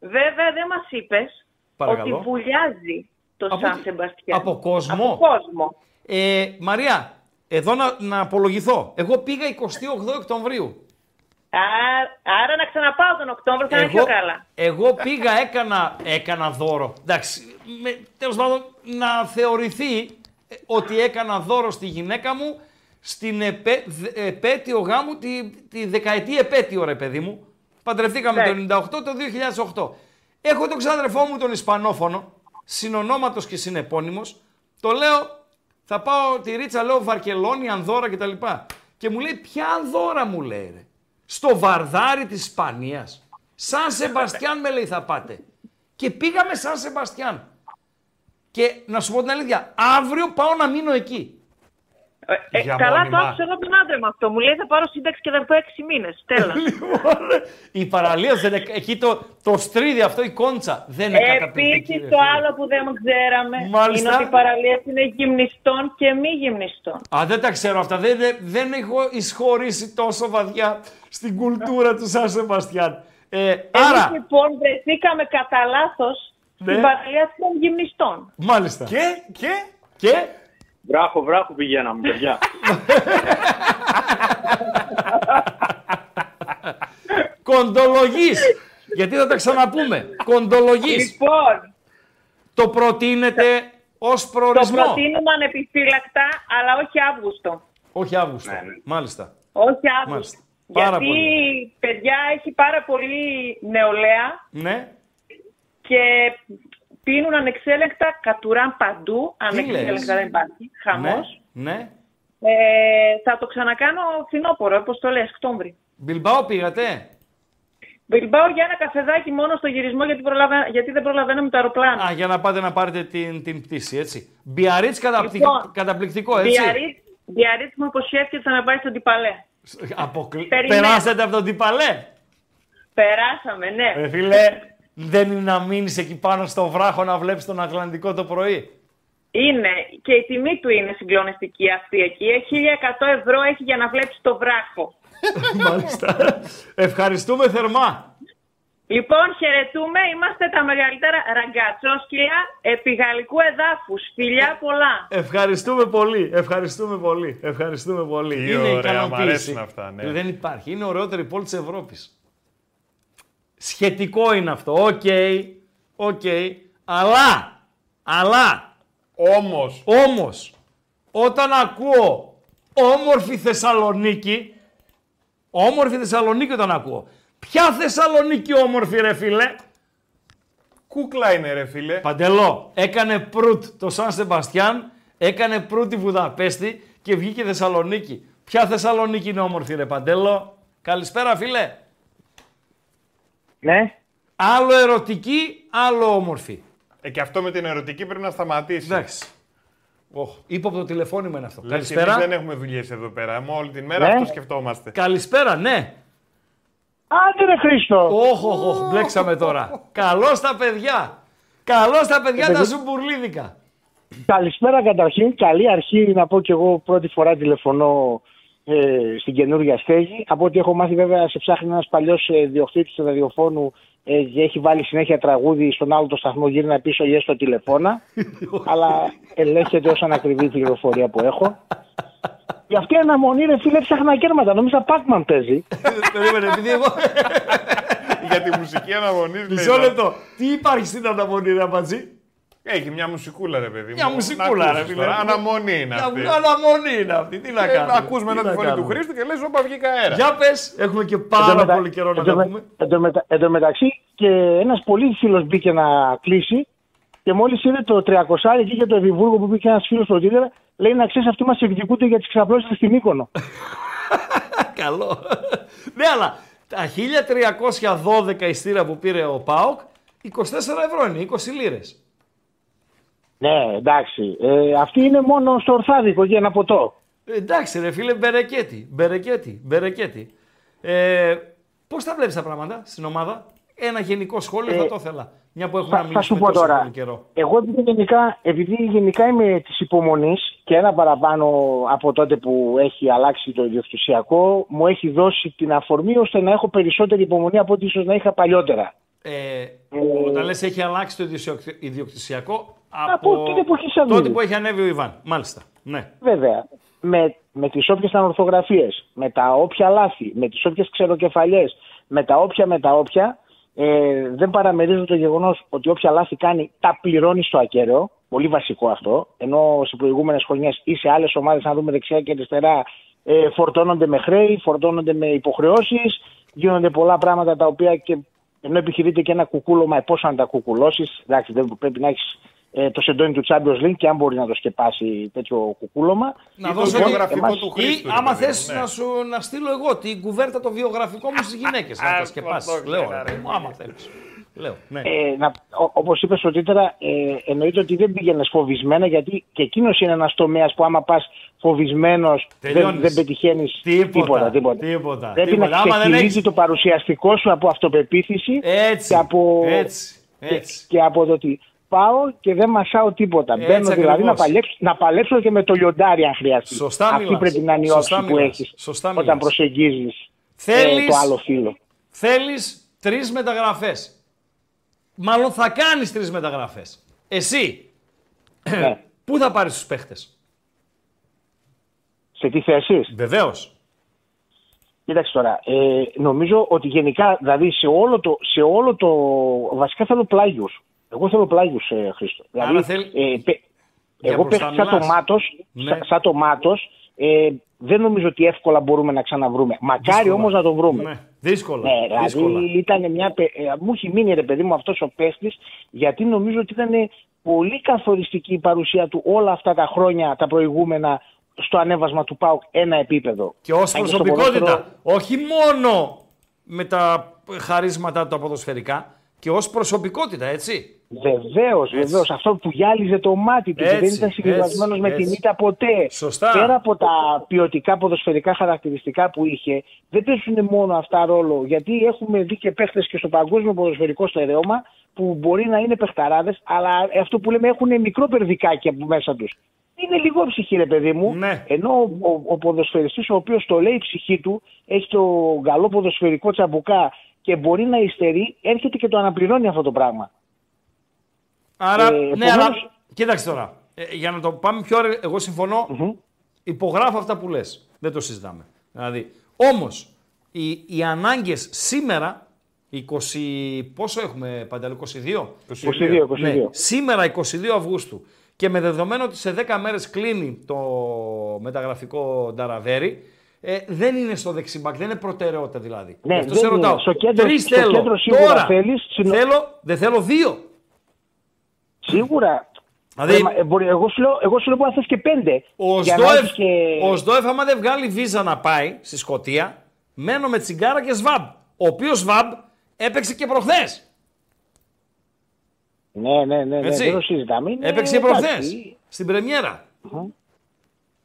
Βέβαια δεν μας είπες Παρακαλώ. ότι βουλιάζει το Από Σαν τι- Σεμπαστιάν. από κόσμο; Από κόσμο. Ε, Μαρία, εδώ να, να απολογηθώ. Εγώ πήγα 28 Οκτωβρίου. Α, άρα να ξαναπάω τον Οκτώβριο θα είναι πιο καλά. εγώ πήγα, έκανα, έκανα δώρο. Εντάξει, με, τέλος πάντων, να θεωρηθεί ε, ότι έκανα δώρο στη γυναίκα μου στην επέ, δε- επέτειο γάμου, τη, τη δεκαετή επέτειο ρε παιδί μου. Παντρευτήκαμε Ναι. το 98, το 2008. Έχω τον ξάδερφό μου τον Ισπανόφωνο, συνονόματος και συνεπώνυμος. Το λέω, θα πάω τη ρίτσα, λέω Βαρκελόνη, Ανδόρα κτλ. Και μου λέει, ποια Ανδόρα μου λέει ρε; Στο Βαρδάρι της Ισπανίας. Σαν Σεμπαστιάν με λέει θα πάτε. Και πήγαμε σαν Σεμπαστιάν. Και να σου πω την αλήθεια, αύριο πάω να μείνω εκεί. Ε, ε, Για καλά μόνιμα. το άκουσα εγώ τον άντρα μου αυτό. Μου λέει θα πάρω σύνταξη και θα πω έξι μήνες. Τέλος. [LAUGHS] Λοιπόν, η παραλία δεν είναι- εκεί το, το στρίδι αυτό, η κόντσα δεν είναι καταπληκτική. Επίσης ρε το φίλε. άλλο που δεν ξέραμε Μάλιστα. είναι ότι οι παραλίες είναι γυμνιστών και μη γυμνιστών. Α, δεν τα ξέρω αυτά. Δεν, δεν, δεν έχω εισχωρήσει τόσο βαθιά στην κουλτούρα του Σαν Σεμπαστιάν. Ε, Εμείς άρα, λοιπόν βρεθήκαμε κατά λάθος Ναι. στην παραλία των γυμνιστών. μάλιστα. Και, και, Και; Βράχο, βράχο πηγαίναμε, παιδιά. κοντολογής. Γιατί θα τα ξαναπούμε; Κοντολογής. Λοιπόν, Το προτείνετε ως το προορισμό. προτείνουμε ανεπιφύλακτα, αλλά όχι Αύγουστο. Όχι Αύγουστο. Μάλιστα. Όχι Αύγουστο. Μάλιστα. Πάρα Γιατί πολύ. παιδιά έχει πάρα πολύ νεολαία Ναι. και πίνουν ανεξέλεγκτα, κατουράν παντού. λες; Ανεξέλεγκτα δεν υπάρχει. Χαμός. Ναι. ναι. Ε, θα το ξανακάνω φθινόπωρο, όπως το λες, Οκτώβρη. Μπιλμπάο πήγατε; Μπιλμπάω για ένα καφεδάκι μόνο στο γυρισμό γιατί, προλαβα... γιατί δεν προλαβαίνουμε το αεροπλάνο. Α, για να πάτε να πάρετε την, την πτήση, έτσι. Μπιαρίτς καταπληκ- Λοιπόν, καταπληκτικό, έτσι. Biarritz- Biarritz μου υποσχέθηκε ότι θα με πάει στον Τιπαλέ. Αποκλει... Περιμένω. Περάσατε από τον Τιπαλέ; Περάσαμε, ναι. Ρε φίλε, δεν είναι να μείνεις εκεί πάνω στο βράχο να βλέπεις τον Ατλαντικό το πρωί. Είναι και η τιμή του είναι συγκλονιστική αυτή εκεί. Έχει 1100 ευρώ έχει για να βλέπεις το βράχο. [LAUGHS] Μάλιστα. Ευχαριστούμε θερμά. Λοιπόν, χαιρετούμε. Είμαστε τα μεγαλύτερα ραγκατσόσκυλα επιγαλλικού εδάφους. Φιλιά πολλά. Ευχαριστούμε πολύ. Ευχαριστούμε πολύ. Ευχαριστούμε πολύ. Τι είναι ωραία, μ' ικανοποίηση. αρέσουν αυτά, ναι. Δεν υπάρχει. Είναι ωραιότερη πόλη της Ευρώπης. Σχετικό είναι αυτό. Οκ. Οκ. Αλλά. Αλλά. όμως, Όμως. Όταν ακούω όμορφη Θεσσαλονίκη. Όμορφη Θεσσαλονίκη όταν ακούω. Ποια Θεσσαλονίκη όμορφη, ρε φίλε; Κούκλα είναι, ρε φίλε. Παντελό, έκανε προύτ το Σαν Σεμπαστιάν, έκανε προύτ τη Βουδαπέστη και βγήκε Θεσσαλονίκη. Ποια Θεσσαλονίκη είναι όμορφη, ρε Παντέλο. Καλησπέρα, φίλε. Ναι. Άλλο ερωτική, άλλο όμορφη. Ε, και αυτό με την ερωτική πρέπει να σταματήσει. Εντάξει. Oh, ύποπτο τηλεφώνημα είναι αυτό. Λες και Καλησπέρα. εμείς δεν έχουμε δουλειές εδώ πέρα. Μόνο όλη την μέρα Ναι. αυτό σκεφτόμαστε. Καλησπέρα, ναι. Άντε ρε Χρήστο. Όχ, όχ, όχ, μπλέξαμε τώρα. Καλώς τα παιδιά. Καλώς τα παιδιά τα ζουμπουρλίδικα. Καλησπέρα καταρχήν. Καλή αρχή να πω κι εγώ πρώτη φορά τηλεφωνώ ε, στην καινούργια στέγη. Από ό,τι έχω μάθει βέβαια σε ψάχνει ένας παλιός ε, διοκτήτης του ραδιοφώνου ε, και έχει βάλει συνέχεια τραγούδι στον άλλο το σταθμό γύρνα πίσω γύρω στο τηλεφώνα. [LAUGHS] αλλά ελέγχεται ως ανακριβή πληροφορία που έχω. Για αυτή η αναμονή ρε φίλε ψάχνα κέρματα. Νόμιζα Pac-Man παίζει. [LAUGHS] Περίμενε, επειδή εγώ. [LAUGHS] Για τη μουσική αναμονή. Μισό λεπτό. Τι υπάρχει στην αναμονή, ρε Αμπατζή; Έχει μια μουσικούλα, ρε παιδί. Μια μου. μουσικούλα, Να ρε ακούσεις φίλε. τώρα. Αναμονή είναι Μια αυτή. Αναμονή είναι αυτή. Τι να Ε, κάνουμε; Ακούς μετά Τι τη να φωνή του κάνουμε; Χρήστου και λες όπα βγήκα αέρα. Για πες, έχουμε και πάρα Εν τω μετα- πολύ καιρό να εν τω τα με- πούμε. εν τω μετα- Εν τω μεταξύ και ένας πολύ φίλος μπήκε να κλείσει και μόλις είδε το 300 εκεί για το Εδιβούργο που μπήκε ένας φίλος στο Twitter λέει να ξέρεις αυτοί μας εκδικούνται για τις ξαπλώσεις στην Μύκονο. [LAUGHS] Καλό. ναι, αλλά τα 1312 ειστήρια που πήρε ο ΠΑΟΚ, 24 ευρώ είναι, 20 λίρες. Ναι εντάξει. Ε, αυτή είναι μόνο στο ορθάδικο για ένα ποτό. Ε, εντάξει ρε φίλε, μπερεκέτη, μπερεκέτη, μπερεκέτη. Ε, πώς τα βλέπεις τα πράγματα στην ομάδα; Ένα γενικό σχόλιο θα Ε, το ήθελα. Μια που έχουμε Θα, να θα σου μιλήσουμε πω τόσο τώρα. πολύ καιρό. Εγώ επειδή γενικά, επειδή γενικά είμαι της υπομονής και ένα παραπάνω από τότε που έχει αλλάξει το ιδιοκτησιακό, μου έχει δώσει την αφορμή ώστε να έχω περισσότερη υπομονή από ό,τι ίσως να είχα παλιότερα. Ε, όταν λες έχει αλλάξει το ιδιοκτησιακό- ιδιοκτησιακό Από τότε που έχει ανέβει. τότε που έχει ανέβει ο Ιβάν. Μάλιστα. Ναι. Βέβαια, με, με τις όποιες ανορθογραφίες, με τα όποια λάθη, με τις όποιες ξεροκεφαλιές, με τα όποια με τα όποια, ε, δεν παραμερίζω το γεγονός ότι όποια λάθη κάνει τα πληρώνει στο ακέραιο. Πολύ βασικό αυτό. Ενώ σε προηγούμενες χρονιές ή σε άλλες ομάδες, αν δούμε δεξιά και αριστερά, ε, φορτώνονται με χρέη, φορτώνονται με υποχρεώσεις, γίνονται πολλά πράγματα τα οποία και ενώ επιχειρείται και ένα κουκούλωμα, ε, πώς να τα κουκουλώσεις, εντάξει δεν πρέπει να έχεις ε, το σεντόνι του Champions League και αν μπορεί να το σκεπάσει τέτοιο κουκούλωμα. Να Ή το δώσω βιογραφικό εμάς- του Ή Χρήστου. ρε άμα παιδί μου, θες ναι. να σου να στείλω εγώ την κουβέρτα το βιογραφικό μου στις γυναίκες να τα Α, σκεπάσεις. αυτό Λέω, ξέρα, ρε, ρε, Ε, μου, άμα θέλεις. Λέω, ναι. Ε, να, ό- όπως είπες νωρίτερα, ε, εννοείται ότι δεν πήγαινες φοβισμένα γιατί και εκείνος είναι ένας τομέας που άμα πας φοβισμένος δεν, Τελειώνεις. δεν πετυχαίνεις Τίποτα, τίποτα. τίποτα. τίποτα, Πρέπει τίποτα. να Άμα δεν ξεκινήσει έχεις- το παρουσιαστικό σου από αυτοπεποίθηση Έτσι, και από, έτσι, και- έτσι. Και, από το ότι πάω και δεν μασάω τίποτα. Έτσι Μπαίνω δηλαδή ακριβώς. να παλέψω, να παλέψω και με το λιοντάρι αν χρειαστεί. Σωστά Αυτή μιλάς. πρέπει να είναι η Σωστά όψη που μιλάς. έχεις Σωστά όταν μιλάς. προσεγγίζεις ε, Θέλεις- το άλλο φύλλο. Θέλεις τρεις μεταγραφές. Μάλλον θα κάνεις τρεις μεταγραφές. Εσύ, Ναι. [CLEARS THROAT] πού θα πάρεις τους παίχτες; Σε τι θέσεις; Βεβαίως. Κοίταξε τώρα, ε, νομίζω ότι γενικά, δηλαδή σε όλο το, σε όλο το βασικά θέλω πλάγιους. Εγώ θέλω πλάγιους, ε, Χρήστο. Δηλαδή, Άρα θέλει- ε, πε- Για εγώ μπροστά παίχτη σαν το μιλάς. Μάτος, Ναι. σαν, σαν το Μάτος, ε, δεν νομίζω ότι εύκολα μπορούμε να ξαναβρούμε. Μακάρι Δύσκολα. όμως να το βρούμε. Ναι, δύσκολα. Ναι, δηλαδή δύσκολα. ήταν μια. πε- ε, μου έχει μείνει ρε παιδί μου αυτός ο παίχτης, γιατί νομίζω ότι ήταν πολύ καθοριστική η παρουσία του όλα αυτά τα χρόνια τα προηγούμενα στο ανέβασμα του ΠΑΟΚ ένα επίπεδο. Και ως Αν και στο προσωπικότητα, ποδόσφαιρο- όχι μόνο με τα χαρίσματα του τα ποδοσφαιρικά, και ως προσωπικότητα, έτσι. Βεβαίως, βεβαίως. Αυτό που γυάλιζε το μάτι του και δεν Έτσι, ήταν συμβιβασμένο έτσι, με την έτσι. ήττα ποτέ. Σωστά. Πέρα από τα ποιοτικά ποδοσφαιρικά χαρακτηριστικά που είχε, δεν παίζουν μόνο αυτά ρόλο. Γιατί έχουμε δει και παίχτες και στο παγκόσμιο ποδοσφαιρικό στερέωμα που μπορεί να είναι παιχταράδες, αλλά αυτό που λέμε έχουν μικρό περδικάκι από μέσα τους. Είναι λίγο ψυχή, ρε παιδί μου. Ναι. Ενώ ο, ο, ο ποδοσφαιριστής ο οποίος το λέει η ψυχή του, έχει το καλό ποδοσφαιρικό τσαμπουκά και μπορεί να υστερεί, έρχεται και το αναπληρώνει αυτό το πράγμα. Άρα, Ε, ναι, επομένως- αλλά κοίταξε τώρα. Ε, για να το πάμε πιο ωραία, εγώ συμφωνώ, υπογράφω αυτά που λες. Δεν το συζητάμε. Δηλαδή, όμως, οι, οι ανάγκες σήμερα, 20, πόσο έχουμε παντελώ, 22? 22, 22. Ναι, σήμερα 22 Αυγούστου και με δεδομένο ότι σε 10 μέρες κλείνει το μεταγραφικό Νταραβέρι, ε, δεν είναι στο δεξιμπακ, δεν είναι προτεραιότητα δηλαδή. Ναι, Γι' αυτό δεν σε είναι. ρωτάω. Στο κέντρο- Τρεις στο θέλω. κέντρο σίγουρα Τώρα θέλεις, συνο- θέλω, δεν θέλω δύο. Σίγουρα. Δηλαδή- Ε, μα, ε, μπορεί- εγώ, σου λέω, εγώ σου λέω που να θες και πέντε. Ο Για να Σδόεφ, έχεις και... ο Σδόεφ, άμα δεν βγάλει βίζα να πάει στη Σκωτία, μένω με τσιγκάρα και σβάμπ. Ο οποίος σβάμπ έπαιξε και προχθές. Ναι, ναι, ναι, ναι, Έτσι. δεν το συζητάμε. Είναι- Έπαιξε και προχθές. εντάξει. Στην πρεμιέρα.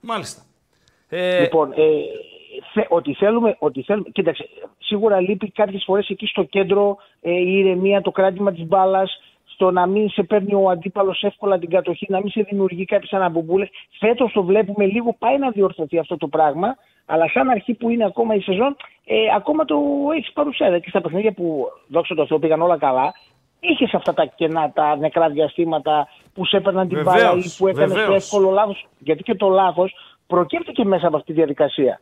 Μάλιστα. Ε, Λοιπόν, ε, θε, ότι, θέλουμε, ότι θέλουμε. Κοίταξε, σίγουρα λείπει κάποιες φορές εκεί στο κέντρο ε, η ηρεμία, το κράτημα της μπάλας, στο να μην σε παίρνει ο αντίπαλος εύκολα την κατοχή, να μην σε δημιουργεί κάποιες αναμπομπούλες. Φέτος το βλέπουμε λίγο, πάει να διορθωθεί αυτό το πράγμα. Αλλά σαν αρχή που είναι ακόμα η σεζόν, ε, ακόμα το έχεις παρουσία. Και στα παιχνίδια που δόξα τω Θεώ πήγαν όλα καλά, είχες αυτά τα κενά, τα νεκρά διαστήματα που σε έπαιρναν την Βεβαίως, μπάλα ή που έκανες το βεβαίως. εύκολο λάθος. Γιατί και το λάθος προκύπτει και μέσα από αυτή τη διαδικασία.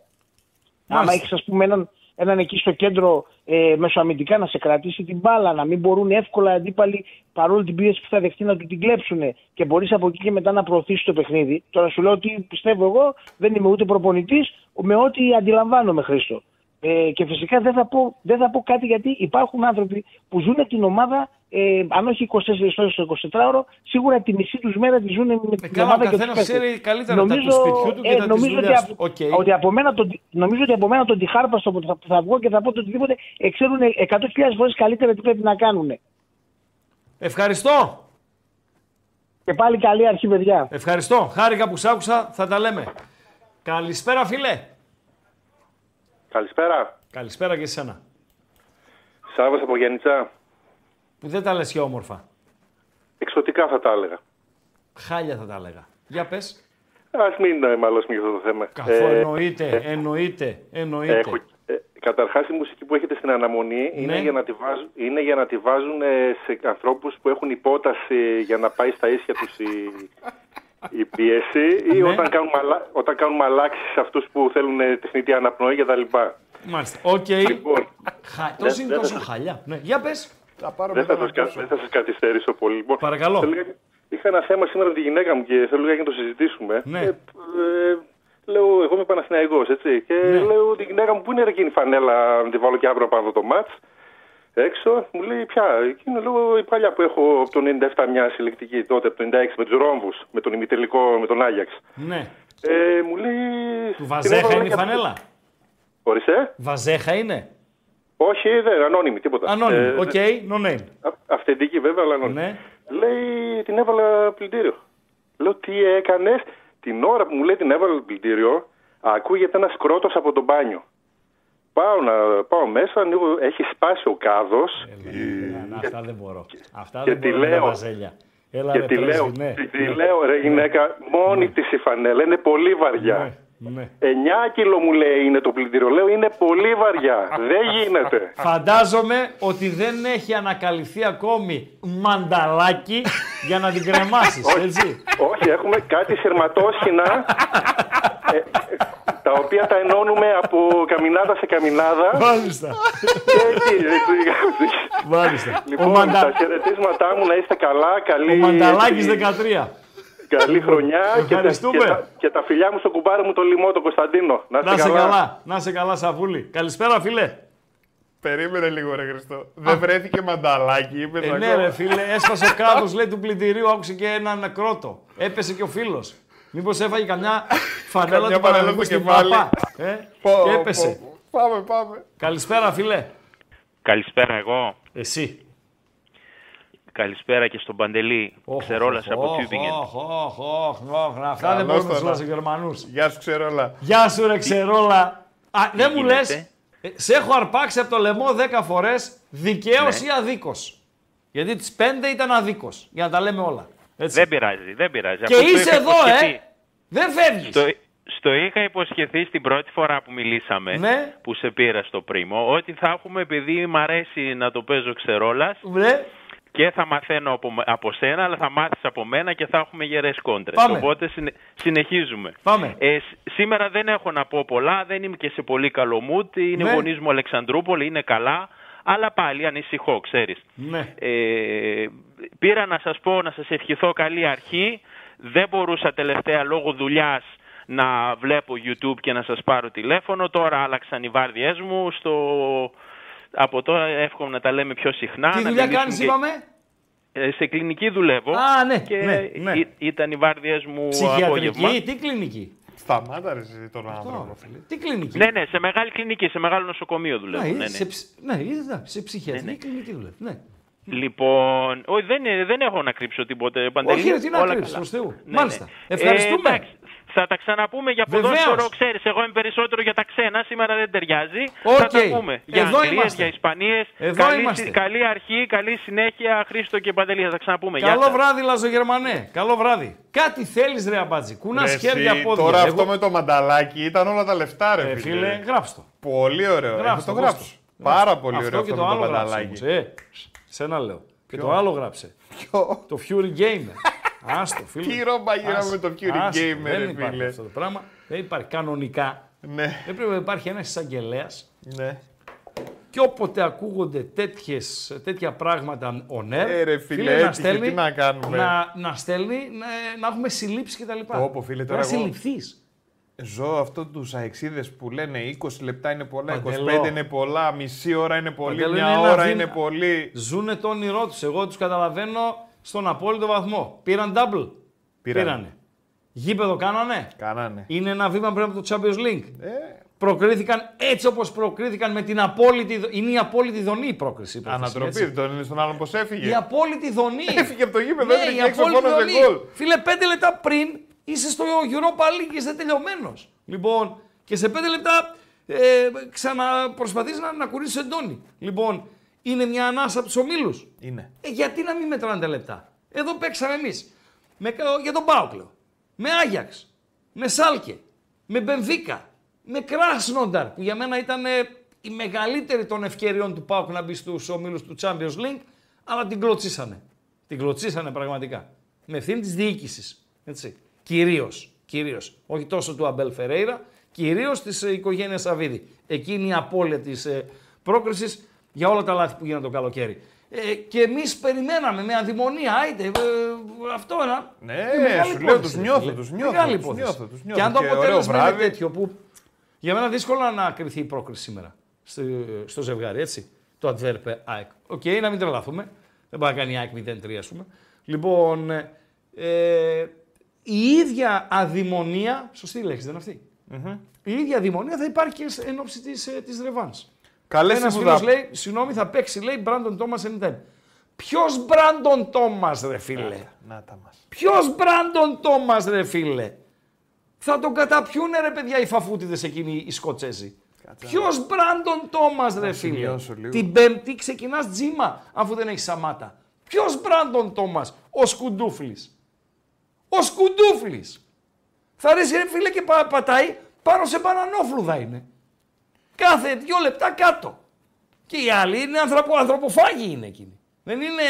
Άμα Μάλιστα. έχεις, ας πούμε, έναν, έναν εκεί στο κέντρο ε, μεσοαμυντικά να σε κρατήσει την μπάλα, να μην μπορούν εύκολα οι αντίπαλοι παρόλη την πίεση που θα δεχτεί να του την κλέψουν και μπορείς από εκεί και μετά να προωθήσεις το παιχνίδι. Τώρα σου λέω ότι πιστεύω εγώ, δεν είμαι ούτε προπονητής, με ό,τι αντιλαμβάνομαι, Χρήστο. Ε, και φυσικά δεν θα, πω, δεν θα πω κάτι γιατί υπάρχουν άνθρωποι που ζουν την ομάδα, ε, αν όχι 24 ώρες στο 24ωρο, σίγουρα τη μισή τους μέρα τη ζουν με την Ε, καλά, ο ομάδα και τους καθένας παίκτες. ξέρει καλύτερα τα του σπιτιού του και τα της νομίζω ότι, δουλειάς από- του. Οκ. ότι από μένα τον, νομίζω ότι από μένα τον τυχάρπαστο που θα, που θα βγω και θα πω το οτιδήποτε ε, ξέρουν 100.000 φορές καλύτερα τι πρέπει να κάνουν. Ευχαριστώ. Και πάλι καλή αρχή, παιδιά. Ευχαριστώ. Χάρηκα που σ' άκουσα. Θα τα λέμε. Καλησπέρα, φίλε. Καλησπέρα. Καλησπέρα και εσένα. Σάββας από Γιάννητσα. Που δεν τα λες και όμορφα. Εξωτικά θα τα έλεγα. Χάλια θα τα έλεγα. Για πες. Ας μην ε, μαλώσουμε για αυτό το θέμα. Καθώ Ε, εννοείται, εννοείται, εννοείται. Έχω, ε, καταρχάς η μουσική που έχετε στην αναμονή είναι, Ναι. για να τη βάζουν, είναι για να τη βάζουν ε, σε ανθρώπους που έχουν υπόταση για να πάει στα ίσια τους η, η πίεση ή Ναι. όταν, κάνουν μαλα, όταν κάνουν μαλάξεις σε αυτούς που θέλουν ε, τεχνητή αναπνοή και τα λοιπά. Μάλιστα. Οκ. Λοιπόν, Χα... Τόσο είναι δεν τόσο θα- χαλιά. Ναι. Για πες. Θα πάρω δεν θα, μετά σας, να κα- ακούσω. δεν θα σας καθυστερήσω πολύ. Λοιπόν, Παρακαλώ. θέλω λίγα- Είχα ένα θέμα σήμερα με τη γυναίκα μου και θέλω λίγα να το συζητήσουμε. Ναι. Ε, ε, λέω, εγώ είμαι Παναθηναϊκός, έτσι. Και Ναι. λέω τη γυναίκα μου, πού είναι ρε εκείνη η φανέλα, να τη βάλω και αύριο πάνω από το ματς. Έξω, μου λέει πια. Εκείνο λέω η παλιά που έχω από το 97 μια συλλεκτική τότε, από το 96 με τους ρόμβους, με τον ημιτελικό, με τον Άγιαξ. Ναι. Ε, μου λέει. Του την Βαζέχα έβαλα είναι η και- φανέλα; Ορίστε. Βαζέχα είναι; Όχι, δεν, ανώνυμη, τίποτα. Ανώνυμη. Ε, Οκ. No name. Α- Αυθεντική βέβαια, αλλά ανώνυμη. Ναι. Λέει, την έβαλα πλυντήριο. Λέω, τι έκανες. Την ώρα που μου λέει την έβαλα πλυντήριο, ακούγεται ένας κρότος από το μπάνιο. Πάω, να, πάω μέσα, ανοίγω, έχει σπάσει ο κάδος. Έλα, Αυτά δεν μπορώ. Αυτά και δεν τη μπορώ με τα λέω. βαζέλια. Έλα Και ρε τη λέω, πρέσβη, ναι. τη, τη λέω, ρε γυναίκα, μόνη της η φανέλα είναι πολύ βαριά. Ναι. 9 κιλό μου λέει είναι το πλυντήριο. Λέω είναι πολύ βαριά. Δεν γίνεται. Φαντάζομαι ότι δεν έχει ανακαλυφθεί ακόμη μανταλάκι για να την κρεμάσεις, έτσι. Όχι, έχουμε κάτι σειρματόσχηνα ε, ε, τα οποία τα ενώνουμε από καμινάδα σε καμινάδα. Μάλιστα. Και εκεί, έτσι. Μάλιστα. Λοιπόν, Ο, Μαντα... τα χαιρετίσματά μου να είστε καλά. Καλή, ο Μανταλάκης έτσι, 13. καλή χρονιά και τα, Ευχαριστούμε. και, τα, και τα φιλιά μου στον κουμπάρο μου το λιμό, τον Κωνσταντίνο. Να είστε Να σε καλά. καλά. Να σε καλά, Σαβούλη. Καλησπέρα, φίλε. Περίμενε λίγο, ρε Χριστό. Δεν βρέθηκε μανταλάκι, είπε Ε, ναι, ρε φίλε, έσπασε ο κάδο λέει του πλυντηρίου, άκουσε και έναν κρότο. Έπεσε και ο φίλος. Μήπως έφαγε καμιά φανέλα Καμιά του φανέλα Παναγικού στο στην κεφάλι. παπά. Ε, Πω, και έπεσε. πω, πω. Πάμε, πάμε. Καλησπέρα, φίλε. Καλησπέρα εγώ. Εσύ. Καλησπέρα και στον Παντελή. Ξερόλας από Τιούμπινγκεν. Οχ, οχ, οχ, οχ. Αυτά δεν Καλώς μπορούμε να το του να. λέω Γερμανούς. Γεια σου, ξέρω όλα. Γεια σου, ρε ξερόλα. Α, δεν μου λες. γίνεται; Σε έχω αρπάξει από το λαιμό 10 φορές δικαίω Ναι. ή αδίκως. Γιατί τις 5 ήταν αδίκως. Για να τα λέμε όλα. Έτσι. Δεν πειράζει, δεν πειράζει. Και Αφού το είσαι είχα εδώ, υποσχεθεί. ε! Δεν φεύγεις. Στο, στο είχα υποσχεθεί στην πρώτη φορά που μιλήσαμε, Ναι. που σε πήρα στο πρίμο, ότι θα έχουμε, επειδή μ' αρέσει να το παίζω ξερόλας, Ναι. και θα μαθαίνω από, από σένα, αλλά θα μάθεις από μένα και θα έχουμε γερές κόντρες. Πάμε. Οπότε συνε- συνεχίζουμε. Πάμε. Ε, σ- σήμερα δεν έχω να πω πολλά, δεν είμαι και σε πολύ καλό mood. Είναι Ναι. γονείς μου Αλεξανδρούπολη, είναι καλά, αλλά πάλι ανησυχώ, ξέρεις. Ναι. Ε, πήρα να σας πω, να σας ευχηθώ καλή αρχή. Δεν μπορούσα τελευταία λόγω δουλειάς να βλέπω YouTube και να σας πάρω τηλέφωνο. Τώρα άλλαξαν οι βάρδιές μου. Στο... Από τώρα εύχομαι να τα λέμε πιο συχνά. Τι να δουλειά μιλήσουμε κάνεις και- είπαμε; Ε, σε κλινική δουλεύω. Α, ναι, και ναι, ναι. ή- ήταν οι βάρδιες μου απόγευμα. Ψυχιατρική, τι κλινική; Σταμάτα ρε εσύ τον άνθρωπο. φίλε. Τι κλινική; Ναι, ναι, σε μεγάλη κλινική, σε μεγάλο νοσοκομείο δουλεύω. Ναι, ναι, ναι. σε, ψ- ναι, είδες, ναι, σε ψυχιατρική κλινική δουλεύει. Ναι. Λοιπόν, όχι, δεν, δεν έχω να κρύψω τίποτε. Παντελή, Όχι, ρε, τι να όλα κρύψεις, καλά. προς Θεού. Ναι, Μάλιστα. ναι. Ευχαριστούμε. Ε, εντάξει, θα τα ξαναπούμε για Βεβαίως. ποδόσφαιρο, ξέρεις, εγώ είμαι περισσότερο για τα ξένα, σήμερα δεν ταιριάζει. Οκ. Θα τα πούμε. Για Εδώ Αγγλίες, είμαστε. για Ισπανίες. Εδώ καλή, είμαστε. καλή αρχή, καλή συνέχεια, Χρήστο και Παντελή, θα τα ξαναπούμε. Γεια Καλό σας. βράδυ, Λαζογερμανέ. Καλό βράδυ. Κάτι θέλεις, ρε αμπάτζι. Κουνάς Ρε, χέρια εσύ, πόδια. Τώρα Εγώ- αυτό με το μανταλάκι ήταν όλα τα λεφτά, ρε Ε, φίλε. φίλε, γράψ' το. Πολύ ωραίο. Γράψ' Έχω το, το γράψ' γράψω. το. Πάρα πολύ ωραίο αυτό αυτό και το με το άλλο γράψε μανταλάκι. όμως, ε. Σένα λέω. Και το άλλο γράψε. Το Fury Gamer. [LAUGHS] Άστο, φίλε. Τι ρόμπα γύραμε Άστο, με το Fury άστο. Gamer, Δεν ρε υπάρχει φίλε. αυτό το πράγμα. Δεν υπάρχει κανονικά. Ναι. Δεν πρέπει να υπάρχει ένας εισαγγελέας. Ναι. Και όποτε ακούγονται τέτοιες, τέτοια πράγματα on air, Ε, ρε φίλε, έτυχε, τι να κάνουμε; να, να στέλνει να, να έχουμε συλλήψεις κτλ. Πω, φίλε, τώρα να εγώ- συλληφθείς. Ζω αυτό τους αεξίδες που λένε 20 λεπτά είναι πολλά, Παντελό. 25 είναι πολλά, μισή ώρα είναι πολύ, Παντέλο, μια είναι ένα ώρα βήμα. είναι πολύ. Ζούνε το όνειρό τους. Εγώ τους καταλαβαίνω στον απόλυτο βαθμό. Πήραν double. Πήρανε. Πήρανε. Γήπεδο κάνανε. Κάνανε. Είναι ένα βήμα πριν από το Champions League. Ε, Προκρίθηκαν έτσι όπως προκρίθηκαν με την απόλυτη. δο- Είναι η απόλυτη δονή η πρόκριση. η πρόκριση, Ανατροπή, έτσι. τον είναι στον άλλον πώ έφυγε. Η απόλυτη δονή. Έφυγε από το γήπεδο, ναι, έτρεχε η έξω απόλυτη μόνο σε δονή. γκολ. Φίλε, πέντε λεπτά πριν είσαι στο Europa League και είσαι τελειωμένος. Λοιπόν, και σε πέντε λεπτά ε, ξαναπροσπαθεί να, να κουρίσει εντόνι. Λοιπόν, είναι μια ανάσα από τους ομίλους. Είναι. Ε, γιατί να μην μετράνε τα λεπτά; Εδώ παίξαμε εμείς. Για τον Πάουκ λέω. Με Άγιαξ. Με Σάλκε. Με Μπενφίκα. Με Κράσνονταρ που για μένα ήταν ε, η μεγαλύτερη των ευκαιριών του Πάουκ να μπει στους ομίλους του Champions League. Αλλά την κλωτσίσανε. Την κλωτσίσανε πραγματικά. Με ευθύνη της διοίκησης. Έτσι. Κυρίως. Κυρίως. Όχι τόσο του Αμπέλ Φερέιρα, κυρίως της ε, οικογένειας Σαββίδη. Εκείνη η απώλεια της ε, πρόκρισης για όλα τα λάθη που γίνανε το καλοκαίρι. Ε, και εμείς περιμέναμε με αδημονία, άιτε, ε, αυτό ένα. Ναι, είναι μεγάλη σου λέω, υπόθεση, τους νιώθω, φίλε. τους νιώθω, Μεγάλη τους υπόθεση. νιώθω, τους νιώθω. Και αν το Και ωραίο αποτέλεσμα είναι βράδυ. τέτοιο που για μένα δύσκολα να κριθεί η πρόκριση σήμερα στο, στο ζευγάρι, έτσι. Το Antwerp ΑΕΚ. Οκ, να μην τρελαθούμε. Δεν μπορεί να κάνει η ΑΕΚ 0-3, ας πούμε. Λοιπόν, ε, η ίδια αδημονία, σωστή λέξη δεν είναι αυτή; Η ίδια αδημονία θα υπάρχει και εν ώψη της, ε, της Revans. Καλές Ένας που φίλος θα- λέει, συγγνώμη, θα παίξει, λέει, Μπράντον Τόμας anytime. Ποιος Μπράντον Τόμας, ρε φίλε; Να τα μας. Ποιος Μπράντον Τόμας, ρε φίλε; Θα τον καταπιούνε, ρε παιδιά, οι φαφούτιδες εκείνοι οι Σκοτσέζοι. Ποιος Μπράντον Τόμας, ρε φίλε; σημειώσω λίγο. Την Πέμπτη ξεκινάς τζίμα, αφού δεν έχεις Σαμάτα. Ποιος Μπράντον Τόμας, ο Σκουντούφλης. Ο Σκουντούφλης. Θα ρίξει, ρε φίλε, και πα- πατάει πάνω σε μπανανόφλουδα είναι. Κάθε δύο λεπτά κάτω. Και οι άλλοι είναι ανθρωπο, ανθρωποφάγοι είναι εκείνοι. Δεν είναι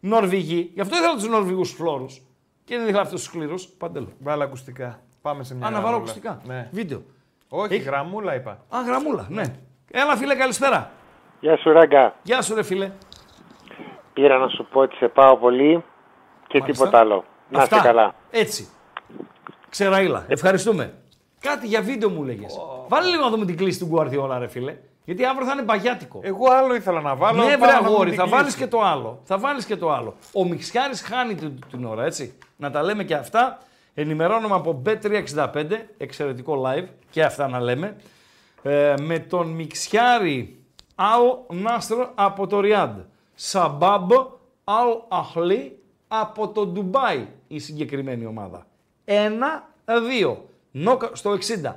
Νορβηγοί. Γι' αυτό ήθελα τους Νορβηγούς φλόρους. Και δεν ήθελα αυτούς τους σκληρούς. Παντελώ. Βάλε ακουστικά. Πάμε σε μια Α, να βάλω γραμμούλα. ακουστικά. Ναι. Βίντεο. Όχι, Έχει- γραμμούλα είπα. Α, γραμμούλα, ναι. Έλα, φίλε, καλησπέρα. Γεια σου Ράγκα. Γεια σου, ρε φίλε. Πήρα να σου πω ότι σε πάω πολύ και Μάλιστα. τίποτα άλλο. Να είστε Αυτά. καλά. Έτσι. Ξεραίλα. Ευχαριστούμε. Κάτι για βίντεο μου λέγες. Βάλε λίγο να δούμε την κλίση του Γκουαρδιόλα, ρε φίλε. Γιατί αύριο θα είναι μπαγιάτικο. Εγώ άλλο ήθελα να βάλω. Ναι, πάω βρε να δούμε αγόρι, την θα κλίση. βάλεις και το άλλο. Θα βάλεις και το άλλο. Ο Μιξιάρη χάνει την, την ώρα, έτσι. Να τα λέμε και αυτά. Ενημερώνουμε από Bet365, εξαιρετικό live, και αυτά να λέμε. Ε, με τον Μιξιάρη Al Nasr από το Ριάντ. Σαμπάμπ Al Αχλή από το Ντουμπάι η συγκεκριμένη ομάδα. Ένα-δύο. Στο 60.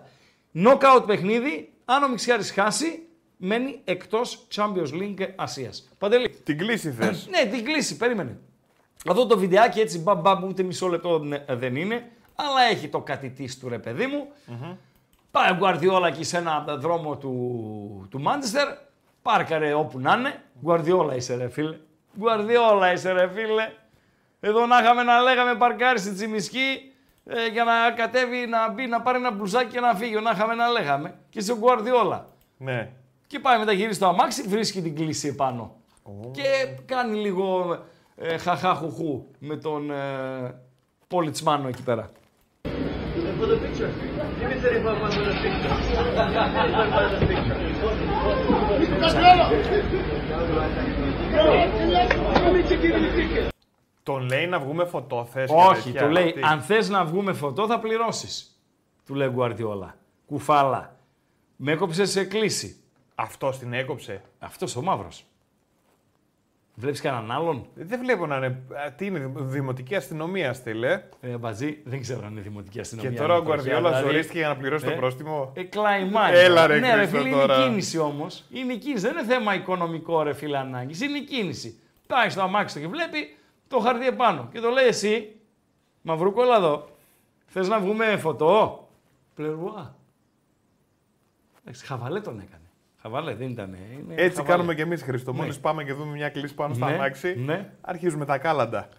Νοκάουτ παιχνίδι. Αν ο Μιξιάρης χάσει, μένει εκτός Champions League Ασίας. Παντελή. Την κλίση θες. Ναι, την κλείσει, περίμενε. Αυτό το βιντεάκι έτσι μπαμ μπαμ ούτε μισό λεπτό ναι, δεν είναι, αλλά έχει το κατητής του ρε παιδί μου. Πάει ο Γκουαρδιόλα εκεί σε ένα δρόμο του, του Μάντσεστερ, πάρκαρε όπου να είναι. Γκουαρδιόλα είσαι ρε φίλε. Γκουαρδιόλα είσαι ρε φίλε. Εδώ να είχαμε να λέγαμε παρκάρι στη Τσιμισκή ε, για να κατέβει, να μπει, να πάρει ένα μπλουζάκι και να φύγει. Να είχαμε να λέγαμε. Και είσαι ο Γκουαρδιόλα. Ναι. Και πάει μεταγυρίσει στο αμάξι, βρίσκει την κλίση επάνω. Και κάνει λίγο ε, χαχάχουχού με τον ε, Πολιτσμάνο εκεί πέρα. Τον λέει να βγούμε φωτό, θες και Όχι, τέτοια, του λέει, τι; αν θες να βγούμε φωτό θα πληρώσεις. Του λέει Γκουαρδιόλα. Κουφάλα. Με έκοψες σε κλίση. Αυτός την έκοψε. Αυτός ο μαύρος. Βλέπεις κανέναν άλλον; Δεν βλέπω να είναι. α, Τι είναι, δημοτική αστυνομία στείλε. Ε, μπαζί, δεν ξέρω αν είναι δημοτική αστυνομία. Και τώρα ο είναι τροχιά, Γκουαρδιόλα δηλαδή. ζορίστηκε για να πληρώσει το Ε, πρόστιμο. Ε, κλαϊμάει. Έλα, ρε, ναι, ρε Χρήστο, φίλε, τώρα. είναι η κίνηση όμως. Είναι η κίνηση. Δεν είναι θέμα οικονομικό, ρε φίλε ανάγκης. Είναι η κίνηση. Πάει στο αμάξι του και βλέπει το χαρτί επάνω. Και το λέει εσύ, Μαυρούκο, έλα εδώ. Θες να βγούμε φωτό; Πλερουά. Εντάξει, χαβαλέ τον έκανε. Χαβαλέ, δεν ήταν. Είναι Έτσι χαβαλέ. κάνουμε κι εμείς, Χρήστο. Ναι. Μόλι πάμε και δούμε μια κλίση πάνω στα Ναι, αμάξι, ναι. αρχίζουμε τα κάλαντα.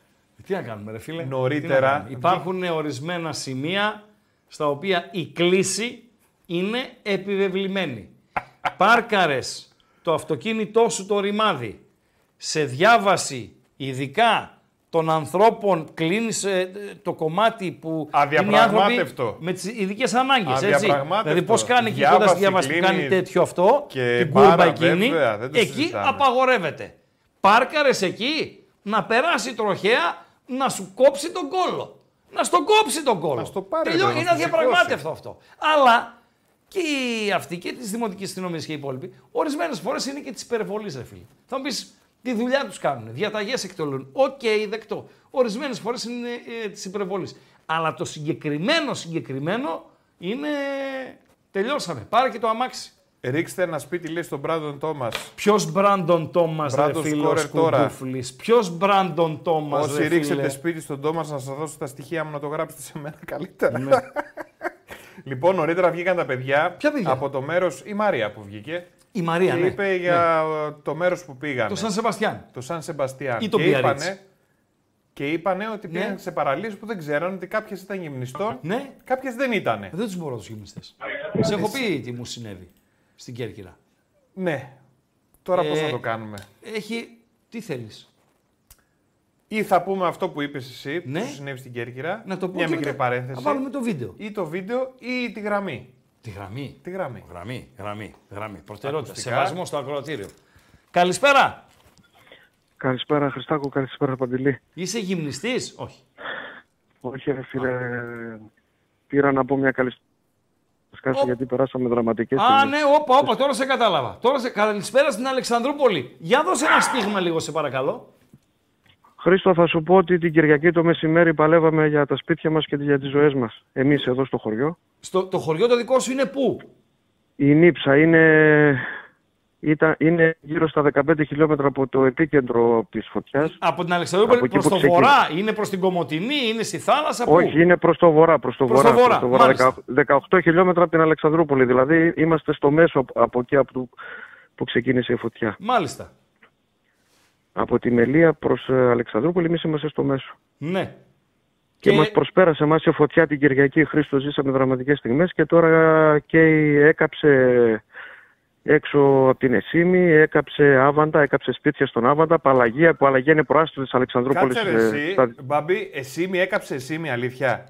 Τι να κάνουμε, ρε φίλε; Νωρίτερα. Τι να κάνουμε; Υπάρχουν ορισμένα σημεία στα οποία η κλίση είναι επιβεβλημένη. Πάρκαρες το αυτοκίνητό σου το ρημάδι σε διάβαση ειδικά των ανθρώπων κλείνεις ε, το κομμάτι που είναι οι άνθρωποι Αδιαπραγμάτευτο. με τις ειδικές ανάγκες, έτσι. Αδιαπραγμάτευτο. Δηλαδή πώς κάνει εκεί Διάβαση κοντά στη διάβαση που κάνει κλείνεις τέτοιο αυτό, και την κούρμπα μπάρα, εκείνη, βέβαια, δεν το εκεί συζητάμε. απαγορεύεται. Πάρκαρες εκεί να περάσει τροχέα να σου κόψει τον κώλο. Να στον κόψει τον κώλο. Να στο πάρει, Τελειώ, ρε, να είναι στο αδιαπραγμάτευτο αυτό. Αλλά και οι αυτοί και τη δημοτική αστυνομία και οι υπόλοιποι, ορισμένες φορές είναι και της υπερβολής, ρε φίλε. Θα μου πεις, τη δουλειά τους κάνουν, διαταγές εκτελούν. Οκ, δεκτό. Ορισμένες φορές είναι ε, της υπερβολής. Αλλά το συγκεκριμένο συγκεκριμένο είναι. Τελειώσαμε. Πάρε και το αμάξι. Ρίξτε ένα σπίτι, λέει στον Μπράντον Τόμας. Ποιος Μπράντον Τόμας, ρε Μπράντον φίλος Σκόρερ τώρα. Κουντούφλης; Ποιος Μπράντον Τόμας, ρε Όσοι φίλε; ρίξετε σπίτι στον Τόμας να σας δώσω τα στοιχεία μου να το γράψετε σε μένα καλύτερα. Ναι. [LAUGHS] λοιπόν, νωρίτερα βγήκαν τα παιδιά, Ποια παιδιά; από το μέρος. Η Μαρία που βγήκε. Η Μαρία, και ναι. είπε για ε, το μέρος που πήγαν. Το Σαν Σεβαστιάν. Το Σαν Σεμπαστιάν. Ή το και Μπιαρίτς. είπανε, και είπανε ότι Ναι. πήγαν σε παραλίες που δεν ξέραν ότι κάποιες ήταν γυμνιστών, Ναι. κάποιες δεν ήταν. Δεν τους μπορώ τους γυμνιστές. Σε έχω πει τι μου συνέβη στην Κέρκυρα. Ναι. Τώρα πώς Ε, να το κάνουμε; Έχει. Τι θέλεις; Ή θα πούμε αυτό που είπες εσύ, Ναι. που σου συνέβη στην Κέρκυρα, Να το πω μια και μικρή μετά. παρένθεση. Να βάλουμε το βίντεο. Ή το βίντεο ή τη γραμμή. Τη γραμμή. Τη γραμμή. Γραμμή, γραμμή, γραμμή. Προτεραιότητα. Ακουστικά. Σεβασμός στο ακροατήριο. Καλησπέρα. Καλησπέρα Χριστάκο, καλησπέρα Παντελή. Είσαι γυμνιστής, Όχι. Όχι ρε φίλε, πήρα να πω μια καλησπέρα γιατί περάσαμε δραματικές Α, στιγμές. ναι, όπα, όπα, τώρα σε κατάλαβα. Τώρα σε... Καλησπέρα στην Αλεξανδρούπολη. Για δώσε ένα στίγμα λίγο, σε παρακαλώ. Χρήστο θα σου πω ότι την Κυριακή το μεσημέρι παλεύαμε για τα σπίτια μας και για τις ζωές μας. Εμείς εδώ στο χωριό. Στο, το χωριό το δικό σου είναι πού; Η Νύψα είναι, ήταν, είναι γύρω στα 15 χιλιόμετρα από το επίκεντρο της φωτιάς. Από την Αλεξανδρούπολη Από εκεί προς που το ξεκίνησε. βορρά, είναι προς την Κομωτινή, είναι στη θάλασσα, πού; Όχι, είναι προς το βορρά. Προς το Προς βορρά, το βορρά, προς το μάλιστα. 18 χιλιόμετρα από την Αλεξανδρούπολη. Δηλαδή είμαστε στο μέσο από- από εκεί από το, που ξεκίνησε η φωτιά. Μάλιστα. Από τη Μελία προς ε, Αλεξανδρούπολη εμείς είμαστε στο μέσο. Ναι. Και, μας προσπέρασε εμάς η φωτιά την Κυριακή. Χρήστο ζήσαμε δραματικές στιγμές και τώρα και έκαψε έξω από την Εσήμη, έκαψε Άβαντα, έκαψε σπίτια στον Άβαντα, Παλαγία, που Παλαγία είναι προάστρο της Αλεξανδρούπολης. Κάτσε ρε ε, εσύ, στα- Μπαμπή, εσύ μη έκαψε εσύ μη αλήθεια.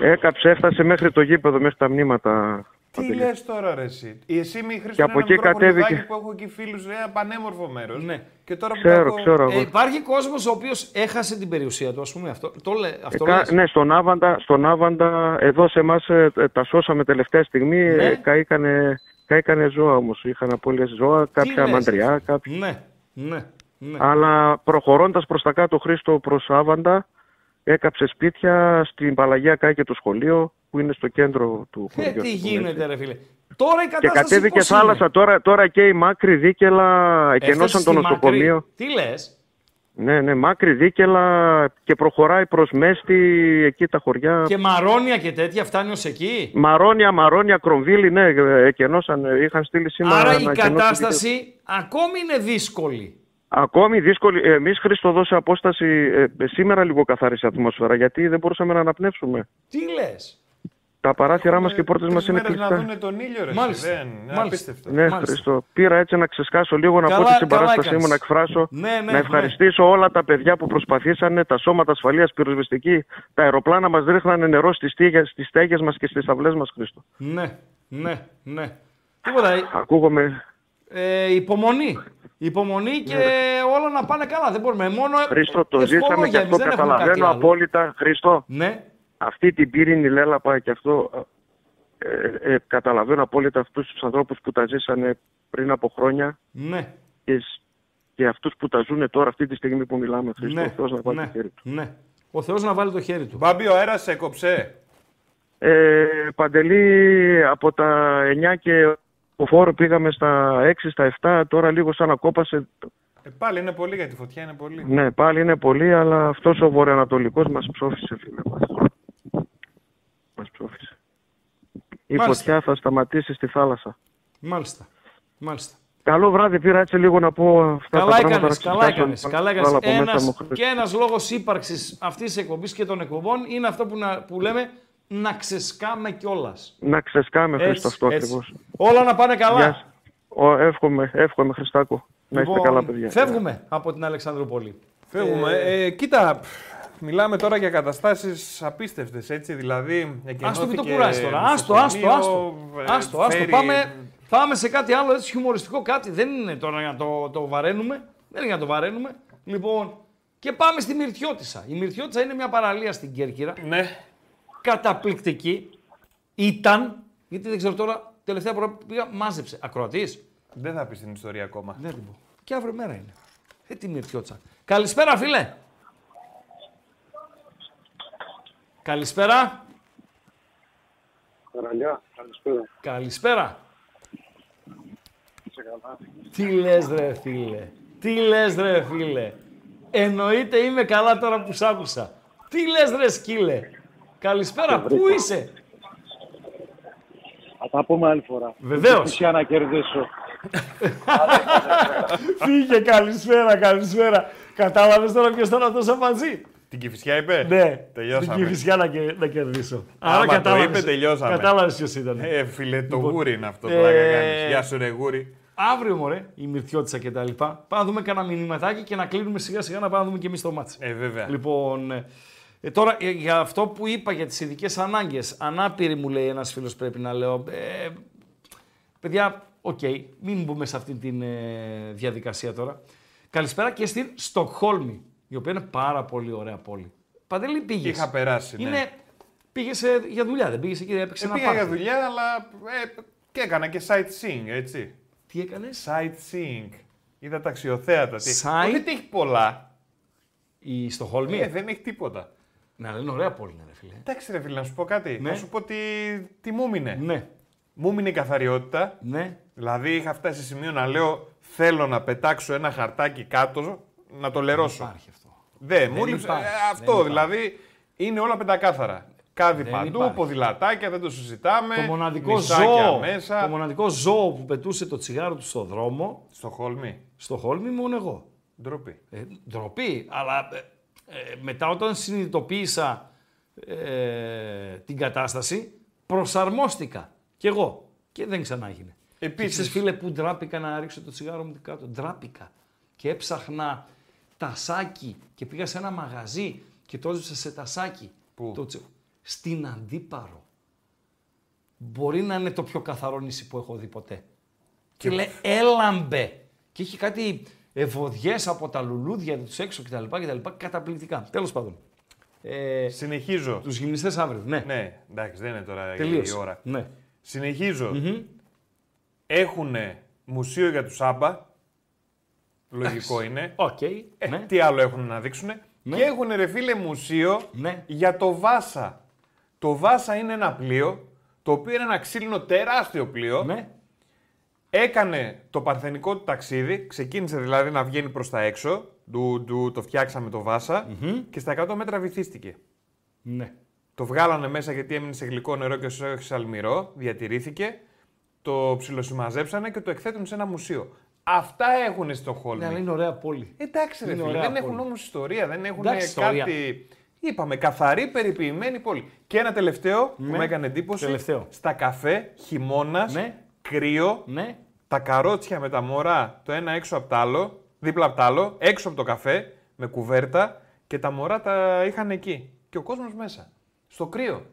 Έκαψε, έφτασε μέχρι το γήπεδο, μέχρι τα μνήματα. Τι Παντελή. λες τώρα, ρε εσύ. Η εσύ μη Χρήστο Και από είναι εκεί ένα μικρό κατέβηκε. χωριουδάκι που έχω εκεί φίλους, ένα πανέμορφο μέρος. Ναι. Και τώρα που Ξέρω, τα έχω... ξέρω. Ε, υπάρχει κόσμος ο οποίος έχασε την περιουσία του, ας πούμε, αυτό, το λέ, αυτό Ε, κα- λες. ναι, στον Άβαντα, στον Άβαντα, εδώ σε εμάς τα σώσαμε τελευταία στιγμή. Ναι. Ε, καήκανε, καήκανε ζώα όμως. Είχαν απώλειες ζώα, κάποια λες, μαντριά, εσύ. κάποια. Ναι, ναι, ναι. Αλλά προχωρώντας προς τα κάτω, Χρήστο προς Άβαντα, έκαψε σπίτια. Στην Παλαγία κάηκε το σχολείο που είναι στο κέντρο του Ε, χωριού. τι ας πούμε, γίνεται έτσι. ρε φίλε. Τώρα η Και κατάσταση κατέβηκε πώς θάλασσα. είναι. Τώρα, τώρα και η Μάκρη δίκελα Έφτασε εκενώσαν το στη νοσοκομείο. Μακρύ. Τι λες; Ναι, ναι, Μάκρη δίκελα και προχωράει προς Μέστη, εκεί τα χωριά. Και μαρόνια και τέτοια φτάνει ως εκεί; Μαρόνια, Μαρόνια, Κρομβίλη, ναι, εκενώσαν, είχαν στείλει σήμερα Άρα να η εκενώσουν κατάσταση ακόμη είναι δύσκολη. και- Ακόμη δύσκολη. Εμείς, Χρήστο, δώσε απόσταση. ε, σήμερα λίγο καθάρισε η ατμόσφαιρα, γιατί δεν μπορούσαμε να αναπνεύσουμε. Τι λες; Τα παράθυρά μας και οι πόρτες μας Τρεις είναι μέρες να κλειστά. δουν τον ήλιο, ρε. Μάλιστα. Μάλιστα. Δεν, είναι Μάλιστα. απίστευτο. Ναι, Μάλιστα. Χρήστο. Πήρα έτσι να ξεσκάσω λίγο, να πω Καλά- τη στην καλά παράστασή έκανες. μου, να εκφράσω. Ναι, ναι, να ευχαριστήσω όλα τα παιδιά που προσπαθήσανε, τα σώματα ασφαλείας, πυροσβεστική, τα αεροπλάνα μας ρίχνανε νερό στις στις στέγες μας και στις αυλές μας, Χρήστο. Ναι, ναι, ναι. Τίποτα. ε, Ακούγομαι. Ε, υπομονή. Υπομονή και όλα να πάνε καλά. Δεν μπορούμε. Μόνο Ναι. Χρήστο, το ευχολόγια, ζήσαμε και εμείς αυτό δεν έχουμε κάτι καταλαβαίνω άλλο. απόλυτα. Χρήστο, Ναι. Αυτή την πύρινη λέλαπα και αυτό ε, ε, καταλαβαίνω απόλυτα αυτούς τους ανθρώπους που τα ζήσανε πριν από χρόνια Ναι. και, σ- και αυτούς που τα ζουν τώρα αυτή τη στιγμή που μιλάμε. Χρήστο, Ναι, ο Θεός να βάλει ναι, το χέρι του. ναι. Ο Θεός να βάλει το χέρι του. Μπάμπη, ο αέρας σε κόψε. Ε, Παντελή, από τα 9 και ο φόρο πήγαμε στα 6, στα 7, τώρα λίγο σαν να κόπασε. Ε, πάλι είναι πολύ γιατί η φωτιά είναι πολύ. Ναι, πάλι είναι πολύ, αλλά αυτός ο βορειοανατολικός μας ψόφισε, φίλε μας. Μας ψόφισε. Η Μάλιστα. φωτιά θα σταματήσει στη θάλασσα. Μάλιστα. Μάλιστα. Καλό βράδυ, πήρα έτσι λίγο να πω αυτά Καλά τα πράγματα. έκανες, να καλά ξεσκάσω, έκανες, να καλά βάλω έκανες. από μέσα Ένας, μου, Χρήστο. και ένας λόγος ύπαρξης αυτής της εκπομπής και των εκπομπών είναι αυτό που, να, που λέμε να ξεσκάμε κιόλας. Να ξεσκάμε, Χρήστο, αυτό ακριβώς. Όλα να πάνε καλά. Γεια σας. Ο, εύχομαι, εύχομαι, Χριστάκο. Να είστε Λοιπόν, καλά, παιδιά. Φεύγουμε από την Αλεξανδρούπολη. Φεύγουμε. Ε, Ε, κοίτα, πφ, μιλάμε τώρα για καταστάσεις απίστευτες, έτσι, δηλαδή... Άστο μην το εκενώθηκε κουράσει τώρα. Άστο, άστο, άστο. ε, Άστο, άστο. φέρει- Πάμε, πάμε σε κάτι άλλο έτσι χιουμοριστικό κάτι. Δεν είναι τώρα για να το, το βαραίνουμε. Δεν είναι για να το βαραίνουμε. Λοιπόν, και πάμε στη Μυρτιώτισσα. Η Μυρτιώτισσα είναι μια παραλία στην Κέρκυρα. Ναι. Καταπληκτική. Ήταν, γιατί δεν ξέρω τώρα, τελευταία φορά που πήγα, μάζεψε. Ακροατής. Δεν θα πεις την ιστορία ακόμα. Δεν την πω. Και αύριο μέρα είναι. Ε, τη Μυρτιώτισσα. Καλησπέρα, φίλε. Καλησπέρα. Καραλιά, καλησπέρα. Καλησπέρα. Είσαι καλά. Τι λες ρε φίλε. Τι λες ρε φίλε. Εννοείται είμαι καλά τώρα που σ' άκουσα. Τι λες ρε σκύλε. Καλησπέρα. Σε Πού βρήκα. είσαι; Θα τα πούμε άλλη φορά. Βεβαίως. Φυσικά να κερδίσω. [LAUGHS] Φύγε καλησπέρα, καλησπέρα. Κατάλαβες τώρα ποιος ήταν αυτός ο μαζί; Την Κηφισιά είπε; Ναι. Τελειώσαμε. Την Κηφισιά να, κε- να κερδίσω. Άμα το είπε, τελειώσαμε. Κατάλαβες ποιος ήταν. Ε, φίλε, το Λοιπόν, γούρι είναι αυτό. ε, Πλάκα κάνεις. Γεια σου, ρε γούρι. Αύριο, μωρέ, η Μυρτιώτησα και τα λοιπά. Πάμε να δούμε κανένα μηνυματάκι και να κλείνουμε σιγά σιγά να πάμε να δούμε και εμείς το μάτς. Ε, βέβαια. Λοιπόν, ε, ε, τώρα ε, για αυτό που είπα για τις ειδικές ανάγκες, ανάπηροι μου λέει ένας φίλος πρέπει να λέω. Ε, παιδιά, οκ, μην μπούμε σε αυτή τη ε, διαδικασία τώρα. Καλησπέρα και στην Στοκχόλμη, η οποία είναι πάρα πολύ ωραία πόλη. Παντελή πήγες. Είχα περάσει, ναι. Είναι, πήγες ε, για δουλειά, δεν πήγες εκεί, έπαιξε Ε, ένα πήγα για πάρτι. δουλειά, αλλά ε, και έκανα και sightseeing, έτσι. Τι έκανες; Sightseeing. Είδα τα αξιοθέατα. Τι... Sight- Όχι ότι έχει πολλά. Η Στοχόλμη; Ε, δεν έχει τίποτα. Ναι, αλλά είναι ωραία πόλη, ναι, ρε φίλε. Εντάξει, ρε φίλε, να σου πω κάτι. Ναι. Να σου πω τι, τι μου έμεινε. Ναι. Μου έμεινε η καθαριότητα. Ναι. Δηλαδή είχα φτάσει σε σημείο να λέω θέλω να πετάξω ένα χαρτάκι κάτω να το λερώσω. υπάρχει αυτό. Δεν, Δεν μου λείψε. υπάρχει, ε, δεν αυτό υπάρχει. δηλαδή είναι όλα πεντακάθαρα. Κάδι Δεν παντού, υπάρχει. ποδηλατάκια, δεν το συζητάμε. Το μοναδικό, νησάκια ζώο, μέσα. το μοναδικό ζώο που πετούσε το τσιγάρο του στο δρόμο. Στο Χόλμη. Στο Χόλμη ήμουν εγώ. Ντροπή. Ε, ντροπή, αλλά ε, ε, μετά όταν συνειδητοποίησα ε, την κατάσταση, προσαρμόστηκα. Κι εγώ. Και δεν ξανά έγινε. Επίσης- Και ξέρεις, φίλε, που ντράπηκα να ρίξω το τσιγάρο μου κάτω. Ντράπηκα. Και έψαχνα τασάκι και πήγα σε ένα μαγαζί και το έζησα σε τασάκι. Πού; Το τσι- Στην Αντίπαρο. Μπορεί να είναι το πιο καθαρό νησί που έχω δει ποτέ. Και λέει έλαμπε. Και είχε κάτι ευωδιές από τα λουλούδια τους έξω κτλ. κτλ καταπληκτικά. Τέλος πάντων. Ε, Συνεχίζω. τους γυμνιστές αύριο. Ναι. Ναι, εντάξει, δεν είναι τώρα Τελείωσε. η ώρα. Ναι. συνεχίζω Έχουν μουσείο για τους ABBA. Λογικό είναι. Οκ. Ε, ναι. Τι άλλο έχουν να δείξουν. Και έχουν ρε φίλε μουσείο Ναι. για το Βάσα. Το Βάσα είναι ένα πλοίο, το οποίο είναι ένα ξύλινο τεράστιο πλοίο. Ναι. Έκανε το παρθενικό του ταξίδι, ξεκίνησε δηλαδή να βγαίνει προς τα έξω, του, του, το φτιάξαμε το βασα και στα 100 μέτρα βυθίστηκε. Ναι. Το βγάλανε μέσα γιατί έμεινε σε γλυκό νερό και σε όχι σε αλμυρό, διατηρήθηκε, το ψιλοσημαζέψανε και το εκθέτουν σε ένα μουσείο. Αυτά έχουν στο Χόλμη. Ναι, αλλά είναι ωραία πόλη. Εντάξει, ρε Είναι φίλε, ωραία δεν έχουν πόλη. όμως ιστορία, δεν έχουν Εντάξει, ιστορία. κάτι. Είπαμε καθαρή, περιποιημένη πόλη. Και ένα τελευταίο που Ναι. με έκανε εντύπωση. Τελευταίο. Στα καφέ, χειμώνας, Ναι. κρύο, Ναι. τα καρότσια με τα μωρά το ένα έξω από το άλλο, δίπλα από το άλλο, έξω από το καφέ, με κουβέρτα και τα μωρά τα είχαν εκεί. Και ο κόσμος μέσα. Στο κρύο.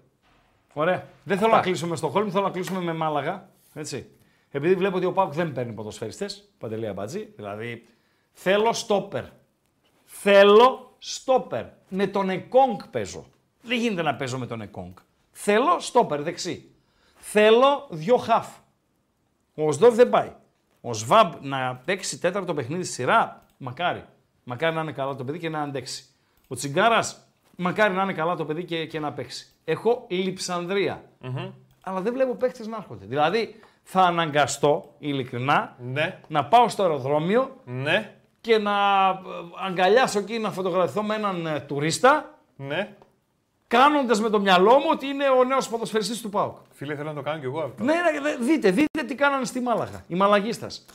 Ωραία. Δεν θέλω Αυτά. να κλείσουμε στο Χόλμ, θέλω να κλείσουμε με Μάλαγα. Έτσι. Επειδή βλέπω ότι ο Πάουκ δεν παίρνει ποδοσφαιριστές, παντελή αμπατζή, δηλαδή θέλω στόπερ. Θέλω στόπερ. Με τον Εκόνγκ παίζω. Δεν γίνεται να παίζω με τον Εκόνγκ. Θέλω στόπερ δεξί. Θέλω δυο χαφ. Ο Σδόρ δεν πάει. Ο Σβάμπ να παίξει τέταρτο παιχνίδι στη σειρά, μακάρι. Μακάρι να είναι καλά το παιδί και να αντέξει. Ο Τσιγκάρας, μακάρι να είναι καλά το παιδί και, και να παίξει. Έχω λειψανδρία. Αλλά δεν βλέπω παίχτε να έρχονται. Δηλαδή θα αναγκαστώ ειλικρινά Ναι. να πάω στο αεροδρόμιο Ναι. και να ε, αγκαλιάσω εκεί να φωτογραφηθώ με έναν ε, τουρίστα Ναι. κάνοντα με το μυαλό μου ότι είναι ο νέο ποδοσφαιριστής του ΠΑΟΚ. Φίλε, θέλω να το κάνω κι εγώ αυτό. Ναι, ναι, δε- δείτε, δείτε τι κάνανε στη Μάλαγα. Οι Μαλαγίστας.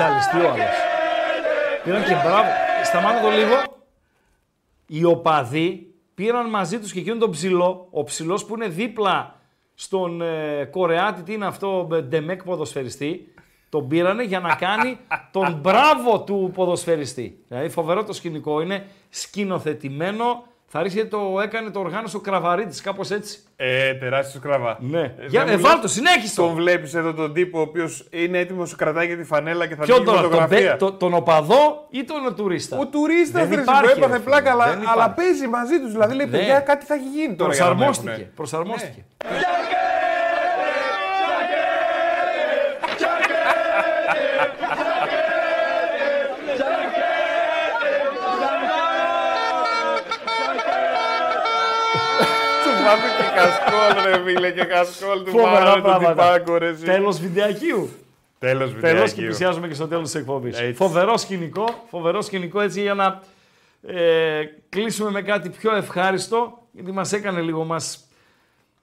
Ζαλιστεί ο άλλος. Πήραν και μπράβο. Σταμάτα το λίγο. Οι οπαδοί πήραν μαζί τους και εκείνον τον ψηλό, ο ψηλός που είναι δίπλα στον ε, Κορεάτη, τι είναι αυτό, ε, Ντεμεκ ποδοσφαιριστή, τον πήρανε για να κάνει τον μπράβο του ποδοσφαιριστή. Δηλαδή φοβερό το σκηνικό, είναι σκηνοθετημένο, θα ρίξει το έκανε το οργάνωσε ο Κραβαρίτης, κάπως έτσι. Ε, τεράστιος κραβά. Ναι. Ε, Για- δεν ε, μου βάλ' λες- το, συνέχισε το. Τον βλέπεις εδώ τον τύπο ο οποίος είναι έτοιμος, σου κρατάει και τη φανέλα και θα Ποιον βγει τώρα, τον, φωτογραφία. πε- το- τον οπαδό ή τον τουρίστα; Ο τουρίστας Δεν δεν υπάρχει, του έπαθε ρε φίλε, πλάκα, αλλά, δεν αλλά υπάρχει. παίζει μαζί τους. Δηλαδή λέει: Ναι. Παιδιά, κάτι θα έχει γίνει τώρα. για να με Προσαρμόστηκε. έχουνε». Προσαρμόστηκε. Του βάζω και κασκόλ, ρε φίλε, και κασκόλ του Φοβερά βάζω τον πράγματα. τυπάκο, ρε. εσύ. Τέλος βιντεακίου. Τέλος Τέλος και βιντεακίου. πλησιάζουμε και στο τέλος της εκπομπής. Έτσι. Φοβερό σκηνικό, φοβερό σκηνικό έτσι για να ε, κλείσουμε με κάτι πιο ευχάριστο, γιατί μας έκανε λίγο, μας,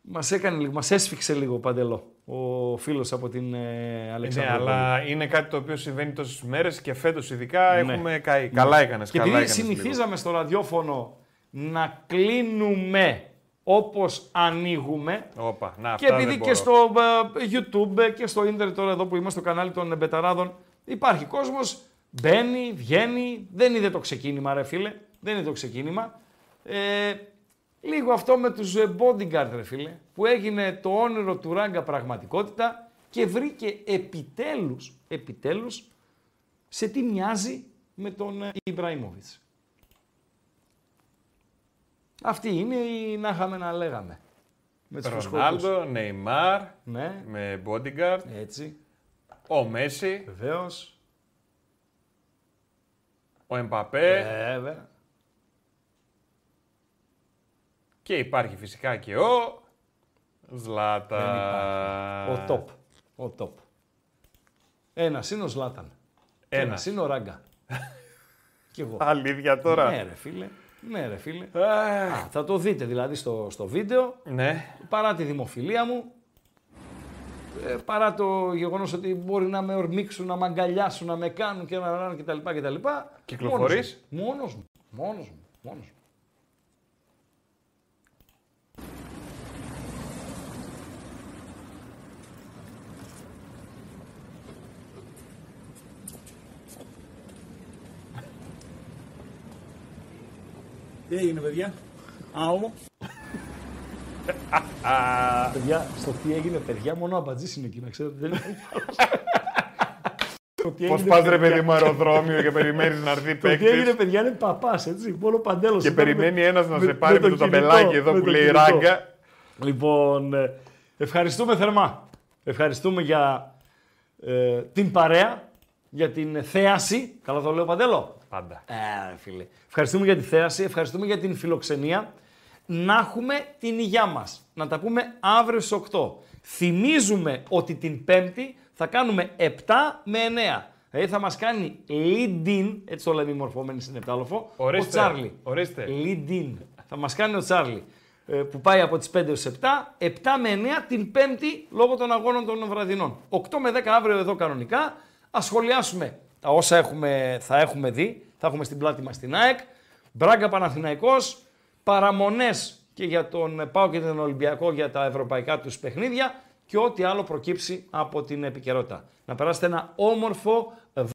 μας έκανε λίγο, μας έσφιξε λίγο παντελό ο φίλος από την ε, Ναι, Αλεξανδρούπολη. αλλά είναι κάτι το οποίο συμβαίνει τόσες μέρες και φέτος ειδικά Ναι. έχουμε καεί. Ναι. Καλά έκανες. Και καλά επειδή έκανες λίγο. συνηθίζαμε στο ραδιόφωνο να κλείνουμε όπως ανοίγουμε, Όπα, να, και αυτά επειδή δεν και μπορώ. στο ε, YouTube ε, και στο ίντερνετ τώρα εδώ που είμαστε στο κανάλι των Μπεταράδων υπάρχει κόσμος, μπαίνει, βγαίνει, δεν είδε το ξεκίνημα ρε φίλε, δεν είδε το ξεκίνημα. Ε, λίγο αυτό με τους ε, bodyguard ρε φίλε, που έγινε το όνειρο του Ράγκα πραγματικότητα και βρήκε επιτέλους, επιτέλους, σε τι μοιάζει με τον ε, Ιμπραήμοβιτς. Αυτή είναι η να είχαμε να λέγαμε. Με τους φουσκωτούς. Ρονάλντο, Νεϊμάρ, Ναι. με bodyguard. Έτσι. Ο Μέση, Βεβαίως. ο Εμπαπέ. Βέβαια. Και υπάρχει φυσικά και ο Ζλάτα. Δεν υπάρχει. Ο top. Ο top. Ένας είναι ο Ζλάταν. Ένας Ένας. είναι ο Ράγκα. [LAUGHS] Κι εγώ. Αλήθεια τώρα. Ναι, ρε φίλε. Ναι, ρε φίλε. Α, θα το δείτε δηλαδή στο, στο βίντεο. Ναι. Παρά τη δημοφιλία μου, ε, παρά το γεγονός ότι μπορεί να με ορμήξουν, να με αγκαλιάσουν, να με κάνουν και να ράνουν κτλ. κτλ. Κυκλοφορείς; Μόνος μου. Μόνος μου. Μόνος μου. Τι έγινε, παιδιά. Άλλο. [LAUGHS] παιδιά, στο τι έγινε, παιδιά, μόνο ο Αμπατζής είναι εκεί, να ξέρετε. Δεν είναι [LAUGHS] Το τι Πώς έγινε, πας ρε παιδιά. παιδί μου αεροδρόμιο και περιμένεις να έρθει [LAUGHS] Το τι έγινε, παίκτη. παιδιά, είναι παπάς, έτσι. Μόνο παντέλο. Και περιμένει ένας να σε πάρει με το ταμπελάκι εδώ που λέει ράγκα. Λοιπόν, ε, ευχαριστούμε θερμά. Ευχαριστούμε για ε, την παρέα, για την θέαση. Καλά το λέω, Παντέλο. Πάντα. Ε, φίλε. Ευχαριστούμε για τη θέαση, ευχαριστούμε για την φιλοξενία. Να έχουμε την υγειά μας. Να τα πούμε αύριο στις 8. Θυμίζουμε ότι την Πέμπτη θα κάνουμε 7 με 9. Δηλαδή θα μας κάνει lead in, έτσι το λέμε οι μορφωμένοι στην Επτάλοφο, Ορίστε, ο Τσάρλι. ορίστε. Lead in. Θα μας κάνει ο Τσάρλι. ε, Που πάει από τις 5 έω 7, 7 με 9 την Πέμπτη λόγω των αγώνων των βραδινών. 8 με 10 αύριο εδώ κανονικά. Α σχολιάσουμε τα όσα έχουμε, θα έχουμε δει. Θα έχουμε στην πλάτη μας την ΑΕΚ. Μπράγκα Παναθηναϊκός, παραμονές και για τον ΠΑΟ και τον Ολυμπιακό για τα ευρωπαϊκά τους παιχνίδια και ό,τι άλλο προκύψει από την επικαιρότητα. Να περάσετε ένα όμορφο